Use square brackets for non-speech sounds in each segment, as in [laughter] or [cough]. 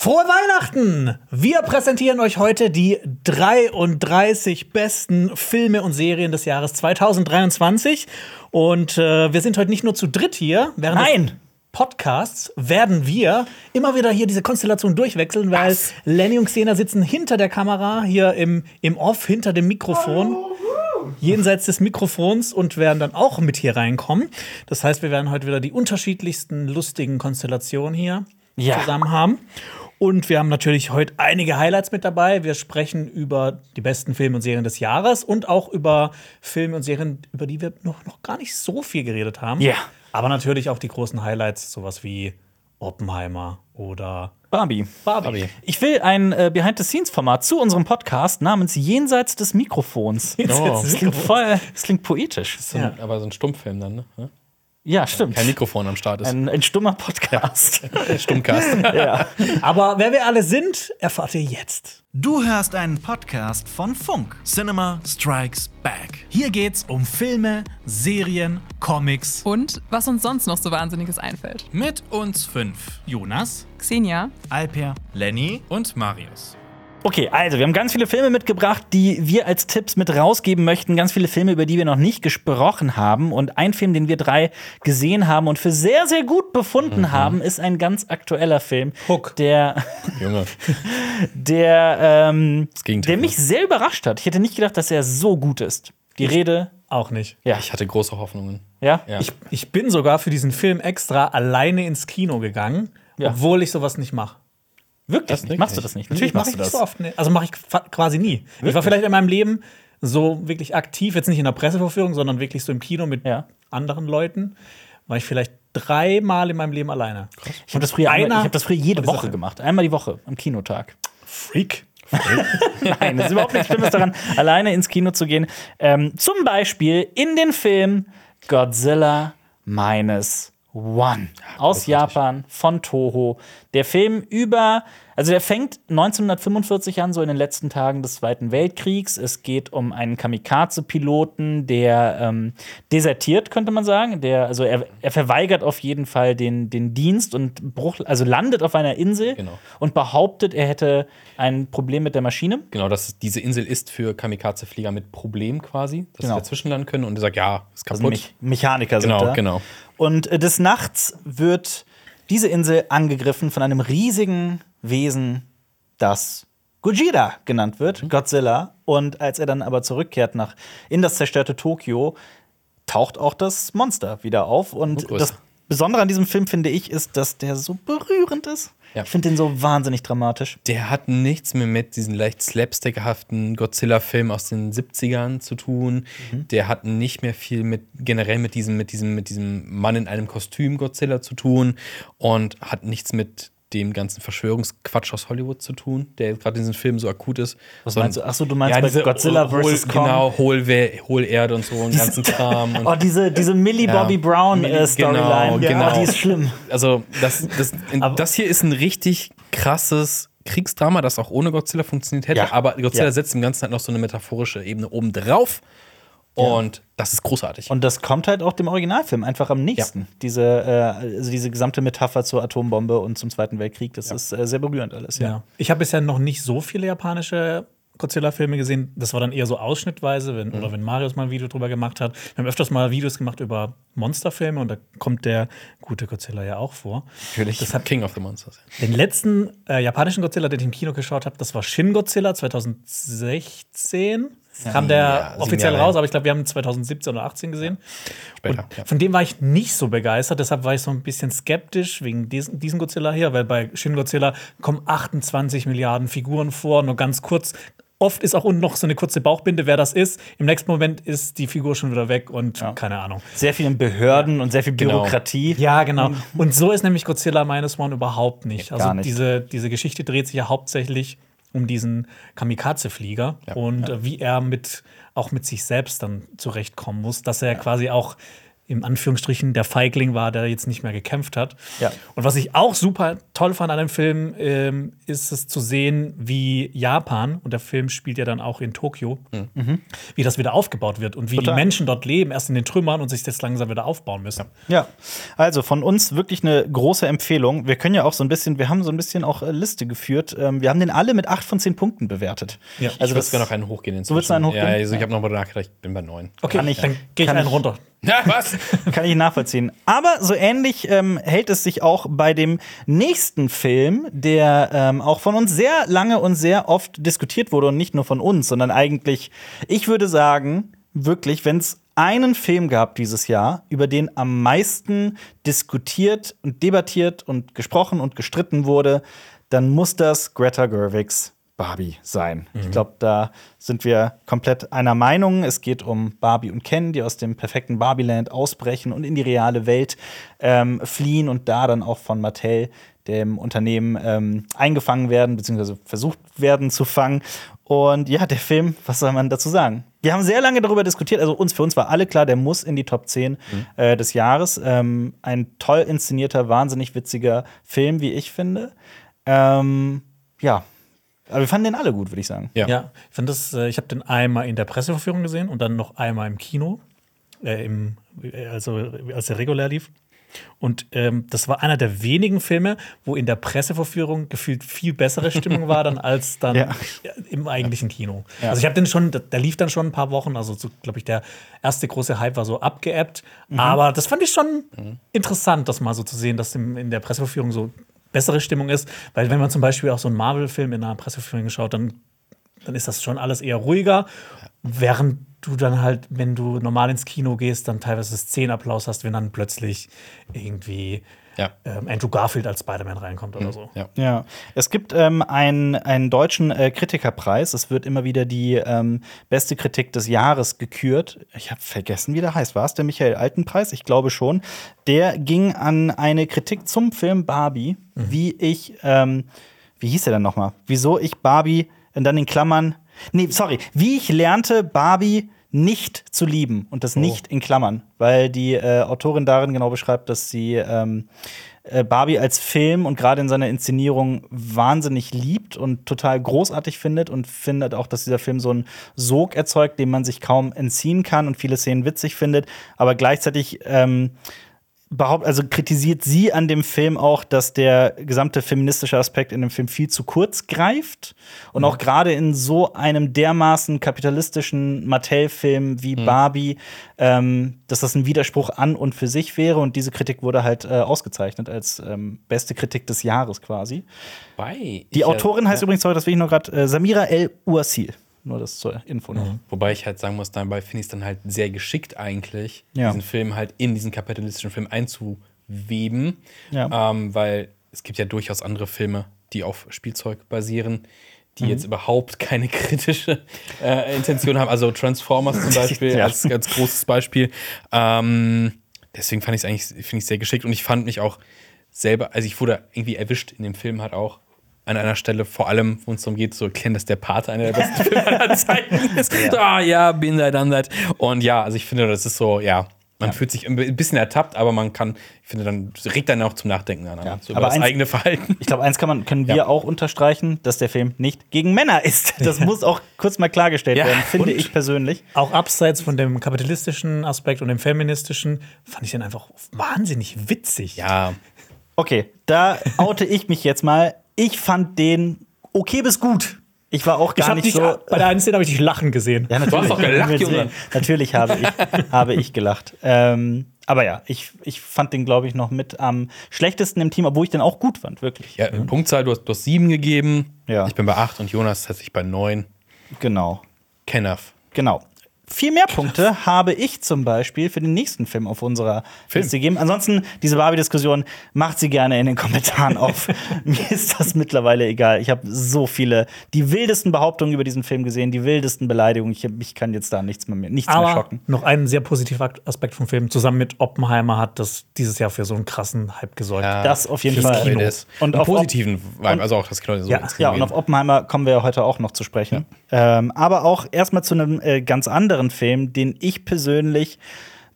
Frohe Weihnachten! Wir präsentieren euch heute die 33 besten Filme und Serien des Jahres 2023. Und äh, wir sind heute nicht nur zu dritt hier. Während Nein! Podcasts werden wir immer wieder hier diese Konstellation durchwechseln, weil Was? Lenny und Xena sitzen hinter der Kamera, hier im, im Off, hinter dem Mikrofon. Jenseits des Mikrofons und werden dann auch mit hier reinkommen. Das heißt, wir werden heute wieder die unterschiedlichsten lustigen Konstellationen hier Ja. zusammen haben. Und wir haben natürlich heute einige Highlights mit dabei. Wir sprechen über die besten Filme und Serien des Jahres und auch über Filme und Serien, über die wir noch, noch gar nicht so viel geredet haben. Ja. Aber natürlich auch die großen Highlights, sowas wie Oppenheimer oder Barbie. Barbie. Ich will ein äh, Behind-the-Scenes-Format zu unserem Podcast namens Jenseits des Mikrofons. Jenseits des das, klingt voll, das klingt poetisch. So ein, Aber so ein Stummfilm dann, ne? Ja, stimmt. Kein Mikrofon am Start ist. Ein, ein stummer Podcast. [laughs] Stummcast. [laughs] ja. Aber wer wir alle sind, erfahrt ihr jetzt. Du hörst einen Podcast von Funk. Cinema Strikes Back. Hier geht's um Filme, Serien, Comics. Und was uns sonst noch so Wahnsinniges einfällt. Mit uns fünf. Jonas, Xenia, Alper, Lenny. Und Marius. Okay, also wir haben ganz viele Filme mitgebracht, die wir als Tipps mit rausgeben möchten. Ganz viele Filme, über die wir noch nicht gesprochen haben. Und ein Film, den wir drei gesehen haben und für sehr, sehr gut befunden haben, ist ein ganz aktueller Film. Hook. Der, [laughs] Junge. der, ähm, Gegenteil. der mich sehr überrascht hat. Ich hätte nicht gedacht, dass er so gut ist. Die Rede, Auch nicht. ja. Ich hatte große Hoffnungen. ja? Ja. Ich, ich bin sogar für diesen Film extra alleine ins Kino gegangen, Ja. obwohl ich sowas nicht mache. Wirklich? Das nicht? Machst du das nicht? Natürlich Mach machst ich du das. so oft. Ne? Also mache ich quasi nie. Ich war vielleicht in meinem Leben so wirklich aktiv, jetzt nicht in der Pressevorführung, sondern wirklich so im Kino mit Ja. anderen Leuten. War ich vielleicht dreimal in meinem Leben alleine. Ich habe das, früher Einer- ich hab das früher jede Woche das gemacht. Einmal die Woche am Kinotag. Freak. [laughs] Nein, es ist überhaupt nichts Schlimmes daran, alleine ins Kino zu gehen. Ähm, zum Beispiel in den Film Godzilla Minus One aus Japan von Toho. Der Film über, also der fängt 1945 an, so in den letzten Tagen des Zweiten Weltkriegs. Es geht um einen Kamikaze-Piloten, der ähm, desertiert, könnte man sagen. Der, also er, er verweigert auf jeden Fall den, den Dienst und Bruch, also landet auf einer Insel Genau. und behauptet, er hätte ein Problem mit der Maschine. Genau, dass diese Insel ist für Kamikaze-Flieger mit Problem quasi, dass Genau. sie dazwischen landen können und er sagt, ja, ist Also kaputt. Me Mechaniker sind Genau, da. genau. Und äh, des Nachts wird diese Insel angegriffen von einem riesigen Wesen, das Gojira genannt wird, Mhm. Godzilla. Und als er dann aber zurückkehrt nach in das zerstörte Tokio, taucht auch das Monster wieder auf. Und größer. das Besondere an diesem Film, finde ich, ist, dass der so berührend ist. Ja. Ich finde den so wahnsinnig dramatisch. Der hat nichts mehr mit diesen leicht slapstickhaften Godzilla-Filmen aus den 70ern zu tun. Mhm. Der hat nicht mehr viel mit generell mit diesem, mit diesem, mit diesem Mann in einem Kostüm Godzilla zu tun und hat nichts mit dem ganzen Verschwörungsquatsch aus Hollywood zu tun, der gerade in diesem Film so akut ist. Was meinst du? Achso, du meinst ja, bei diese Godzilla Hohl- vs. Kong? Genau, Hohl, Hohlerde und so, einen ganzen Kram. Und [laughs] Oh, diese, diese Millie Ja. Bobby Brown Millie- äh, Storyline, genau, genau. die ist schlimm. Also, das, das, das hier ist ein richtig krasses Kriegsdrama, das auch ohne Godzilla funktioniert hätte. Ja. Aber Godzilla setzt im Ganzen halt noch so eine metaphorische Ebene oben drauf. Und das ist großartig. Und das kommt halt auch dem Originalfilm einfach am nächsten. Diese, äh, also diese gesamte Metapher zur Atombombe und zum Zweiten Weltkrieg, das ist äh, sehr berührend alles. Ja. Ich habe bisher noch nicht so viele japanische Godzilla-Filme gesehen. Das war dann eher so ausschnittweise, wenn, oder wenn Marius mal ein Video drüber gemacht hat. Wir haben öfters mal Videos gemacht über Monsterfilme und da kommt der gute Godzilla ja auch vor. Natürlich. Das hat King of the Monsters. den letzten äh, japanischen Godzilla, den ich im Kino geschaut habe, das war Shin Godzilla 2016. Kam der Ja, offiziell raus, aber ich glaube, wir haben ihn 2017 oder 18 gesehen. Später. Und ja. Von dem war ich nicht so begeistert, deshalb war ich so ein bisschen skeptisch wegen diesen, diesen Godzilla hier, weil bei Shin Godzilla kommen 28 Milliarden Figuren vor, nur ganz kurz. Oft ist auch unten noch so eine kurze Bauchbinde, wer das ist. Im nächsten Moment ist die Figur schon wieder weg und keine Ahnung. Sehr viel in Behörden und sehr viel Genau. Bürokratie. Ja, genau. Und so ist nämlich Godzilla Minus One überhaupt nicht. Gar Also nicht. Diese, diese Geschichte dreht sich ja hauptsächlich um diesen Kamikaze-Flieger Ja, und äh, wie er mit auch mit sich selbst dann zurechtkommen muss, dass er quasi auch im Anführungsstrichen der Feigling war, der jetzt nicht mehr gekämpft hat. Ja. Und was ich auch super toll fand an dem Film, ähm, ist es zu sehen, wie Japan, und der Film spielt ja dann auch in Tokio, wie das wieder aufgebaut wird und wie Total. die Menschen dort leben, erst in den Trümmern und sich das langsam wieder aufbauen müssen. Ja, also von uns wirklich eine große Empfehlung. Wir können ja auch so ein bisschen, wir haben so ein bisschen auch äh, Liste geführt. Ähm, wir haben den alle mit 8 von 10 Punkten bewertet. Ja. also ich würde sogar noch einen hochgehen inzwischen. willst noch einen hochgehen? Ja, also ich habe noch mal nachgedacht, ich bin bei neun. Okay, Kann ich- dann gehe ich kann einen ich- runter. [laughs] Ja, was? Kann ich nachvollziehen. Aber so ähnlich ähm, hält es sich auch bei dem nächsten Film, der ähm, auch von uns sehr lange und sehr oft diskutiert wurde und nicht nur von uns, sondern eigentlich, ich würde sagen, wirklich, wenn es einen Film gab dieses Jahr, über den am meisten diskutiert und debattiert und gesprochen und gestritten wurde, dann muss das Greta Gerwigs Barbie sein. Ich glaube, da sind wir komplett einer Meinung. Es geht um Barbie und Ken, die aus dem perfekten Barbieland ausbrechen und in die reale Welt ähm, fliehen und da dann auch von Mattel, dem Unternehmen, ähm, eingefangen werden, beziehungsweise versucht werden zu fangen. Und ja, der Film, was soll man dazu sagen? Wir haben sehr lange darüber diskutiert. Also uns, für uns war alle klar, der muss in die Top 10 äh, des Jahres. Ähm, ein toll inszenierter, wahnsinnig witziger Film, wie ich finde. Ähm, ja, aber wir fanden den alle gut, würde ich sagen. Ja. Ja, ich finde das, äh, ich habe den einmal in der Presseverführung gesehen und dann noch einmal im Kino, äh, im, äh, also als er regulär lief. Und ähm, das war einer der wenigen Filme, wo in der Presseverführung gefühlt viel bessere Stimmung war dann als dann Ja. im eigentlichen Kino. Ja. Also ich habe den schon, der, lief dann schon ein paar Wochen, also so, glaube ich, der erste große Hype war so abgeebbt. Mhm. Aber das fand ich schon interessant, das mal so zu sehen, dass in der Presseverführung so bessere Stimmung ist. Weil wenn man zum Beispiel auch so einen Marvel-Film in einer Presseverführung schaut, dann dann ist das schon alles eher ruhiger. Während du dann halt, wenn du normal ins Kino gehst, dann teilweise Szenenapplaus hast, wenn dann plötzlich irgendwie Ja. ähm, Andrew Garfield als Spider-Man reinkommt oder so. Ja. Ja, es gibt ähm, einen, einen deutschen äh, Kritikerpreis. Es wird immer wieder die ähm, beste Kritik des Jahres gekürt. Ich habe vergessen, wie der heißt. War es der Michael Altenpreis? Ich glaube schon. Der ging an eine Kritik zum Film Barbie, wie ich, ähm, wie hieß der denn nochmal? Wieso ich Barbie und dann in Klammern, nee, sorry, wie ich lernte, Barbie nicht zu lieben und das nicht in Klammern, weil die äh, Autorin darin genau beschreibt, dass sie ähm, äh, Barbie als Film und gerade in seiner Inszenierung wahnsinnig liebt und total großartig findet und findet auch, dass dieser Film so einen Sog erzeugt, dem man sich kaum entziehen kann und viele Szenen witzig findet, aber gleichzeitig ähm, behaupt, also kritisiert sie an dem Film auch, dass der gesamte feministische Aspekt in dem Film viel zu kurz greift und auch gerade in so einem dermaßen kapitalistischen Mattel-Film wie Barbie, ähm, dass das ein Widerspruch an und für sich wäre und diese Kritik wurde halt äh, ausgezeichnet als ähm, beste Kritik des Jahres quasi. Bei Die Autorin heißt übrigens, sorry, das will ich nur gerade, äh, Samira El Ouassil. Nur das zur Info noch. Wobei ich halt sagen muss, dabei finde ich es dann halt sehr geschickt eigentlich, Ja. diesen Film halt in diesen kapitalistischen Film einzuweben. Ja. Ähm, weil es gibt ja durchaus andere Filme, die auf Spielzeug basieren, die Mhm. jetzt überhaupt keine [laughs] kritische äh, Intention haben. Also Transformers zum Beispiel [laughs] Ja. als ganz großes Beispiel. Ähm, deswegen fand ich es eigentlich finde ich sehr geschickt und ich fand mich auch selber, also ich wurde irgendwie erwischt in dem Film halt auch an einer Stelle, vor allem, wo es darum geht, zu erklären, dass der Pate einer der [laughs] besten Filme aller Zeiten ist. So, Ah ja, bin that, done that. Und ja, also ich finde, das ist so, ja, man fühlt sich ein bisschen ertappt, aber man kann, ich finde, dann regt dann auch zum Nachdenken an, Ja. so über Aber das eins- eigene Verhalten. Ich glaube, eins kann man, können wir Ja. auch unterstreichen, dass der Film nicht gegen Männer ist. Das muss auch kurz mal klargestellt Ja, werden, finde und- ich persönlich. Auch abseits von dem kapitalistischen Aspekt und dem feministischen fand ich den einfach wahnsinnig witzig. Ja, Okay, da oute ich mich jetzt mal. Ich fand den okay bis gut. Ich war auch gar nicht dich, so. bei der einen Szene habe ich dich lachen gesehen. Ja, natürlich. hast doch gelacht, Junge. Natürlich habe ich, [laughs] habe ich gelacht. Ähm, aber ja, ich, ich fand den, glaube ich, noch mit am schlechtesten im Team, obwohl ich den auch gut fand, wirklich. ja Punktzahl, du hast, du hast sieben gegeben. Ja. Ich bin bei acht und Jonas hat sich bei neun. Genau. Kenneth. Genau. Viel mehr Punkte habe ich zum Beispiel für den nächsten Film auf unserer Film. Liste gegeben. Ansonsten, diese Barbie-Diskussion macht sie gerne in den Kommentaren [laughs] auf. Mir ist das mittlerweile egal. Ich habe so viele, die wildesten Behauptungen über diesen Film gesehen, die wildesten Beleidigungen. Ich, ich kann jetzt da nichts mehr, nichts mehr Aber schocken. noch ein sehr positiver Aspekt vom Film. Zusammen mit Oppenheimer hat das dieses Jahr für so einen krassen Hype gesorgt. Ja. Das auf jeden Fall. Kino. Und Und auf- positiven Vibe, also auch das Kino so Ja, ins Kino Ja, und auf Oppenheimer kommen wir ja heute auch noch zu sprechen. Ähm, aber auch erstmal zu einem äh, ganz anderen Film, den ich persönlich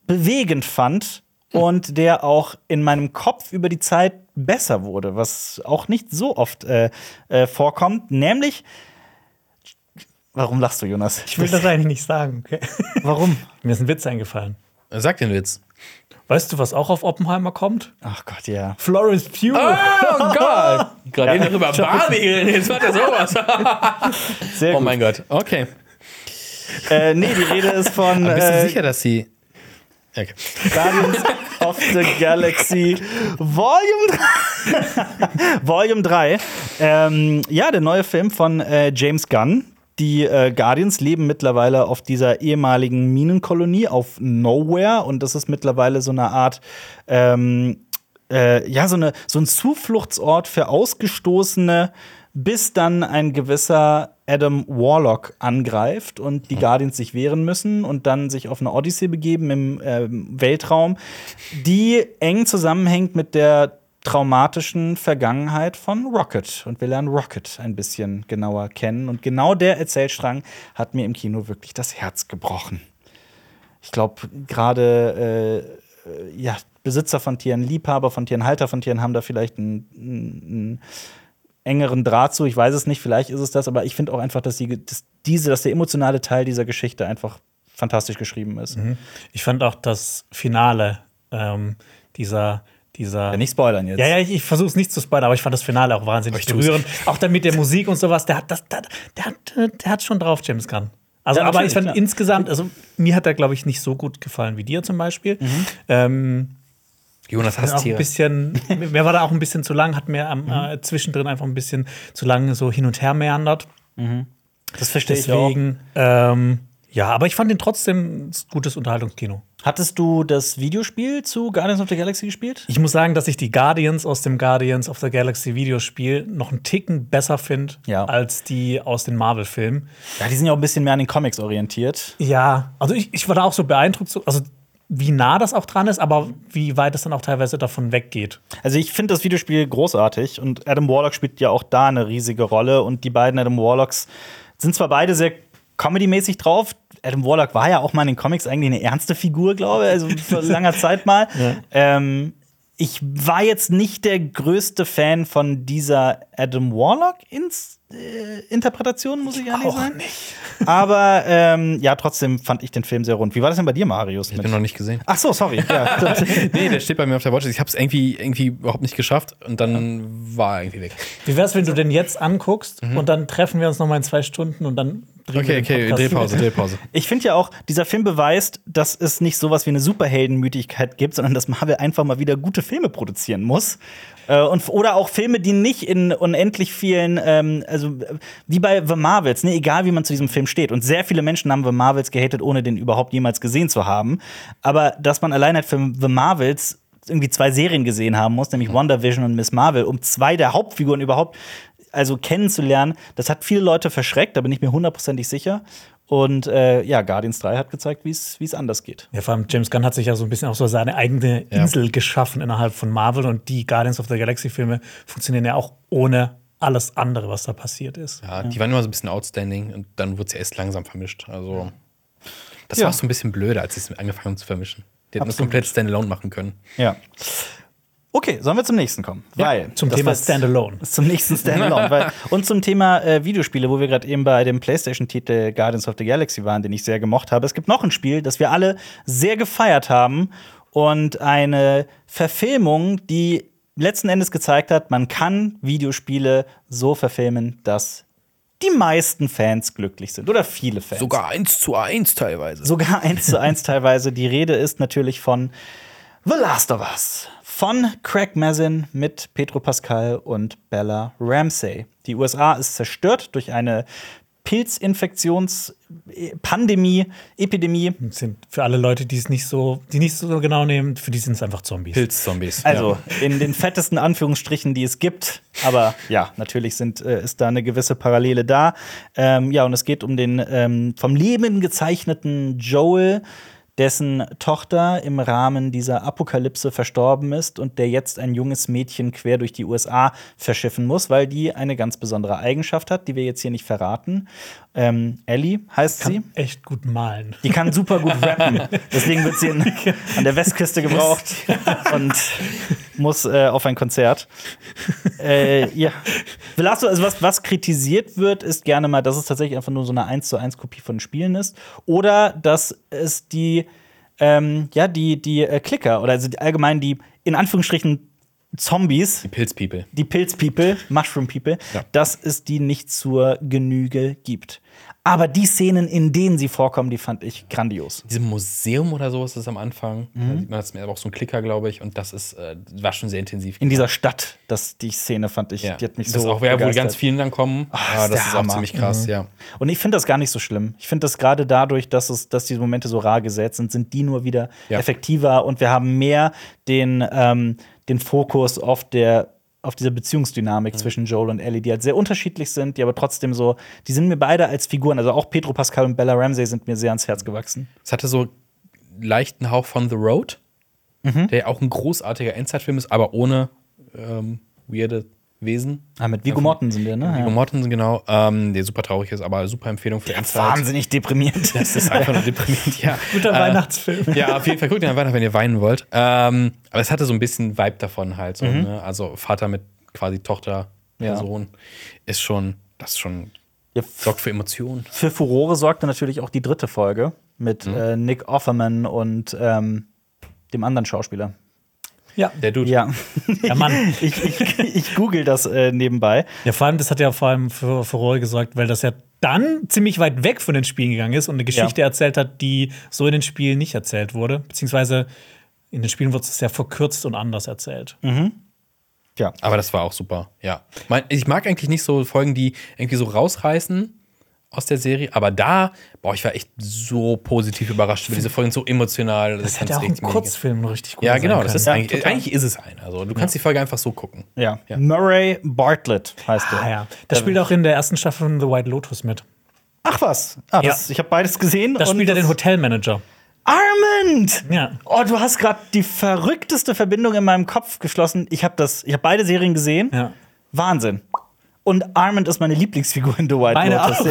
bewegend fand und der auch in meinem Kopf über die Zeit besser wurde, was auch nicht so oft äh, äh, vorkommt, nämlich Warum lachst du, Jonas? Ich will das eigentlich nicht sagen. Okay? [laughs] Warum? Mir ist ein Witz eingefallen. Sag den Witz. Weißt du, was auch auf Oppenheimer kommt? Ach Gott, ja. Florence Pugh. Oh Gott! [laughs] Gerade Ja. eben darüber Barbie geredet, jetzt macht er sowas. [laughs] Sehr oh gut. mein Gott. Okay. Äh, nee, die Rede ist von Aber bist du äh, sicher, dass sie. Okay. Guardians of the Galaxy Volume 3. Volume 3. Ähm, ja, der neue Film von äh, James Gunn. Die äh, Guardians leben mittlerweile auf dieser ehemaligen Minenkolonie auf Nowhere und das ist mittlerweile so eine Art ähm, äh, ja, so, eine, so ein Zufluchtsort für Ausgestoßene, bis dann ein gewisser Adam Warlock angreift und die Guardians sich wehren müssen und dann sich auf eine Odyssee begeben im ähm, Weltraum, die eng zusammenhängt mit der traumatischen Vergangenheit von Rocket. Und wir lernen Rocket ein bisschen genauer kennen. Und genau der Erzählstrang hat mir im Kino wirklich das Herz gebrochen. Ich glaube, gerade äh, äh, ja, Besitzer von Tieren, Liebhaber von Tieren, Halter von Tieren haben da vielleicht einen, einen engeren Draht zu. Ich weiß es nicht, vielleicht ist es das, aber ich finde auch einfach, dass, die, dass diese, dass der emotionale Teil dieser Geschichte einfach fantastisch geschrieben ist. Ich fand auch das Finale ähm, dieser, dieser. Ja, nicht spoilern jetzt. Ja, ja, ich, ich versuche es nicht zu spoilern, aber ich fand das Finale auch wahnsinnig berührend. Auch dann mit der Musik und sowas, der hat das, der, der hat, der hat schon drauf, James Gunn. Also, Ja, aber ich fand klar. insgesamt, also mir hat er, glaube ich, nicht so gut gefallen wie dir zum Beispiel. Ähm, Jonas auch hasst ein bisschen, [laughs] mir war da auch ein bisschen zu lang, hat mir am, äh, zwischendrin einfach ein bisschen zu lang so hin und her meandert. das verstehe ich auch. Deswegen, ähm, ja, aber ich fand ihn trotzdem ein gutes Unterhaltungskino. Hattest du das Videospiel zu Guardians of the Galaxy gespielt? Ich muss sagen, dass ich die Guardians aus dem Guardians of the Galaxy Videospiel noch einen Ticken besser finde Ja. als die aus den Marvel-Filmen. Ja, die sind ja auch ein bisschen mehr an den Comics orientiert. Ja, also ich, ich war da auch so beeindruckt, so, also wie nah das auch dran ist, aber wie weit es dann auch teilweise davon weggeht. Also ich finde das Videospiel großartig und Adam Warlock spielt ja auch da eine riesige Rolle und die beiden Adam Warlocks sind zwar beide sehr comedymäßig drauf. Adam Warlock war ja auch mal in den Comics eigentlich eine ernste Figur, glaube ich, also vor [laughs] langer Zeit mal. Ähm, ich war jetzt nicht der größte Fan von dieser Adam Warlock ins, äh, Interpretation, muss ich ehrlich auch sagen. [laughs] Aber ähm, ja, trotzdem fand ich den Film sehr rund. Wie war das denn bei dir, Marius? Ich bin noch nicht gesehen. Ach so, sorry. Ja, [laughs] nee, der steht bei mir auf der Watchlist. Ich habe es irgendwie, irgendwie überhaupt nicht geschafft und dann war er irgendwie weg. Wie wär's, wenn du den jetzt anguckst und dann treffen wir uns noch mal in zwei Stunden und dann Okay, okay. Drehpause, Drehpause. [laughs] Ich finde ja auch, dieser Film beweist, dass es nicht sowas wie eine Superheldenmüdigkeit gibt, sondern dass Marvel einfach mal wieder gute Filme produzieren muss. Äh, und, oder auch Filme, die nicht in unendlich vielen, ähm, also wie bei The Marvels, ne, egal wie man zu diesem Film steht. Und sehr viele Menschen haben The Marvels gehatet, ohne den überhaupt jemals gesehen zu haben. Aber dass man allein halt für The Marvels irgendwie zwei Serien gesehen haben muss, nämlich WandaVision und Miss Marvel, um zwei der Hauptfiguren überhaupt also kennenzulernen, das hat viele Leute verschreckt, da bin ich mir hundertprozentig sicher. Und äh, ja, Guardians 3 hat gezeigt, wie es wie es anders geht. Ja, vor allem James Gunn hat sich ja so ein bisschen auch so seine eigene Ja. Insel geschaffen innerhalb von Marvel und die Guardians of the Galaxy Filme funktionieren ja auch ohne alles andere, was da passiert ist. Ja, die waren immer so ein bisschen outstanding und dann wurde es erst langsam vermischt. Also, das Ja. war auch so ein bisschen blöder, als sie es angefangen haben zu vermischen. Die hätten das Absolut. komplett standalone machen können. Ja. Okay, sollen wir zum nächsten kommen? weil zum Thema Standalone. [laughs] Zum nächsten Standalone. weil, und zum Thema äh, Videospiele, wo wir gerade eben bei dem PlayStation-Titel Guardians of the Galaxy waren, den ich sehr gemocht habe. Es gibt noch ein Spiel, das wir alle sehr gefeiert haben und eine Verfilmung, die letzten Endes gezeigt hat, man kann Videospiele so verfilmen, dass die meisten Fans glücklich sind oder viele Fans. Sogar eins zu eins teilweise. Sogar eins zu eins teilweise. Die Rede ist natürlich von The Last of Us. Von Craig Mazin mit Pedro Pascal und Bella Ramsey. Die USA ist zerstört durch eine Pilzinfektionspandemie, Epidemie. Das sind für alle Leute, die es nicht so, die nicht so genau nehmen, für die sind es einfach Zombies. Pilzzombies. Also in den fettesten Anführungsstrichen, die es gibt. Aber ja, natürlich sind, äh, ist da eine gewisse Parallele da. Ähm, ja, und es geht um den ähm, vom Leben gezeichneten Joel, dessen Tochter im Rahmen dieser Apokalypse verstorben ist und der jetzt ein junges Mädchen quer durch die USA verschiffen muss, weil die eine ganz besondere Eigenschaft hat, die wir jetzt hier nicht verraten. Ähm, Ellie heißt sie. Kann echt gut malen. Die kann super gut rappen. Deswegen wird sie in, [laughs] an der Westküste gebraucht und muss äh, auf ein Konzert. Äh, ja. Velasco, also was, was kritisiert wird, ist gerne mal, dass es tatsächlich einfach nur so eine 1 zu 1 Kopie von Spielen ist. Oder dass es die, ähm, ja, die, die äh, Klicker oder also die, allgemein die in Anführungsstrichen Zombies, Die Pilzpeople. die Pilz-People, Mushroom-People, Ja. dass es die nicht zur Genüge gibt. Aber die Szenen, in denen sie vorkommen, die fand ich grandios. Diesem Museum oder sowas ist am Anfang. Mhm. Da sieht man das aber auch so ein Klicker, glaube ich. Und das ist, äh, war schon sehr intensiv. In dieser Stadt, das, die Szene fand ich, ja. die hat mich das so ist auch, ja, wo ganz vielen dann kommen. Ach, ja, ist das der ist auch. Mhm. ziemlich krass, ja. Und ich finde das gar nicht so schlimm. Ich finde das gerade dadurch, dass, es, dass diese Momente so rar gesetzt sind, sind die nur wieder Ja. effektiver und wir haben mehr den, ähm, den Fokus auf der auf dieser Mhm. Beziehungsdynamik zwischen Joel und Ellie, die halt sehr unterschiedlich sind, die aber trotzdem so, die sind mir beide als Figuren, also auch Pedro Pascal und Bella Ramsey sind mir sehr ans Herz gewachsen. Es hatte so leichten Hauch von The Road, Mhm. der ja auch ein großartiger Endzeitfilm ist, aber ohne ähm, weirde Wesen. Ah, mit Viggo Mortensen, der, ne? Viggo Ja. Mortensen, genau, ähm, der super traurig ist, aber super Empfehlung für Endzeit. Wahnsinnig deprimierend. Das ist einfach nur deprimierend, ja. [laughs] Guter Äh, Weihnachtsfilm. Ja, auf jeden Fall guckt ihn weiter, wenn ihr weinen wollt. Ähm, aber es hatte so ein bisschen Vibe davon halt. So, Mhm. ne? Also Vater mit quasi Tochter, Ja. Sohn. Ist schon, das ist schon, Ja, sorgt für Emotionen. Für Furore sorgte natürlich auch die dritte Folge mit Mhm. äh, Nick Offerman und ähm, dem anderen Schauspieler. Ja. Der Dude. Ja, ja, Mann. [laughs] ich, ich, ich google das äh, nebenbei. Ja, vor allem, das hat ja vor allem für Furore gesorgt, weil das ja dann ziemlich weit weg von den Spielen gegangen ist und eine Geschichte erzählt hat, die so in den Spielen nicht erzählt wurde. Beziehungsweise in den Spielen wird es ja verkürzt und anders erzählt. Ja. Aber das war auch super, ja. Ich mag eigentlich nicht so Folgen, die irgendwie so rausreißen aus der Serie, aber da, boah, ich war echt so positiv überrascht über diese Folgen, so emotional. Das hätte fand's auch ein. Kurzfilm richtig gut Ja, genau, das ist Ja, eigentlich, total. eigentlich ist es ein. Also du kannst die Folge einfach so gucken. Ja. Ja. Murray Bartlett heißt er. Ah, ja. Das spielt auch in der ersten Staffel von The White Lotus mit. Ach was. Ah, das, Ja. Ich habe beides gesehen. Da und spielt er den das- Hotelmanager. Armand! Ja. Oh, du hast gerade die verrückteste Verbindung in meinem Kopf geschlossen. Ich habe das, ich habe beide Serien gesehen. Ja. Wahnsinn. Und Armand ist meine Lieblingsfigur in The White Meine Lotus.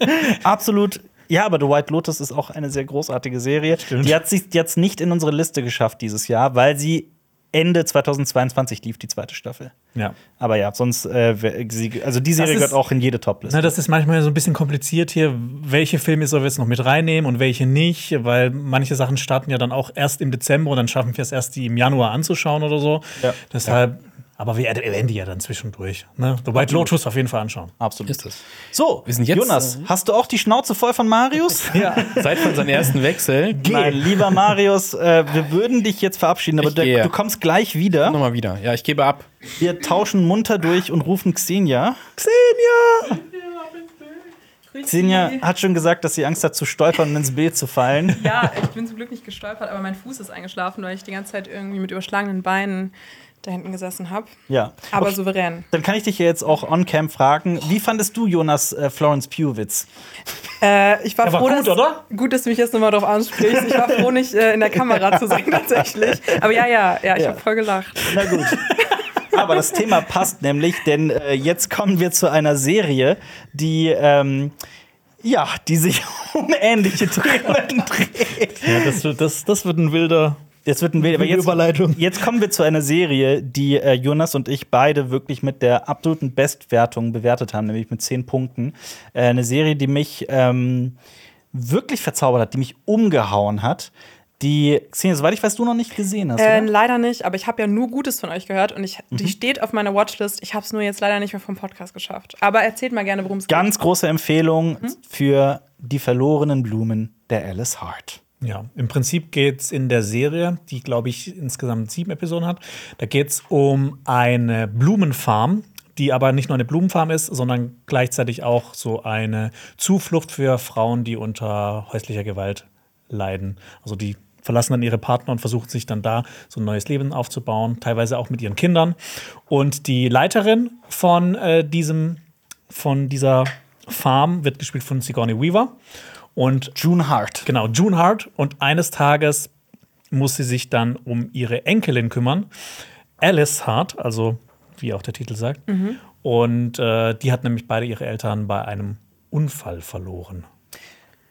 [laughs] Absolut. Ja, aber The White Lotus ist auch eine sehr großartige Serie. Die hat sich jetzt nicht in unsere Liste geschafft dieses Jahr, weil sie Ende 2022 lief, die zweite Staffel. Ja. Aber ja, sonst, äh, sie, also die Serie ist- gehört auch in jede Topliste. Na, das ist manchmal so ein bisschen kompliziert hier, welche Filme sollen wir jetzt noch mit reinnehmen und welche nicht, weil manche Sachen starten ja dann auch erst im Dezember und dann schaffen wir es erst, die im Januar anzuschauen oder so. Ja. Deshalb, aber wir erwähnen die ja dann zwischendurch. Ne? The White Lotus auf jeden Fall anschauen. Absolut. Ist das. So, Wir sind jetzt, Jonas, hast du auch die Schnauze voll von Marius? [laughs] Ja. Seit von seinem ersten Wechsel. Mein lieber Marius, äh, wir würden dich jetzt verabschieden, aber du, du kommst gleich wieder. Nochmal wieder. Ja, ich gebe ab. Wir tauschen munter durch und rufen Xenia. Xenia! Xenia hat schon gesagt, dass sie Angst hat zu stolpern und ins Bild zu fallen. Ja, ich bin zum Glück nicht gestolpert, aber mein Fuß ist eingeschlafen, weil ich die ganze Zeit irgendwie mit überschlagenen Beinen da hinten gesessen habe. Ja. Aber Okay, souverän. Dann kann ich dich ja jetzt auch on-cam fragen. Wie fandest du Jonas äh, Florence Pugh-Witz? Äh, ich war war froh, gut, dass, oder? Gut, dass du mich jetzt nochmal drauf ansprichst. Ich war froh, nicht äh, in der Kamera zu sein, tatsächlich. Aber ja, ja, ja, ich Ja. habe voll gelacht. Na gut. Aber das Thema passt nämlich, denn äh, jetzt kommen wir zu einer Serie, die ähm, ja, die sich [laughs] um ähnliche Themen dreht. Ja, das, wird- das, das wird ein wilder. Jetzt wird ein Bild, aber jetzt, Überleitung. jetzt kommen wir zu einer Serie, die äh, Jonas und ich beide wirklich mit der absoluten Bestwertung bewertet haben, nämlich mit 10 Punkten. Äh, eine Serie, die mich ähm, wirklich verzaubert hat, die mich umgehauen hat. Die, Xenia, soweit ich weiß, du noch nicht gesehen hast. Äh, oder? leider nicht, aber ich habe ja nur Gutes von euch gehört und ich, Mhm. die steht auf meiner Watchlist. Ich habe es nur jetzt leider nicht mehr vom Podcast geschafft. Aber erzählt mal gerne, worum es geht. Ganz große Empfehlung für die verlorenen Blumen der Alice Hart. Ja, im Prinzip geht es in der Serie, die, glaube ich, insgesamt sieben Episoden hat, da geht es um eine Blumenfarm, die aber nicht nur eine Blumenfarm ist, sondern gleichzeitig auch so eine Zuflucht für Frauen, die unter häuslicher Gewalt leiden. Also die verlassen dann ihre Partner und versuchen sich dann da so ein neues Leben aufzubauen, teilweise auch mit ihren Kindern. Und die Leiterin von äh, diesem, von dieser Farm wird gespielt von Sigourney Weaver. Und June Hart. Genau, June Hart. Und eines Tages muss sie sich dann um ihre Enkelin kümmern. Alice Hart, also wie auch der Titel sagt. Und äh, die hat nämlich beide ihre Eltern bei einem Unfall verloren.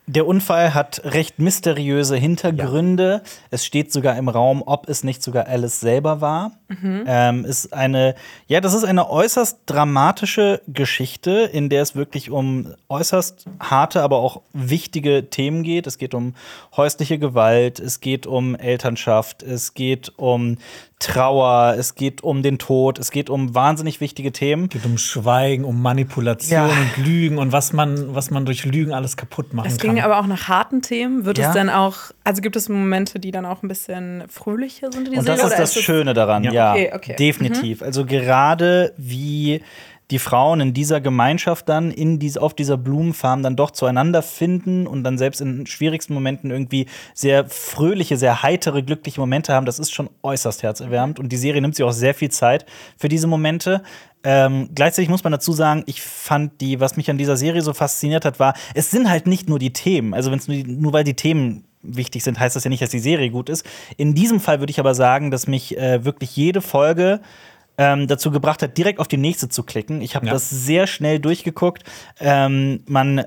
Der Unfall hat recht mysteriöse Hintergründe. Es steht sogar im Raum, ob es nicht sogar Alice selber war. Ähm, ist eine, ja, das ist eine äußerst dramatische Geschichte, in der es wirklich um äußerst harte, aber auch wichtige Themen geht. Es geht um häusliche Gewalt, es geht um Elternschaft, es geht um Trauer, es geht um den Tod, es geht um wahnsinnig wichtige Themen. Es geht um Schweigen, um Manipulation Ja. und Lügen und was man, was man durch Lügen alles kaputt machen Es kann. ging aber auch nach harten Themen. Wird Ja. es dann auch, also gibt es Momente, die dann auch ein bisschen fröhlicher sind in die Und das Serie? ist das Schöne daran, Ja. Ja. Okay, okay. Definitiv. Also gerade wie die Frauen in dieser Gemeinschaft dann in diese, auf dieser Blumenfarm dann doch zueinander finden und dann selbst in schwierigsten Momenten irgendwie sehr fröhliche, sehr heitere, glückliche Momente haben, das ist schon äußerst herzerwärmend. Und die Serie nimmt sich auch sehr viel Zeit für diese Momente. Ähm, gleichzeitig muss man dazu sagen, ich fand die, was mich an dieser Serie so fasziniert hat, war, es sind halt nicht nur die Themen. Also wenn es nur, nur weil die Themen wichtig sind, heißt das ja nicht, dass die Serie gut ist. In diesem Fall würde ich aber sagen, dass mich äh, wirklich jede Folge ähm, dazu gebracht hat, direkt auf die nächste zu klicken. Ich habe Ja. das sehr schnell durchgeguckt. Ähm, man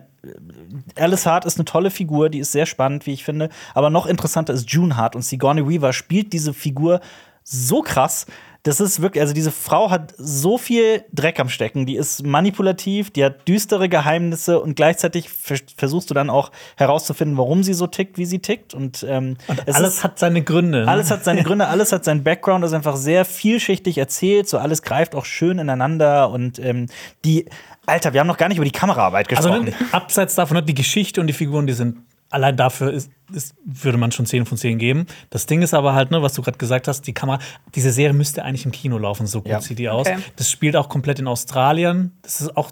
Alice Hart ist eine tolle Figur, die ist sehr spannend, wie ich finde. Aber noch interessanter ist June Hart und Sigourney Weaver spielt diese Figur so krass. Das ist wirklich, also diese Frau hat so viel Dreck am Stecken. Die ist manipulativ, die hat düstere Geheimnisse und gleichzeitig vers versuchst du dann auch herauszufinden, warum sie so tickt, wie sie tickt. Und, ähm, es alles ist- hat seine Gründe. ne? alles hat seine Gründe, [laughs] alles hat seinen Background, ist einfach sehr vielschichtig erzählt, so alles greift auch schön ineinander und ähm, die, Alter, wir haben noch gar nicht über die Kameraarbeit Also gesprochen. ne, abseits davon, ne, die Geschichte und die Figuren, die sind allein dafür ist, ist, würde man schon 10 von 10 geben. Das Ding ist aber halt, ne, was du gerade gesagt hast, die Kamera, diese Serie müsste eigentlich im Kino laufen, so gut Ja. sieht die aus. Okay. Das spielt auch komplett in Australien. Das ist auch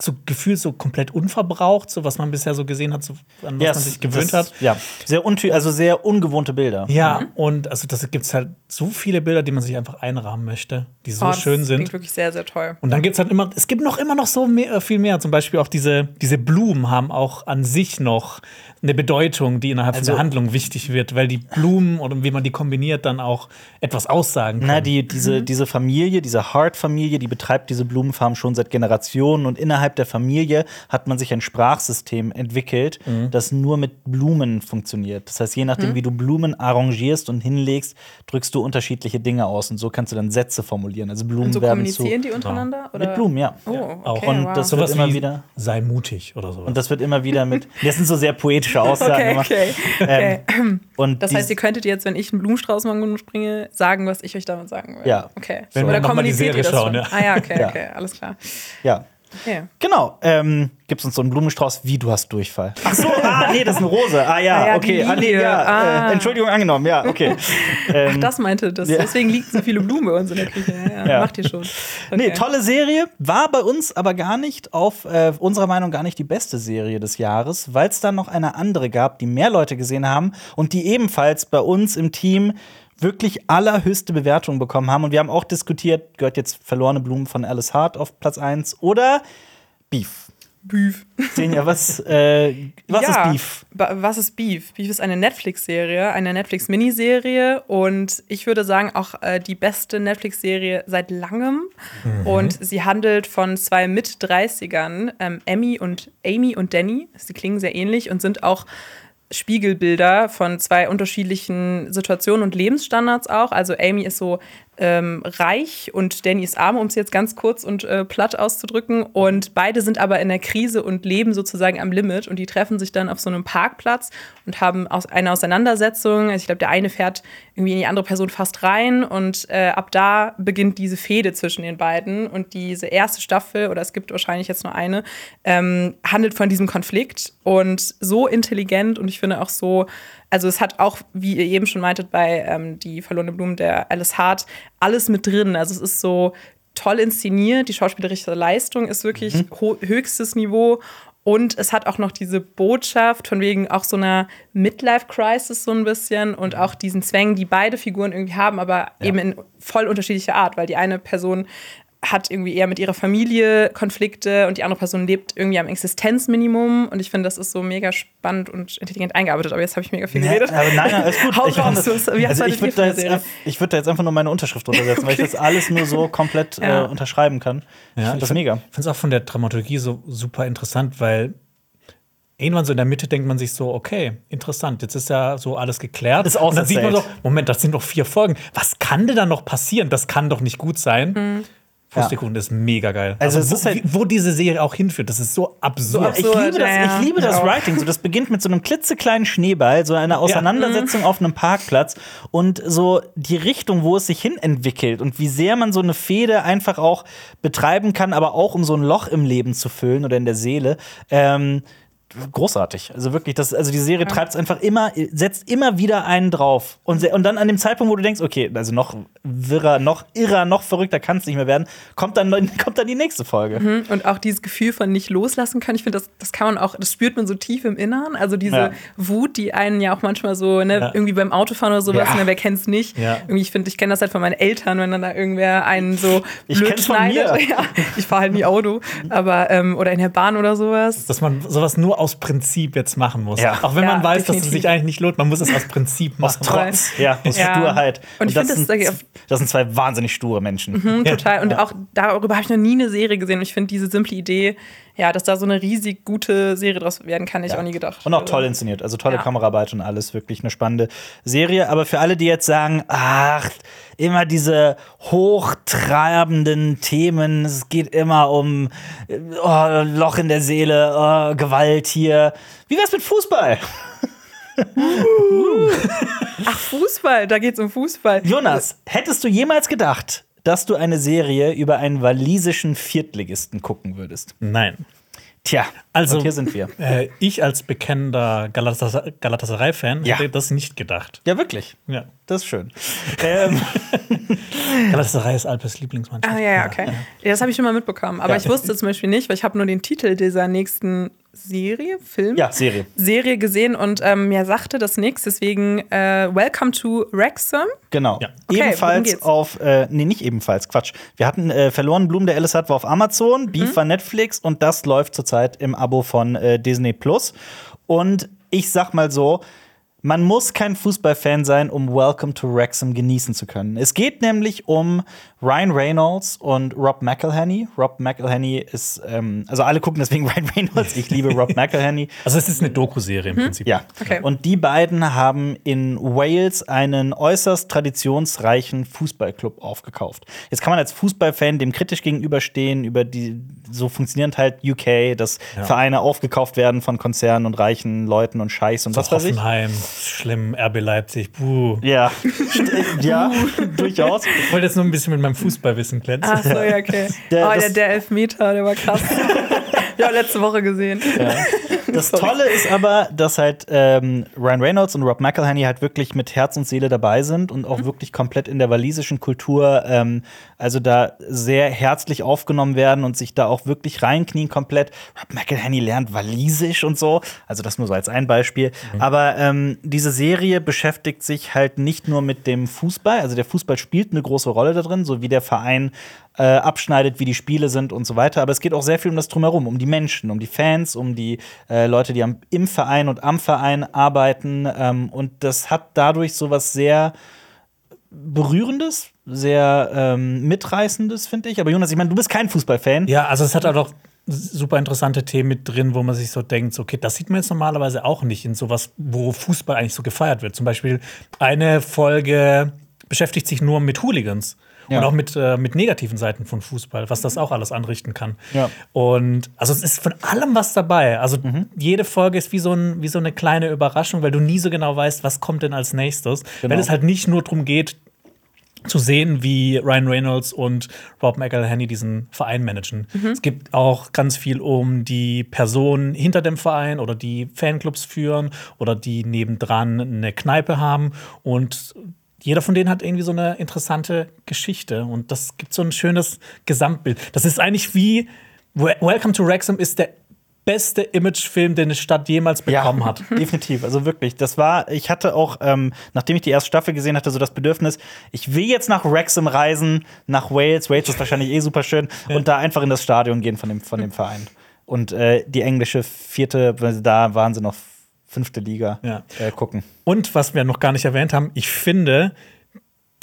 so gefühlt so komplett unverbraucht, so was man bisher so gesehen hat, so, an was Ja, man sich gewöhnt das, hat. Ja, sehr untü also sehr ungewohnte Bilder. Ja, und also das gibt es halt so viele Bilder, die man sich einfach einrahmen möchte, die so Oh, das schön sind. Klingt wirklich sehr, sehr toll. Und dann gibt es halt immer, es gibt noch immer noch so mehr, äh, viel mehr. Zum Beispiel auch diese, diese Blumen haben auch an sich noch eine Bedeutung, die innerhalb Also- von der Handlung wichtig wird, weil die Blumen oder wie man die kombiniert, dann auch etwas aussagen können. Na, die, diese, diese Familie, diese Hart-Familie, die betreibt diese Blumenfarm schon seit Generationen und innerhalb der Familie hat man sich ein Sprachsystem entwickelt, das nur mit Blumen funktioniert. Das heißt, je nachdem, wie du Blumen arrangierst und hinlegst, drückst du unterschiedliche Dinge aus und so kannst du dann Sätze formulieren. Also Blumen Und so werden zu kommunizieren die untereinander? Oder? mit Blumen, ja. Oh, auch. okay, Und wow. das- Sowas wird immer wie wieder- sei mutig oder sowas. Und das wird immer wieder mit. Das sind so sehr poetische [laughs] Aussagen. Okay, okay. Ähm, und Das heißt, ihr könntet jetzt, wenn ich einen Blumenstrauß morgen springe, sagen, was ich euch damit sagen will. Ja. Okay. Wenn wir Oder mal die kommuniziert Serie ihr das schauen, schon? ja. Ah ja, okay, Ja. okay, alles klar. ja. Okay. Genau. Ähm, Gibt es uns so einen Blumenstrauß, wie du hast Durchfall. Ach so, ah, nee, das ist eine Rose. Ah ja, Ah ja, okay. Ah, nee, ja. Ah. Äh, Entschuldigung, angenommen, ja, okay. Ähm, Ach, das meinte das. Ja. Deswegen liegen so viele Blumen bei uns in der Küche. Ja. Ja. Macht ihr schon. Okay. Nee, tolle Serie. War bei uns aber gar nicht auf äh, unserer Meinung gar nicht die beste Serie des Jahres, weil es dann noch eine andere gab, die mehr Leute gesehen haben und die ebenfalls bei uns im Team wirklich allerhöchste Bewertungen bekommen haben. Und wir haben auch diskutiert, gehört jetzt Verlorene Blumen von Alice Hart auf Platz 1 oder Beef. Beef. Senja, was, äh, was ja, ist Beef? Was ist Beef? Beef ist eine Netflix-Serie, eine Netflix-Miniserie und ich würde sagen auch äh, die beste Netflix-Serie seit langem. Und sie handelt von zwei Mit-30ern, ähm, Emmy und Amy und Danny. Sie klingen sehr ähnlich und sind auch Spiegelbilder von zwei unterschiedlichen Situationen und Lebensstandards auch. Also Amy ist so ähm, reich und Danny ist arm, um es jetzt ganz kurz und äh, platt auszudrücken. Und beide sind aber in der Krise und leben sozusagen am Limit. Und die treffen sich dann auf so einem Parkplatz und haben aus eine Auseinandersetzung. Also ich glaube, der eine fährt irgendwie in die andere Person fast rein und äh, ab da beginnt diese Fehde zwischen den beiden. Und diese erste Staffel, oder es gibt wahrscheinlich jetzt nur eine, ähm, handelt von diesem Konflikt und so intelligent und ich finde auch so, also es hat auch, wie ihr eben schon meintet, bei ähm, die verlorene Blumen der Alice Hart, alles mit drin. Also es ist so toll inszeniert, die schauspielerische Leistung ist wirklich ho- höchstes Niveau. Und es hat auch noch diese Botschaft von wegen auch so einer Midlife-Crisis so ein bisschen und auch diesen Zwängen, die beide Figuren irgendwie haben, aber eben in voll unterschiedlicher Art, weil die eine Person hat irgendwie eher mit ihrer Familie Konflikte und die andere Person lebt irgendwie am Existenzminimum. Und ich finde, das ist so mega spannend und intelligent eingearbeitet. Aber jetzt habe ich mega viel geredet. aber nein, nein, alles gut. [laughs] Hau Ich raus, das- also hast du ich würde da, jetzt ich würd da jetzt einfach nur meine Unterschrift runtersetzen, weil ich das alles nur so komplett [laughs] Ja. äh, unterschreiben kann. Ich finde das mega. Ich finde es auch von der Dramaturgie so super interessant, weil irgendwann so in der Mitte denkt man sich so, okay, interessant, jetzt ist ja so alles geklärt. Ist Und dann sieht man so. Moment, das sind noch vier Folgen. Was kann denn da noch passieren? Das kann doch nicht gut sein. Pustekuchen ist mega geil. Also es wo, ist halt- wie- wo diese Serie auch hinführt, das ist so absurd. Ich absurd, liebe, das, ja, ja. ich liebe das Ja. Writing. So, das beginnt mit so einem klitzekleinen Schneeball, so einer Auseinandersetzung auf einem Parkplatz und so die Richtung, wo es sich hin entwickelt und wie sehr man so eine Fehde einfach auch betreiben kann, aber auch um so ein Loch im Leben zu füllen oder in der Seele. Ähm, großartig. Also wirklich, das, also die Serie treibt es einfach immer, setzt immer wieder einen drauf. Und, und dann an dem Zeitpunkt, wo du denkst, okay, also noch wirrer, noch irrer, noch verrückter kann es nicht mehr werden, kommt dann, [laughs] kommt dann die nächste Folge. Und auch dieses Gefühl von nicht loslassen können, ich finde, das, das kann man auch, das spürt man so tief im Inneren. Also diese Ja. Wut, die einen ja auch manchmal so, ne, Ja. irgendwie beim Autofahren oder sowas, Ja. ne, wer kennt's nicht? Irgendwie, ich finde, ich kenne das halt von meinen Eltern, wenn dann da irgendwer einen so Ich blöd schneidet. [laughs] ich fahre halt nie Auto, aber ähm, oder in der Bahn oder sowas. dass man sowas nur aus Prinzip jetzt machen muss. Ja. Auch wenn Ja, man weiß, dass es definitiv. sich eigentlich nicht lohnt, man muss es aus Prinzip Aus machen. Trotz, ja, aus Ja. Sturheit. Und ich das, find, das sind, das sind zwei wahnsinnig sture Menschen. Mhm, total. Und auch darüber habe ich noch nie eine Serie gesehen. Und ich finde diese simple Idee, ja, dass da so eine riesig gute Serie draus werden kann, hätte ich auch nie gedacht. Und auch toll inszeniert, also tolle Ja. Kameraarbeit und alles, wirklich eine spannende Serie. Aber für alle, die jetzt sagen, ach, immer diese hochtrabenden Themen, es geht immer um oh, Loch in der Seele, oh, Gewalt hier. Wie wär's mit Fußball? [laughs] Ach, Fußball, da geht es um Fußball. Jonas, hättest du jemals gedacht, dass du eine Serie über einen walisischen Viertligisten gucken würdest? Nein. Tja, Also- und hier sind wir. Äh, ich als bekennender Galatasaray- Galatasaray-Fan Ja. hätte das nicht gedacht. Ja, wirklich. Ja. Das ist schön. [laughs] ähm, Galatasaray ist Alpes Lieblingsmannschaft. Ah, ja, ja, okay. Ja, das habe ich schon mal mitbekommen. Aber Ja. ich wusste zum Beispiel nicht, weil ich habe nur den Titel dieser nächsten Serie, Film, ja, Serie. Serie gesehen und ähm, mir sagte das nichts. Deswegen äh, Welcome to Wrexham. Genau. Ja. Okay, worum ebenfalls geht's? auf, äh, nee, nicht ebenfalls, Quatsch. Wir hatten äh, Verloren Blumen, der Alice hat, war auf Amazon, Mhm. Beef war Netflix und das läuft zurzeit im Abo von äh, Disney Plus. Und ich sag mal so, man muss kein Fußballfan sein, um Welcome to Wrexham genießen zu können. Es geht nämlich um Ryan Reynolds und Rob McElhenney. Rob McElhenney ist, ähm, also alle gucken deswegen [laughs] Ryan Reynolds. Ich liebe Rob [laughs] McElhenney. Also es ist eine Doku-Serie im Prinzip. Ja. Okay. Und die beiden haben in Wales einen äußerst traditionsreichen Fußballclub aufgekauft. Jetzt kann man als Fußballfan dem kritisch gegenüberstehen, über die so funktioniert halt UK, dass Vereine aufgekauft werden von Konzernen und reichen Leuten und Scheiß und was weiß ich. Hoffenheim, schlimm, RB Leipzig, buh. Ja, ja, [laughs] durchaus. Ich wollte jetzt nur ein bisschen mit meinem Fußballwissen glänzen. Ach so, ja, okay. Der- oh, der, der Elfmeter, der war krass. [laughs] [laughs] ja, letzte Woche gesehen. Das [laughs] Tolle ist aber, dass halt ähm, Ryan Reynolds und Rob McElhenney halt wirklich mit Herz und Seele dabei sind und auch wirklich komplett in der walisischen Kultur, ähm, also da sehr herzlich aufgenommen werden und sich da auch wirklich reinknien komplett. Rob McElhenney lernt walisisch und so, also das nur so als ein Beispiel. Aber ähm, diese Serie beschäftigt sich halt nicht nur mit dem Fußball, also der Fußball spielt eine große Rolle da drin, so wie der Verein äh, abschneidet, wie die Spiele sind und so weiter. Aber es geht auch sehr viel um das Drumherum, um die Menschen, um die Fans, um die äh, Leute, die am, im Verein und am Verein arbeiten. Ähm, und das hat dadurch so was sehr Berührendes, sehr ähm, Mitreißendes, finde ich. Aber Jonas, ich meine, du bist kein Fußballfan. Ja, also es hat auch noch super interessante Themen mit drin, wo man sich so denkt, okay, das sieht man jetzt normalerweise auch nicht in sowas, wo Fußball eigentlich so gefeiert wird. Zum Beispiel eine Folge beschäftigt sich nur mit Hooligans. Ja. Und auch mit, äh, mit negativen Seiten von Fußball, was das auch alles anrichten kann. Ja. Und also es ist von allem was dabei. Also jede Folge ist wie so, ein, wie so eine kleine Überraschung, weil du nie so genau weißt, was kommt denn als nächstes. Genau. Weil es halt nicht nur darum geht, zu sehen, wie Ryan Reynolds und Rob McElhenney diesen Verein managen. Es gibt auch ganz viel um die Personen hinter dem Verein oder die Fanclubs führen oder die nebendran eine Kneipe haben und jeder von denen hat irgendwie so eine interessante Geschichte und das gibt so ein schönes Gesamtbild. Das ist eigentlich wie Wel- Welcome to Wrexham ist der beste Imagefilm, den eine Stadt jemals bekommen hat. [laughs] definitiv. Also wirklich, das war, ich hatte auch, ähm, nachdem ich die erste Staffel gesehen hatte, so das Bedürfnis, ich will jetzt nach Wrexham reisen, nach Wales. Wales ist wahrscheinlich eh super schön und da einfach in das Stadion gehen von dem, von dem Verein. Und äh, die englische vierte, da waren sie noch fünfte Liga, Ja. äh, gucken. Und was wir noch gar nicht erwähnt haben, ich finde,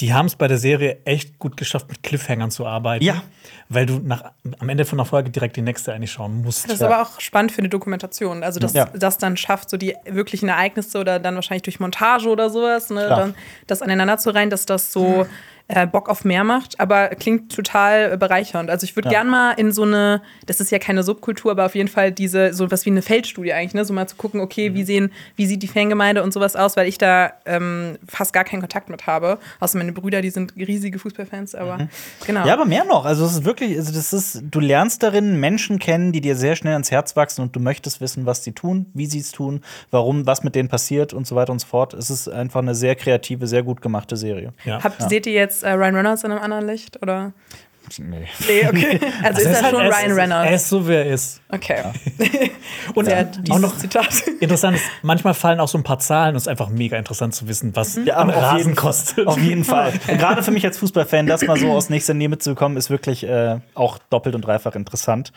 die haben es bei der Serie echt gut geschafft, mit Cliffhangern zu arbeiten. Ja. Weil du nach, am Ende von der Folge direkt die nächste eigentlich schauen musst. Das ist aber auch spannend für eine Dokumentation. Also, dass Ja. das dann schafft, so die wirklichen Ereignisse oder dann wahrscheinlich durch Montage oder sowas, ne, dann das aneinander zu rein, dass das so äh, Bock auf mehr macht. Aber klingt total äh, bereichernd. Also, ich würde Ja. gern mal in so eine, das ist ja keine Subkultur, aber auf jeden Fall diese, so was wie eine Feldstudie eigentlich, ne, so mal zu gucken, okay, wie sehen, wie sieht die Fangemeinde und sowas aus, weil ich da ähm, fast gar keinen Kontakt mit habe. Außer meine Brüder, die sind riesige Fußballfans, aber genau. Ja, aber mehr noch. Also es ist wirklich, also das ist, du lernst darin Menschen kennen, die dir sehr schnell ans Herz wachsen und du möchtest wissen, was sie tun, wie sie es tun, warum, was mit denen passiert und so weiter und so fort. Es ist einfach eine sehr kreative, sehr gut gemachte Serie. Ja. Habt, Seht ihr jetzt äh, Ryan Reynolds in einem anderen Licht? Oder? Nee. Nee, okay. [laughs] Also ist Er halt- schon er ist- Ryan Er Reynolds. ist so, wie er ist. Okay. [laughs] Und Sehr äh, dieses auch noch Zitat. [laughs] interessant ist, manchmal fallen auch so ein paar Zahlen und es ist einfach mega interessant zu wissen, was Ja, ein aber auf Rasen jeden, kostet. auf jeden Fall. Und Gerade für mich als Fußballfan, das mal so aus nächster Nähe mitzubekommen, ist wirklich äh, auch doppelt und dreifach interessant.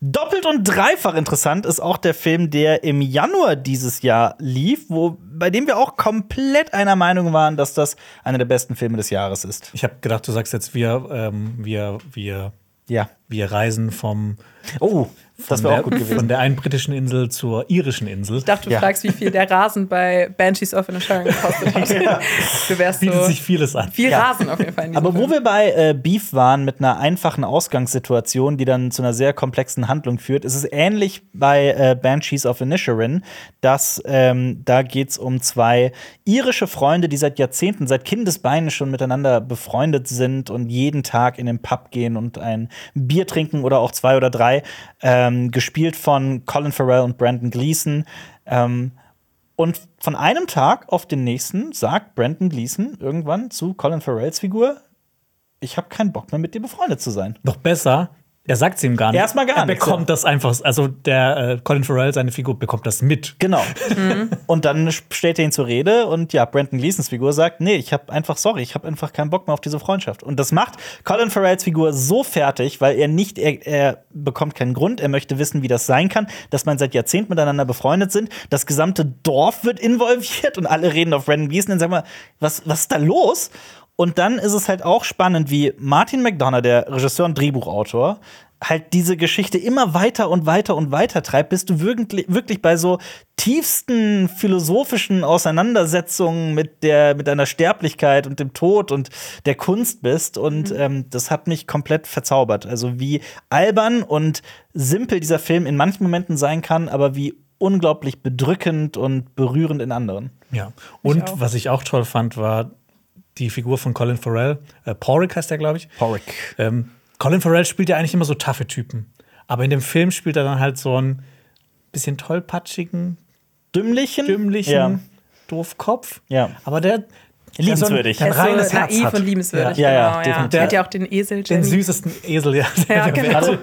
Doppelt und dreifach interessant ist auch der Film, der im Januar dieses Jahr lief, wo, bei dem wir auch komplett einer Meinung waren, dass das einer der besten Filme des Jahres ist. Ich habe gedacht, du sagst jetzt, wir, ähm, wir, wir, Ja. wir reisen vom Oh, das von wäre der, auch gut gewesen. von der einen britischen Insel zur irischen Insel. Ich dachte, du Ja. fragst, wie viel der Rasen bei Banshees of Inisherin gekostet hat. [laughs] Du wärst Bietet so sich vieles an. viel Ja. Rasen auf jeden Fall. Aber wo Film. wir bei äh, Beef waren mit einer einfachen Ausgangssituation, die dann zu einer sehr komplexen Handlung führt, ist es ähnlich bei äh, Banshees of Inisherin, dass ähm, da geht es um zwei irische Freunde, die seit Jahrzehnten, seit Kindesbeinen schon miteinander befreundet sind und jeden Tag in den Pub gehen und ein Bier trinken oder auch zwei oder drei, ähm, gespielt von Colin Farrell und Brandon Gleeson. Ähm, und von einem Tag auf den nächsten sagt Brandon Gleeson irgendwann zu Colin Farrells Figur: Ich habe keinen Bock mehr mit dir befreundet zu sein. Noch besser, er sagt es ihm gar nicht. Erstmal gar er nicht, bekommt das einfach, also der äh, Colin Farrell, seine Figur, bekommt das mit. Genau. Und dann stellt er ihn zur Rede und ja, Brandon Gleesons Figur sagt: Nee, ich habe einfach, sorry, ich habe einfach keinen Bock mehr auf diese Freundschaft. Und das macht Colin Farrells Figur so fertig, weil er nicht, er, er bekommt keinen Grund, er möchte wissen, wie das sein kann, dass man seit Jahrzehnten miteinander befreundet sind. Das gesamte Dorf wird involviert und alle reden auf Brandon Gleeson und sagen mal, was, was ist da los? Und dann ist es halt auch spannend, wie Martin McDonough, der Regisseur und Drehbuchautor, halt diese Geschichte immer weiter und weiter und weiter treibt, bis du wirklich, wirklich bei so tiefsten philosophischen Auseinandersetzungen mit der mit deiner Sterblichkeit und dem Tod und der Kunst bist und ähm, das hat mich komplett verzaubert. Also wie albern und simpel dieser Film in manchen Momenten sein kann, aber wie unglaublich bedrückend und berührend in anderen. Ja. Und auch. was ich auch toll fand, war die Figur von Colin Farrell. Äh, Porrick heißt der, glaube ich. Porrick. Ähm, Colin Farrell spielt ja eigentlich immer so taffe Typen. Aber in dem Film spielt er dann halt so einen bisschen tollpatschigen, Dümmlichen? dümmlichen Ja. Doofkopf. Ja. Aber der Liebenswürdig. Der so ein, der ein ist reines so Herz naiv hat. und liebenswürdig. Ja, ja, genau, definitiv. Er hat ja auch den Esel, Den Jenny. süßesten Esel, ja. [laughs] Ja, der genau. Also,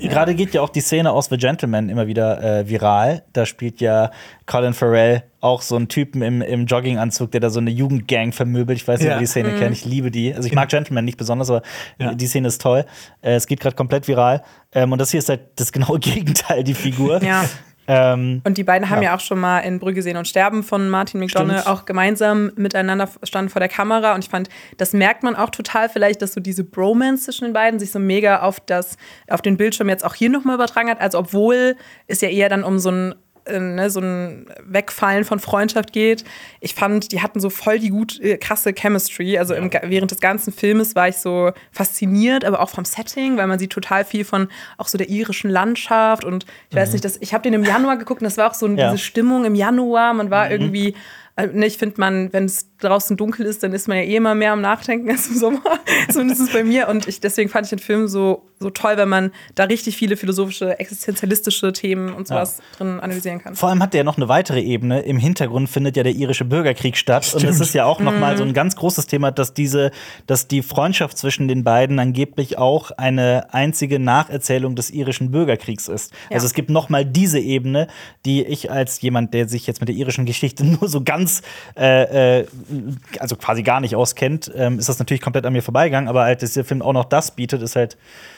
gerade geht ja auch die Szene aus The Gentleman immer wieder äh, viral. Da spielt ja Colin Farrell auch so einen Typen im, im Jogginganzug, der da so eine Jugendgang vermöbelt. Ich weiß nicht, Ja. ob ihr die Szene kennt. Ich liebe die. Also ich mag Gentleman nicht besonders, aber Ja. die Szene ist toll. Äh, es geht gerade komplett viral. Ähm, und das hier ist halt das genaue [laughs] Gegenteil, die Figur. Ja. Ähm, Und die beiden haben Ja. ja auch schon mal in Brügge sehen und sterben von Martin McDonough auch gemeinsam miteinander standen vor der Kamera. Und ich fand, das merkt man auch total vielleicht, dass so diese Bromance zwischen den beiden sich so mega auf, das, auf den Bildschirm jetzt auch hier nochmal übertragen hat. Also obwohl es ja eher dann um so ein äh, ne, so ein Wegfallen von Freundschaft geht. Ich fand, die hatten so voll die gut äh, krasse Chemistry. Also im, während des ganzen Filmes war ich so fasziniert, aber auch vom Setting, weil man sieht total viel von auch so der irischen Landschaft und ich weiß nicht, das, ich habe den im Januar geguckt und das war auch so Ja. diese Stimmung im Januar. Man war irgendwie Also, ne, ich finde, man, wenn es draußen dunkel ist, dann ist man ja eh immer mehr am Nachdenken [laughs] als im Sommer. Zumindest ist es bei mir. Und ich, deswegen fand ich den Film so, so toll, wenn man da richtig viele philosophische, existenzialistische Themen und sowas drin analysieren kann. Vor allem hat der noch eine weitere Ebene. Im Hintergrund findet ja der irische Bürgerkrieg statt. Und es ist ja auch noch mal so ein ganz großes Thema, dass diese, dass die Freundschaft zwischen den beiden angeblich auch eine einzige Nacherzählung des irischen Bürgerkriegs ist. Ja. Also es gibt noch mal diese Ebene, die ich als jemand, der sich jetzt mit der irischen Geschichte [laughs] nur so ganz, äh, äh, also quasi gar nicht auskennt, ähm, ist das natürlich komplett an mir vorbeigegangen. Aber halt, dass der Film auch noch das bietet, ist halt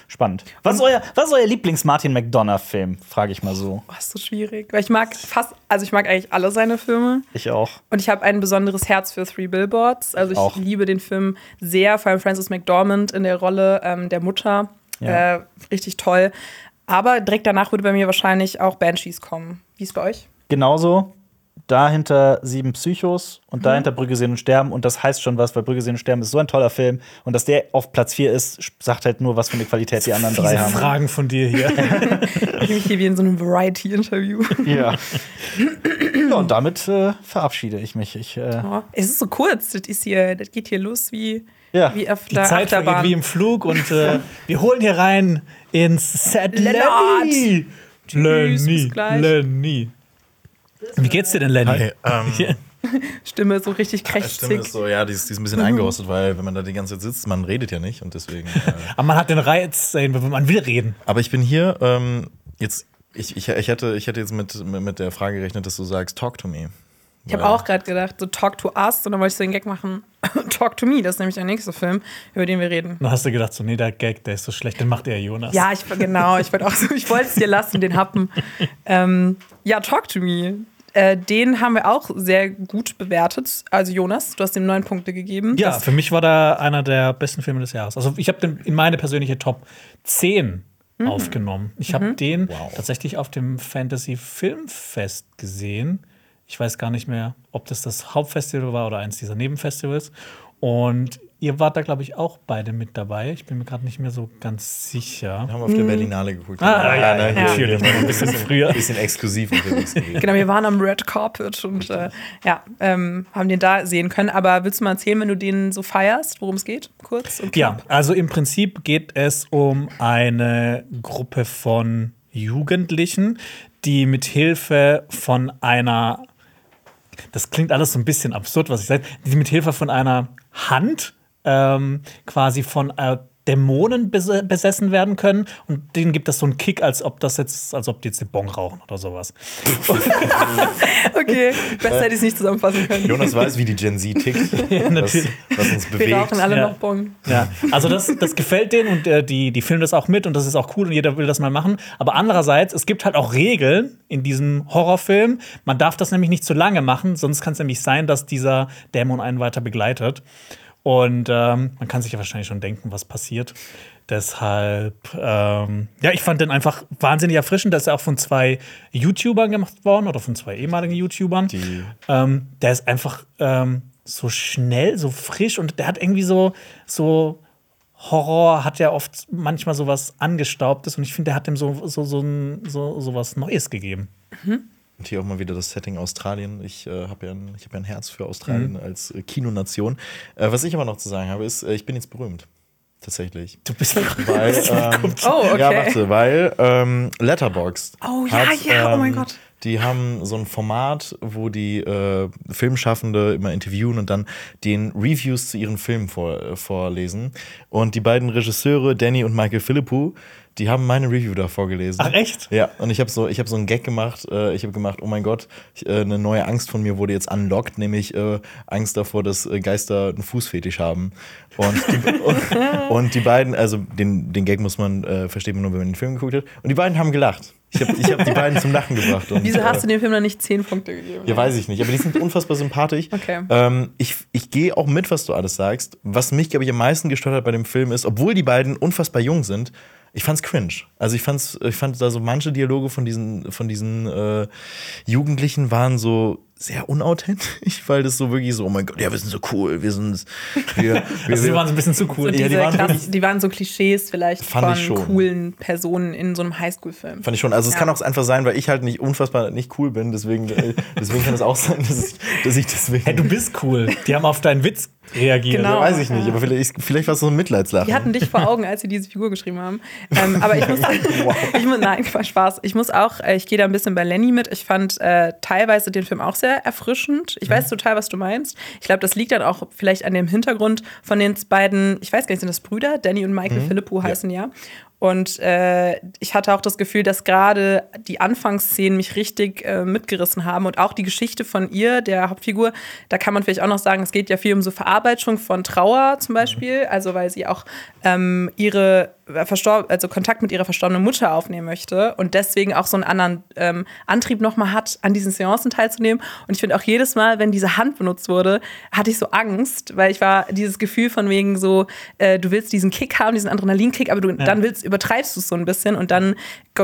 spannend. Was ist euer, was ist euer Lieblings-Martin McDonough-Film? Frage ich mal so. Oh, ist so schwierig. Weil ich mag fast, also ich mag eigentlich alle seine Filme. Ich auch. Und ich habe ein besonderes Herz für Three Billboards. Also ich Auch. liebe den Film sehr, vor allem Frances McDormand in der Rolle ähm, der Mutter. Ja. Äh, richtig toll. Aber direkt danach würde bei mir wahrscheinlich auch Banshees kommen. Wie ist bei euch? Genauso. Dahinter sieben Psychos und dahinter Brügge sehen und sterben. Und das heißt schon was, weil Brügge sehen und sterben ist so ein toller Film. Und dass der auf Platz 4 ist, sagt halt nur, was für eine Qualität die anderen drei haben. Fragen von dir hier. [laughs] Ich mich hier wie in so einem Variety-Interview. Ja. [laughs] ja, und damit äh, verabschiede ich mich. Ich, äh, Oh, es ist so kurz. Das, ist hier, das geht hier los wie, Ja. wie auf Die der Zeit vergeht Achterbahn. wie im Flug und äh, wir holen hier rein ins Set. Lenny. Lenny. bis gleich. Lenny. Wie geht's dir denn, Lenny? Hi, ähm, [laughs] Stimme ist so richtig Stimme krächzig. ist so, ja, die ist, die ist ein bisschen eingerostet, weil wenn man da die ganze Zeit sitzt, man redet ja nicht und deswegen. Äh, Aber man hat den Reiz, äh, man will reden. aber ich bin hier, ähm, jetzt, ich, ich, ich, hätte, ich hätte jetzt mit, mit der Frage gerechnet, dass du sagst, talk to me. Ich habe Weil- auch gerade gedacht, so Talk to Us, und dann wollte ich so den Gag machen. [laughs] Talk to Me, das ist nämlich der nächste Film, über den wir reden. Dann hast du gedacht, so, nee, der Gag, der ist so schlecht, den macht er Jonas. Ja, ich genau, ich wollte auch so, ich wollte es dir lassen, den Happen. [laughs] Ähm, ja, Talk to Me. Äh, den haben wir auch sehr gut bewertet. Also Jonas, du hast ihm neun Punkte gegeben. Ja, für mich war da einer der besten Filme des Jahres. Also ich habe den in meine persönliche Top 10 Mhm. aufgenommen. Ich habe den tatsächlich auf dem Fantasy Filmfest gesehen. Ich weiß gar nicht mehr, ob das das Hauptfestival war oder eins dieser Nebenfestivals. Und ihr wart da, glaube ich, auch beide mit dabei. Ich bin mir gerade nicht mehr so ganz sicher. Haben wir auf der Berlinale geguckt. Ah, ja, ja, hier- natürlich. hier- Ein bisschen früher. Ein bisschen exklusiv unterwegs gewesen. Genau, wir waren am Red Carpet und äh, ja, ähm, haben den da sehen können. Aber willst du mal erzählen, wenn du den so feierst, worum es geht? Kurz und Ja, knapp. also im Prinzip geht es um eine Gruppe von Jugendlichen, die mit Hilfe von einer das klingt alles so ein bisschen absurd, was ich sage, die mit Hilfe von einer Hand ähm, quasi von äh, Dämonen bes besessen werden können und denen gibt das so einen Kick, als ob das jetzt, als ob die jetzt den Bon rauchen oder sowas. [laughs] Okay, besser hätte ich es nicht zusammenfassen können. Jonas weiß, wie die Gen Z tickt, [laughs] was, natürlich. was uns wir bewegt. rauchen alle Ja. noch Bon. Ja, also das, das gefällt denen und äh, die, die filmen das auch mit und das ist auch cool und jeder will das mal machen. Aber andererseits, es gibt halt auch Regeln in diesem Horrorfilm. Man darf das nämlich nicht zu lange machen, sonst kann es nämlich sein, dass dieser Dämon einen weiter begleitet. Und ähm, man kann sich ja wahrscheinlich schon denken, was passiert. Deshalb, ähm, ja, ich fand den einfach wahnsinnig erfrischend. Der ist ja auch von zwei YouTubern gemacht worden oder von zwei ehemaligen YouTubern. Die- Ähm, der ist einfach ähm, so schnell, so frisch und der hat irgendwie so, so Horror hat ja oft manchmal so was Angestaubtes und ich finde, der hat dem so, so, so, so, so was Neues gegeben. Und hier auch mal wieder das Setting Australien. Ich äh, habe ja, ein- ich hab ja ein Herz für Australien als äh, Kinonation. Äh, was ich aber noch zu sagen habe, ist, äh, ich bin jetzt berühmt. Tatsächlich. Du bist Weil, [laughs] ähm, Oh, okay. Ja, warte, weil ähm, Letterboxd. Oh, ja, ja, oh mein Gott. Die haben so ein Format, wo die äh, Filmschaffende immer interviewen und dann den Reviews zu ihren Filmen vor, äh, vorlesen. Und die beiden Regisseure, Danny und Michael Philippou, die haben meine Review da vorgelesen. Ach, echt? Ja, und ich habe so, ich hab so einen Gag gemacht. Äh, ich habe gemacht, oh mein Gott, ich, äh, eine neue Angst von mir wurde jetzt unlocked, nämlich äh, Angst davor, dass äh, Geister einen Fußfetisch haben. Und die, [laughs] und die beiden, also den, den Gag muss man, äh, versteht man nur, wenn man den Film geguckt hat. Und die beiden haben gelacht. Ich habe ich hab die beiden zum Lachen gebracht. Und, Wieso hast äh, du dem Film dann nicht zehn Punkte gegeben? ja, weiß ich nicht, aber die sind unfassbar sympathisch. Okay. Ähm, ich ich gehe auch mit, was du alles sagst. Was mich, glaube ich, am meisten gestört hat bei dem Film ist, obwohl die beiden unfassbar jung sind, ich fand's cringe. Also ich fand's, ich fand da so manche Dialoge von diesen, von diesen äh, Jugendlichen waren so sehr unauthentisch, [laughs] weil das so wirklich so, oh mein Gott, ja, wir sind so cool, wir sind, wir, wir, Also, die waren so ein bisschen zu So cool. diese die waren Klass- die waren so Klischees vielleicht Fand von ich schon. coolen Personen in so einem Highschool-Film. Fand ich schon. Also es Ja. kann auch einfach sein, weil ich halt nicht unfassbar nicht cool bin. Deswegen, äh, deswegen kann es auch sein, dass ich, dass ich deswegen. Hey, du bist cool. Die haben auf deinen Witz reagiert. Genau. weiß ich nicht, aber vielleicht, vielleicht war es so ein Mitleidslachen. Die hatten dich vor Augen, als sie diese Figur geschrieben haben. Ähm, aber ich muss, [laughs] ich muss, nein, Spaß. Ich muss auch, äh, ich gehe da ein bisschen bei Lenny mit. Ich fand äh, teilweise den Film auch sehr erfrischend. Ich weiß total, was du meinst. Ich glaube, das liegt dann auch vielleicht an dem Hintergrund von den beiden, ich weiß gar nicht, sind das Brüder? Danny und Michael Philippou heißen ja. Und äh, ich hatte auch das Gefühl, dass gerade die Anfangsszenen mich richtig äh, mitgerissen haben. Und auch die Geschichte von ihr, der Hauptfigur, da kann man vielleicht auch noch sagen, es geht ja viel um so Verarbeitung von Trauer zum Beispiel, also weil sie auch ähm, ihre also Kontakt mit ihrer verstorbenen Mutter aufnehmen möchte und deswegen auch so einen anderen ähm, Antrieb nochmal hat, an diesen Seancen teilzunehmen. Und ich finde auch jedes Mal, wenn diese Hand benutzt wurde, hatte ich so Angst, weil ich war dieses Gefühl von wegen so, äh, du willst diesen Kick haben, diesen Adrenalinkick, aber du dann willst, übertreibst du es so ein bisschen und dann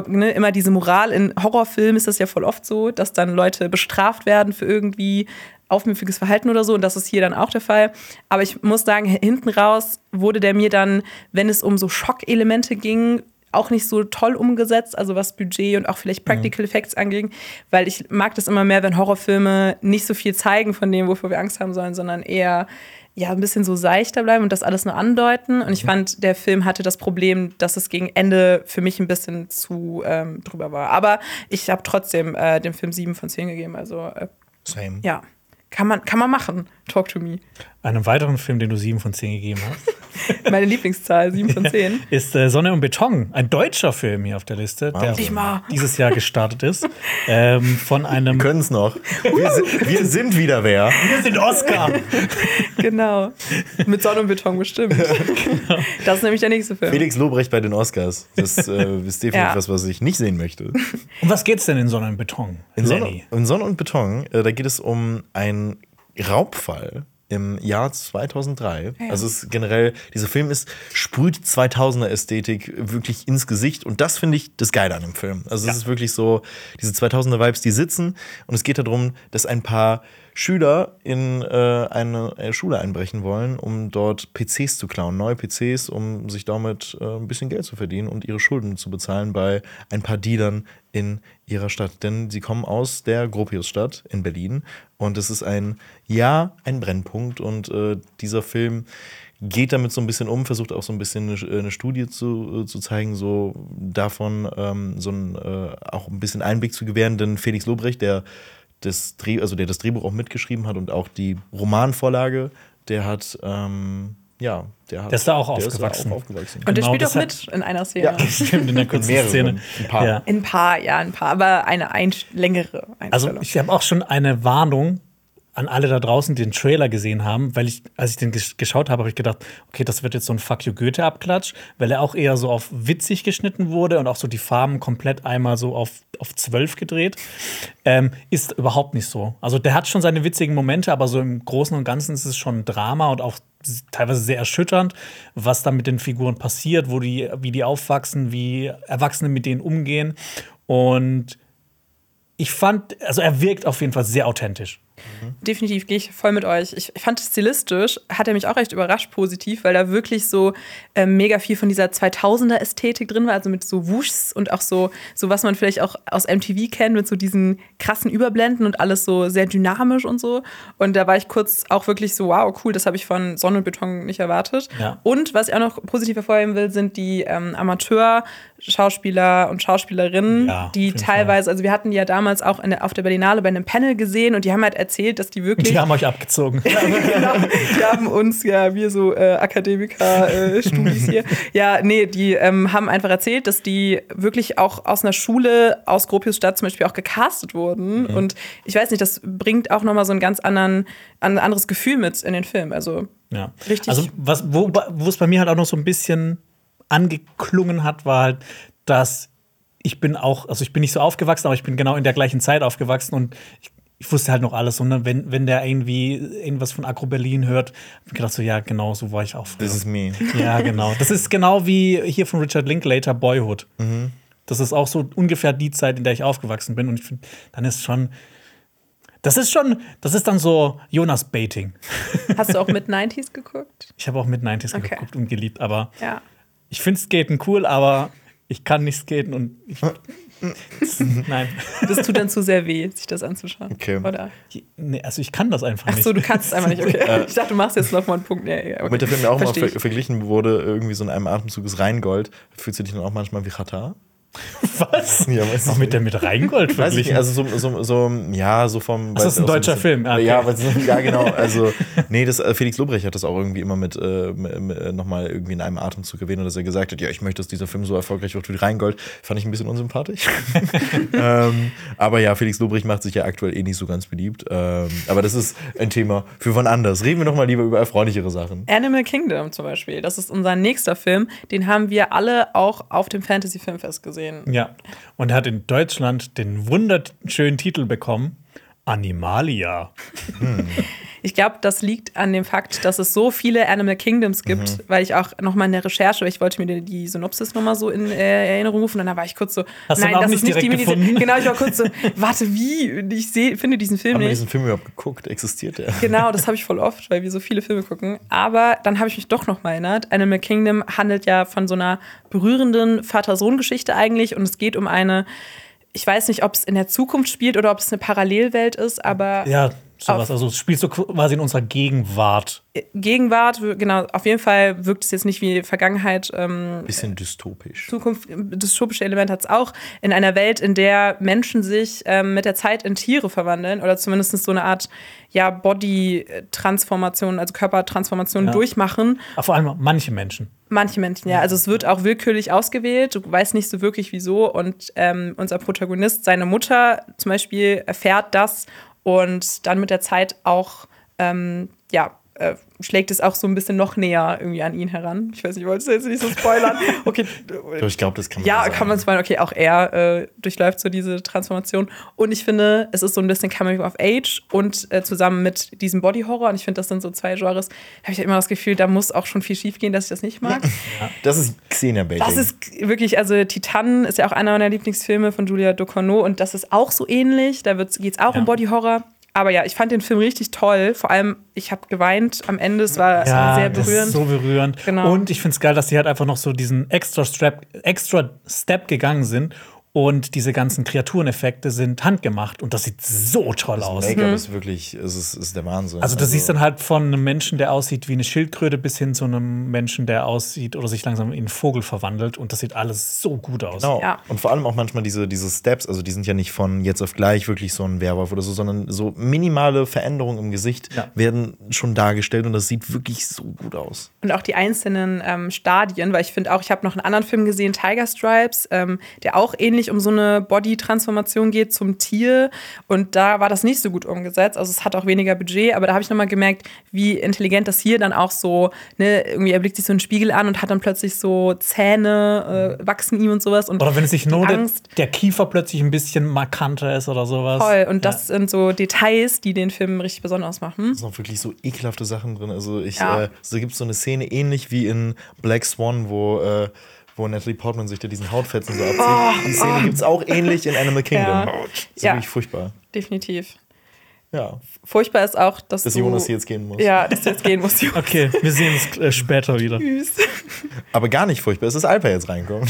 ne, immer diese Moral. In Horrorfilmen ist das ja voll oft so, dass dann Leute bestraft werden für irgendwie aufmüpfiges Verhalten oder so. Und das ist hier dann auch der Fall. Aber ich muss sagen, hinten raus wurde der mir dann, wenn es um so Schockelemente ging, auch nicht so toll umgesetzt, also was Budget und auch vielleicht Practical Effects anging, weil ich mag das immer mehr, wenn Horrorfilme nicht so viel zeigen von dem, wovor wir Angst haben sollen, sondern eher ja ein bisschen so seichter bleiben und das alles nur andeuten. Und ich fand, der Film hatte das Problem, dass es gegen Ende für mich ein bisschen zu ähm, drüber war. Aber ich habe trotzdem äh, dem Film 7 von 10 gegeben. Also äh, Same. ja, kann man, kann man machen. Talk to me. Einem weiteren Film, den du 7 von 10 gegeben hast, [laughs] Meine Lieblingszahl, 7 von 10. ist äh, Sonne und Beton. Ein deutscher Film hier auf der Liste, der Endlich mal. dieses Jahr gestartet ist. ähm, von einem. Können es noch. Wir, sind- wir sind wieder wer. Wir sind Oscar. [laughs] Genau. Mit Sonne und Beton bestimmt. [laughs] Das ist nämlich der nächste Film. Felix Lobrecht bei den Oscars. Das äh, ist definitiv Ja. was, was ich nicht sehen möchte. Um was geht's denn in Sonne und Beton? In Sonne, in Sonne und Beton, äh, da geht es um einen Raubfall im Jahr 2003. Also es ist generell, dieser Film ist, sprüht 2000er Ästhetik wirklich ins Gesicht und das finde ich das Geile an dem Film. Also es ist wirklich so, diese 2000er Vibes, die sitzen und es geht darum, dass ein paar Schüler in äh, eine äh, Schule einbrechen wollen, um dort PCs zu klauen, neue PCs, um sich damit äh, ein bisschen Geld zu verdienen und ihre Schulden zu bezahlen bei ein paar Dealern in ihrer Stadt. Denn sie kommen aus der Gropiusstadt in Berlin. Und es ist ein, ja, ein Brennpunkt. Und äh, dieser Film geht damit so ein bisschen um, versucht auch so ein bisschen eine, eine Studie zu, äh, zu zeigen, so davon ähm, so ein, äh, auch ein bisschen Einblick zu gewähren, denn Felix Lobrecht, der das Dreh, also der das Drehbuch auch mitgeschrieben hat und auch die Romanvorlage, der hat, ähm, ja, der hat. Der ist da auch aufgewachsen. auch aufgewachsen. Und der Genau, spielt auch mit in einer Szene. Ja. [laughs] Stimmt, in der kurzen mehreren, Szene. ein paar. Ja. In ein paar, ja, ein paar, aber eine ein längere Also Einstellung. ich habe auch schon eine Warnung an alle da draußen, die den Trailer gesehen haben, weil ich, als ich den gesch- geschaut habe, habe ich gedacht, okay, das wird jetzt so ein Fuck you Goethe-Abklatsch, weil er auch eher so auf witzig geschnitten wurde und auch so die Farben komplett einmal so auf, auf 12 gedreht. Ähm, ist überhaupt nicht so. Also der hat schon seine witzigen Momente, aber so im Großen und Ganzen ist es schon Drama und auch teilweise sehr erschütternd, was da mit den Figuren passiert, wo die, wie die aufwachsen, wie Erwachsene mit denen umgehen. Und ich fand, also er wirkt auf jeden Fall sehr authentisch. Definitiv gehe ich voll mit euch. Ich fand stilistisch, hat er mich auch recht überrascht positiv, weil da wirklich so ähm, mega viel von dieser 2000er Ästhetik drin war, also mit so Wuschs und auch so, so was man vielleicht auch aus MTV kennt, mit so diesen krassen Überblenden und alles so sehr dynamisch und so. Und da war ich kurz auch wirklich so, wow, cool, das habe ich von Sonne und Beton nicht erwartet. Ja. Und was ich auch noch positiv hervorheben will, sind die ähm, Amateur-Schauspieler und Schauspielerinnen, Ja, die teilweise, also wir hatten die ja damals auch der, auf der Berlinale bei einem Panel gesehen und die haben halt erzählt, dass die wirklich. Die haben euch abgezogen. [laughs] genau, die haben uns, ja, wir so äh, Akademiker, äh, hier. Ja, nee, die ähm, haben einfach erzählt, dass die wirklich auch aus einer Schule aus Gropiusstadt zum Beispiel auch gecastet wurden. Und ich weiß nicht, das bringt auch nochmal so ein ganz anderen, ein anderes Gefühl mit in den Film. Also Ja. Richtig. Also, was, wo es bei mir halt auch noch so ein bisschen angeklungen hat, war halt, dass ich bin auch, also ich bin nicht so aufgewachsen, aber ich bin genau in der gleichen Zeit aufgewachsen und ich, ich wusste halt noch alles. Und dann, wenn, wenn der irgendwie irgendwas von Agro Berlin hört, hab ich gedacht so, ja, genau, so war ich auch früher. This is me. [laughs] Ja, genau. Das ist genau wie hier von Richard Linklater, Boyhood. Das ist auch so ungefähr die Zeit, in der ich aufgewachsen bin. Und ich finde, dann ist schon. Das ist schon, das ist dann so Jonas Baiting. [laughs] Hast du auch mit 90s geguckt? Ich habe auch mit 90s Okay. geguckt und geliebt, aber Ja. ich finde Skaten cool, aber ich kann nicht skaten und ich. Nein. Das tut dann zu sehr weh, sich das anzuschauen. Okay. Oder? Nee, also ich kann das einfach Ach nicht. so, du kannst es einfach nicht. Okay. [laughs] Ich dachte, du machst jetzt noch mal einen Punkt. Nee, okay. Mit der Film, der auch Versteh mal ver verglichen wurde, irgendwie so in einem Atemzug ist Rheingold. Fühlst du dich dann auch manchmal wie Katar? [laughs] Was? Ja, weiß Auch ich mit der mit Rheingold verglichen. nicht, also so, so, so ja, so vom. Ach, das ist ein weil so deutscher bisschen- Film, ah, okay. Ja, weil's- ja, genau. [laughs] Also, nee, das, äh, Felix Lobrecht hat das auch irgendwie immer mit, äh, mit- äh, nochmal irgendwie in einem Atemzug erwähnt, dass er gesagt hat, ja, ich möchte, dass dieser Film so erfolgreich wird wie Rheingold. Fand ich ein bisschen unsympathisch. [laughs] ähm, aber ja, Felix Lobrecht macht sich ja aktuell eh nicht so ganz beliebt. Ähm, aber das ist ein Thema für wann anders. Reden wir doch mal lieber über erfreulichere Sachen. Animal Kingdom zum Beispiel. Das ist unser nächster Film. Den haben wir alle auch auf dem Fantasy Filmfest gesehen. Ja. Und hat in Deutschland den wunderschönen Titel bekommen: Animalia. Ich glaube, das liegt an dem Fakt, dass es so viele Animal Kingdoms gibt, weil ich auch noch mal in der Recherche, ich wollte mir die, die Synopsis noch mal so in äh, Erinnerung rufen und dann war ich kurz so, Hast nein, das ist nicht die Miniserie. Genau, ich war kurz so, warte, wie? Ich seh, finde diesen Film Haben wir nicht. diesen Film überhaupt geguckt? Existiert der? Genau, das habe ich voll oft, weil wir so viele Filme gucken. Aber dann habe ich mich doch noch mal erinnert. Animal Kingdom handelt ja von so einer berührenden Vater-Sohn-Geschichte eigentlich. Und es geht um eine, ich weiß nicht, ob es in der Zukunft spielt oder ob es eine Parallelwelt ist, aber Ja, sowas. Also es spielt so quasi in unserer Gegenwart. Gegenwart, genau, auf jeden Fall wirkt es jetzt nicht wie Vergangenheit. Ähm, Bisschen dystopisch. Zukunft, dystopische Element hat es auch, in einer Welt, in der Menschen sich ähm, mit der Zeit in Tiere verwandeln oder zumindest so eine Art ja, Body-Transformation, also Körpertransformation Ja. durchmachen. Aber vor allem manche Menschen. Manche Menschen, ja. Also es wird auch willkürlich ausgewählt. Du weißt nicht so wirklich wieso. Und ähm, unser Protagonist, seine Mutter zum Beispiel, erfährt das und dann mit der Zeit auch, ähm, ja, äh, schlägt es auch so ein bisschen noch näher irgendwie an ihn heran. Ich weiß nicht, ich wollte es jetzt nicht so spoilern. [laughs] Okay. Ich glaube, das kann man Ja, so kann man spoilern. Okay, auch er äh, durchläuft so diese Transformation. Und ich finde, es ist so ein bisschen Coming of Age und äh, zusammen mit diesem Body Horror. Und ich finde, das sind so zwei Genres. habe ich ja immer das Gefühl, da muss auch schon viel schief gehen, dass ich das nicht mag. [laughs] Das ist Xenia-Baiting. Das ist wirklich, also Titan ist ja auch einer meiner Lieblingsfilme von Julia Ducournau und das ist auch so ähnlich. Da geht es auch Ja. um Body Horror. Aber ja, ich fand den Film richtig toll. Vor allem, ich habe geweint am Ende. Es war, es war sehr das berührend. ist so berührend. Genau. Und ich finde es geil, dass die halt einfach noch so diesen extra, Strap, extra Step gegangen sind. Und diese ganzen Kreatureneffekte sind handgemacht. Und das sieht so toll aus. Make-up ist wirklich, es ist, ist der Wahnsinn. Also, du siehst dann halt von einem Menschen, der aussieht wie eine Schildkröte, bis hin zu einem Menschen, der aussieht oder sich langsam in einen Vogel verwandelt. Und das sieht alles so gut aus. Genau. Ja. Und vor allem auch manchmal diese, diese Steps, also die sind ja nicht von jetzt auf gleich wirklich so ein Werwolf oder so, sondern so minimale Veränderungen im Gesicht Ja. werden schon dargestellt und das sieht wirklich so gut aus. und auch die einzelnen ähm, Stadien, weil ich finde auch, ich habe noch einen anderen Film gesehen, Tiger Stripes, ähm, der auch ähnlich um so eine Body-Transformation geht zum Tier. Und da war das nicht so gut umgesetzt. Also es hat auch weniger Budget, aber da habe ich nochmal gemerkt, wie intelligent das hier dann auch so, ne, irgendwie er blickt sich so einen Spiegel an und hat dann plötzlich so Zähne, äh, wachsen ihm und sowas. Und Oder wenn es sich nur der, Angst. der Kiefer plötzlich ein bisschen markanter ist oder sowas. Toll. Und das sind so Details, die den Film richtig besonders machen. Es sind auch wirklich so ekelhafte Sachen drin. Also ich, Ja. äh, so gibt es so eine Szene ähnlich wie in Black Swan, wo, äh, wo Natalie Portman sich da diesen Hautfetzen so abzieht. Die Szene gibt es auch ähnlich in Animal [laughs] Kingdom. Ja. Ist Ja. wirklich furchtbar. Definitiv. Ja, Furchtbar ist auch, dass, dass du, Jonas hier jetzt gehen muss. Ja, dass du jetzt gehen musst. Jonas. Okay, wir sehen uns äh, später wieder. Tschüss. Aber gar nicht furchtbar, es ist Alper jetzt reinkommt.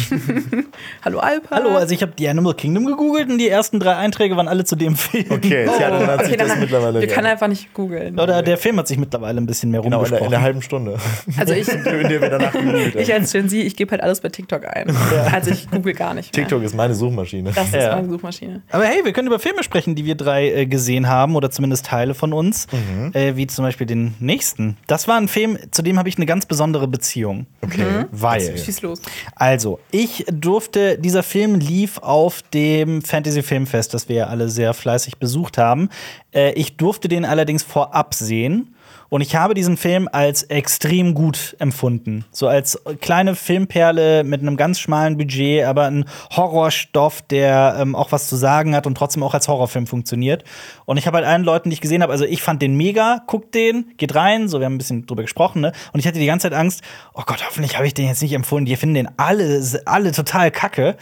[laughs] Hallo Alpa. Hallo, also ich habe die Animal Kingdom gegoogelt und die ersten drei Einträge waren alle zu dem Film. Okay, ja, dann hat sich Okay, das dann- mittlerweile Wir können einfach nicht googeln. Oder der Film hat sich mittlerweile ein bisschen mehr Genau, in der, in rumgesprochen. der halben Stunde. Also ich, [laughs] ich als Gen Z, ich gebe halt alles bei TikTok ein. Also ich google gar nicht mehr. TikTok ist meine Suchmaschine. Das ist Ja. meine Suchmaschine. Aber hey, wir können über Filme sprechen, die wir drei äh, gesehen haben oder zumindest Teile von uns, Mhm. äh, wie zum Beispiel den nächsten. Das war ein Film, zu dem habe ich eine ganz besondere Beziehung. Okay. Weil, Schieß los. also, ich durfte, dieser Film lief auf dem Fantasy Filmfest, das wir ja alle sehr fleißig besucht haben. Äh, ich durfte den allerdings vorab sehen. Und ich habe diesen Film als extrem gut empfunden. So als kleine Filmperle mit einem ganz schmalen Budget, aber ein Horrorstoff, der ähm, auch was zu sagen hat und trotzdem auch als Horrorfilm funktioniert. Und ich habe halt allen Leuten, die ich gesehen habe, also ich fand den mega, guckt den, geht rein, so wir haben ein bisschen drüber gesprochen, ne? Und ich hatte die ganze Zeit Angst, oh Gott, hoffentlich habe ich den jetzt nicht empfohlen. Die finden den alle, alle total kacke.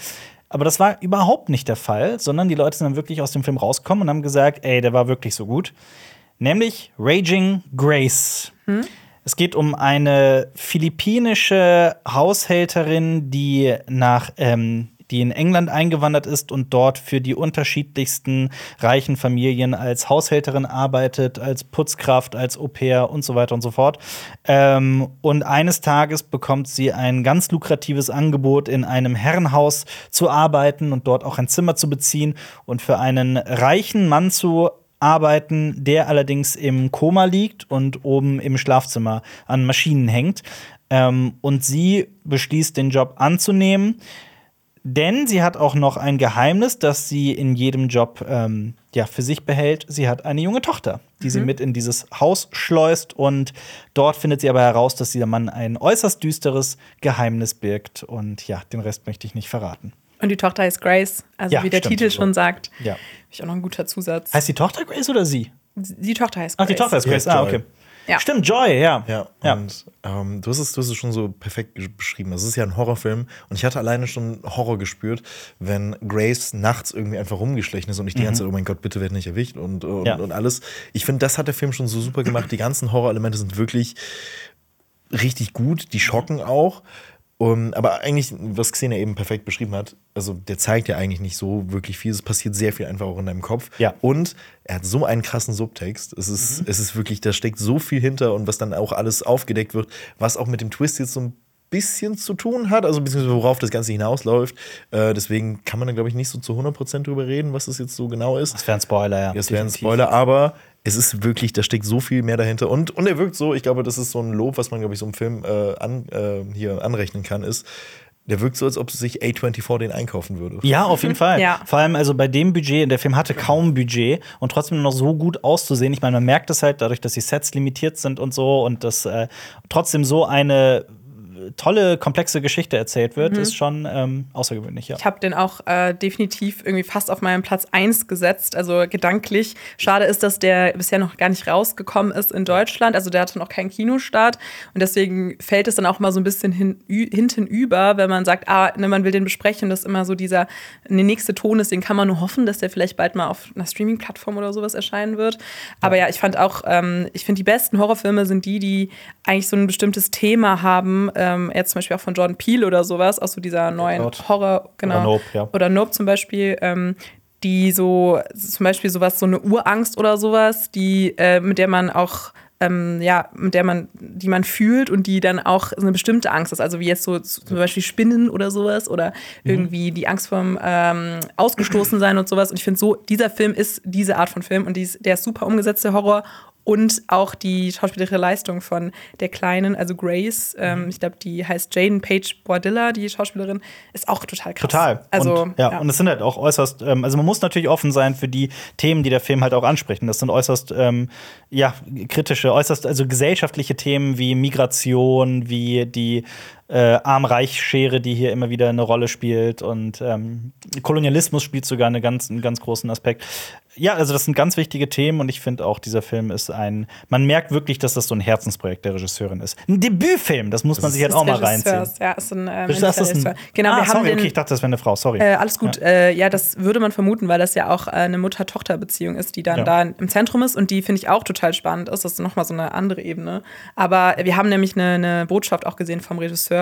Aber das war überhaupt nicht der Fall, sondern die Leute sind dann wirklich aus dem Film rausgekommen und haben gesagt, ey, der war wirklich so gut. Nämlich Raging Grace. Es geht um eine philippinische Haushälterin, die nach ähm, die in England eingewandert ist und dort für die unterschiedlichsten reichen Familien als Haushälterin arbeitet, als Putzkraft, als Au pair und so weiter und so fort. Ähm, und eines Tages bekommt sie ein ganz lukratives Angebot, in einem Herrenhaus zu arbeiten und dort auch ein Zimmer zu beziehen und für einen reichen Mann zu arbeiten, der allerdings im Koma liegt und oben im Schlafzimmer an Maschinen hängt. Ähm, und sie beschließt, den Job anzunehmen. Denn sie hat auch noch ein Geheimnis, das sie in jedem Job ähm, ja, für sich behält. Sie hat eine junge Tochter, die sie mit in dieses Haus schleust. Und dort findet sie aber heraus, dass dieser Mann ein äußerst düsteres Geheimnis birgt. Und ja, den Rest möchte ich nicht verraten. Und die Tochter heißt Grace, also Ja, wie der stimmt. Titel schon sagt. Ja. Ich auch noch ein guter Zusatz. Heißt die Tochter Grace oder sie? die Tochter heißt Ach, Grace. die Tochter ist Grace. Ja, Ah, okay. Ja. Stimmt, Joy, ja. Ja, Ja. und ähm, du, hast es, du hast es schon so perfekt beschrieben. Das ist ja ein Horrorfilm und ich hatte alleine schon Horror gespürt, wenn Grace nachts irgendwie einfach rumgeschlichen ist und ich die ganze Zeit, oh mein Gott, bitte werd nicht erwischt und, und, Mhm. Ja. und alles. Ich finde, das hat der Film schon so super gemacht. Die ganzen Horrorelemente sind wirklich richtig gut, die schocken auch. Um, aber eigentlich, was Xenia eben perfekt beschrieben hat, also der zeigt ja eigentlich nicht so wirklich viel. Es passiert sehr viel einfach auch in deinem Kopf. Ja. Und er hat so einen krassen Subtext. Es ist, es ist wirklich, da steckt so viel hinter und was dann auch alles aufgedeckt wird, was auch mit dem Twist jetzt so ein bisschen zu tun hat, also beziehungsweise worauf das Ganze hinausläuft. Äh, deswegen kann man da, glaube ich, nicht so zu 100% drüber reden, was das jetzt so genau ist. Das wäre ein Spoiler, ja. Das wäre ein. Spoiler, aber es ist wirklich, da steckt so viel mehr dahinter. Und, und er wirkt so, ich glaube, das ist so ein Lob, was man, glaube ich, so im Film äh, an, äh, hier anrechnen kann, ist, der wirkt so, als ob sich A24 den einkaufen würde. Ja, auf jeden Fall. [laughs] Ja. Vor allem also bei dem Budget, der Film hatte kaum Budget und trotzdem noch so gut auszusehen. Ich meine, man merkt es halt dadurch, dass die Sets limitiert sind und so und dass äh, trotzdem so eine tolle, komplexe Geschichte erzählt wird, ist schon ähm, außergewöhnlich, ja. Ich habe den auch äh, definitiv irgendwie fast auf meinen Platz 1 gesetzt, also gedanklich. Schade ist, dass der bisher noch gar nicht rausgekommen ist in Deutschland. Also der hatte noch keinen Kinostart. Und deswegen fällt es dann auch mal so ein bisschen hin, hinten über, wenn man sagt, ah, ne, man will den besprechen. Das ist immer so dieser eine nächste Ton ist, den kann man nur hoffen, dass der vielleicht bald mal auf einer Streaming-Plattform oder sowas erscheinen wird. Aber ja, ich fand auch, ähm, ich finde, die besten Horrorfilme sind die, die eigentlich so ein bestimmtes Thema haben. Ähm, jetzt zum Beispiel auch von Jordan Peele oder sowas, aus so dieser neuen Out. Horror, genau. Oder Nope, ja. Oder Nope zum Beispiel, ähm, die so, zum Beispiel sowas, so eine Urangst oder sowas, die, äh, mit der man auch, ähm, ja, mit der man, die man fühlt und die dann auch so eine bestimmte Angst ist. Also wie jetzt so zum Beispiel Spinnen oder sowas oder Mhm. irgendwie die Angst vom ähm, Ausgestoßen sein und sowas. Und ich finde so, dieser Film ist diese Art von Film und die ist, der ist super umgesetzte Horror. Und auch die schauspielerische Leistung von der Kleinen, also Grace, Mhm. ähm, ich glaube, die heißt Jaden Page Bordilla, die Schauspielerin, ist auch total krass. Total. Also, und, ja, und es sind halt auch äußerst, ähm, also man muss natürlich offen sein für die Themen, die der Film halt auch anspricht. Und Das sind äußerst, ähm, ja, kritische, äußerst, also gesellschaftliche Themen wie Migration, wie die äh, Arm-Reich-Schere, die hier immer wieder eine Rolle spielt. Und ähm, Kolonialismus spielt sogar eine ganz, einen ganz großen Aspekt. Ja, also das sind ganz wichtige Themen und ich finde auch, dieser Film ist ein, man merkt wirklich, dass das so ein Herzensprojekt der Regisseurin ist. Ein Debütfilm, das muss man sich halt auch mal reinziehen. Ja, ist ein, ähm, Ist das das ein. Genau, ah, wir haben sorry, den, okay, ich dachte, das wäre eine Frau, sorry. Äh, alles gut. Ja. Äh, ja, das würde man vermuten, weil das ja auch äh, eine Mutter-Tochter-Beziehung ist, die dann Ja. da im Zentrum ist und die finde ich auch total spannend ist. Das ist nochmal so eine andere Ebene. Aber wir haben nämlich eine, eine Botschaft auch gesehen vom Regisseur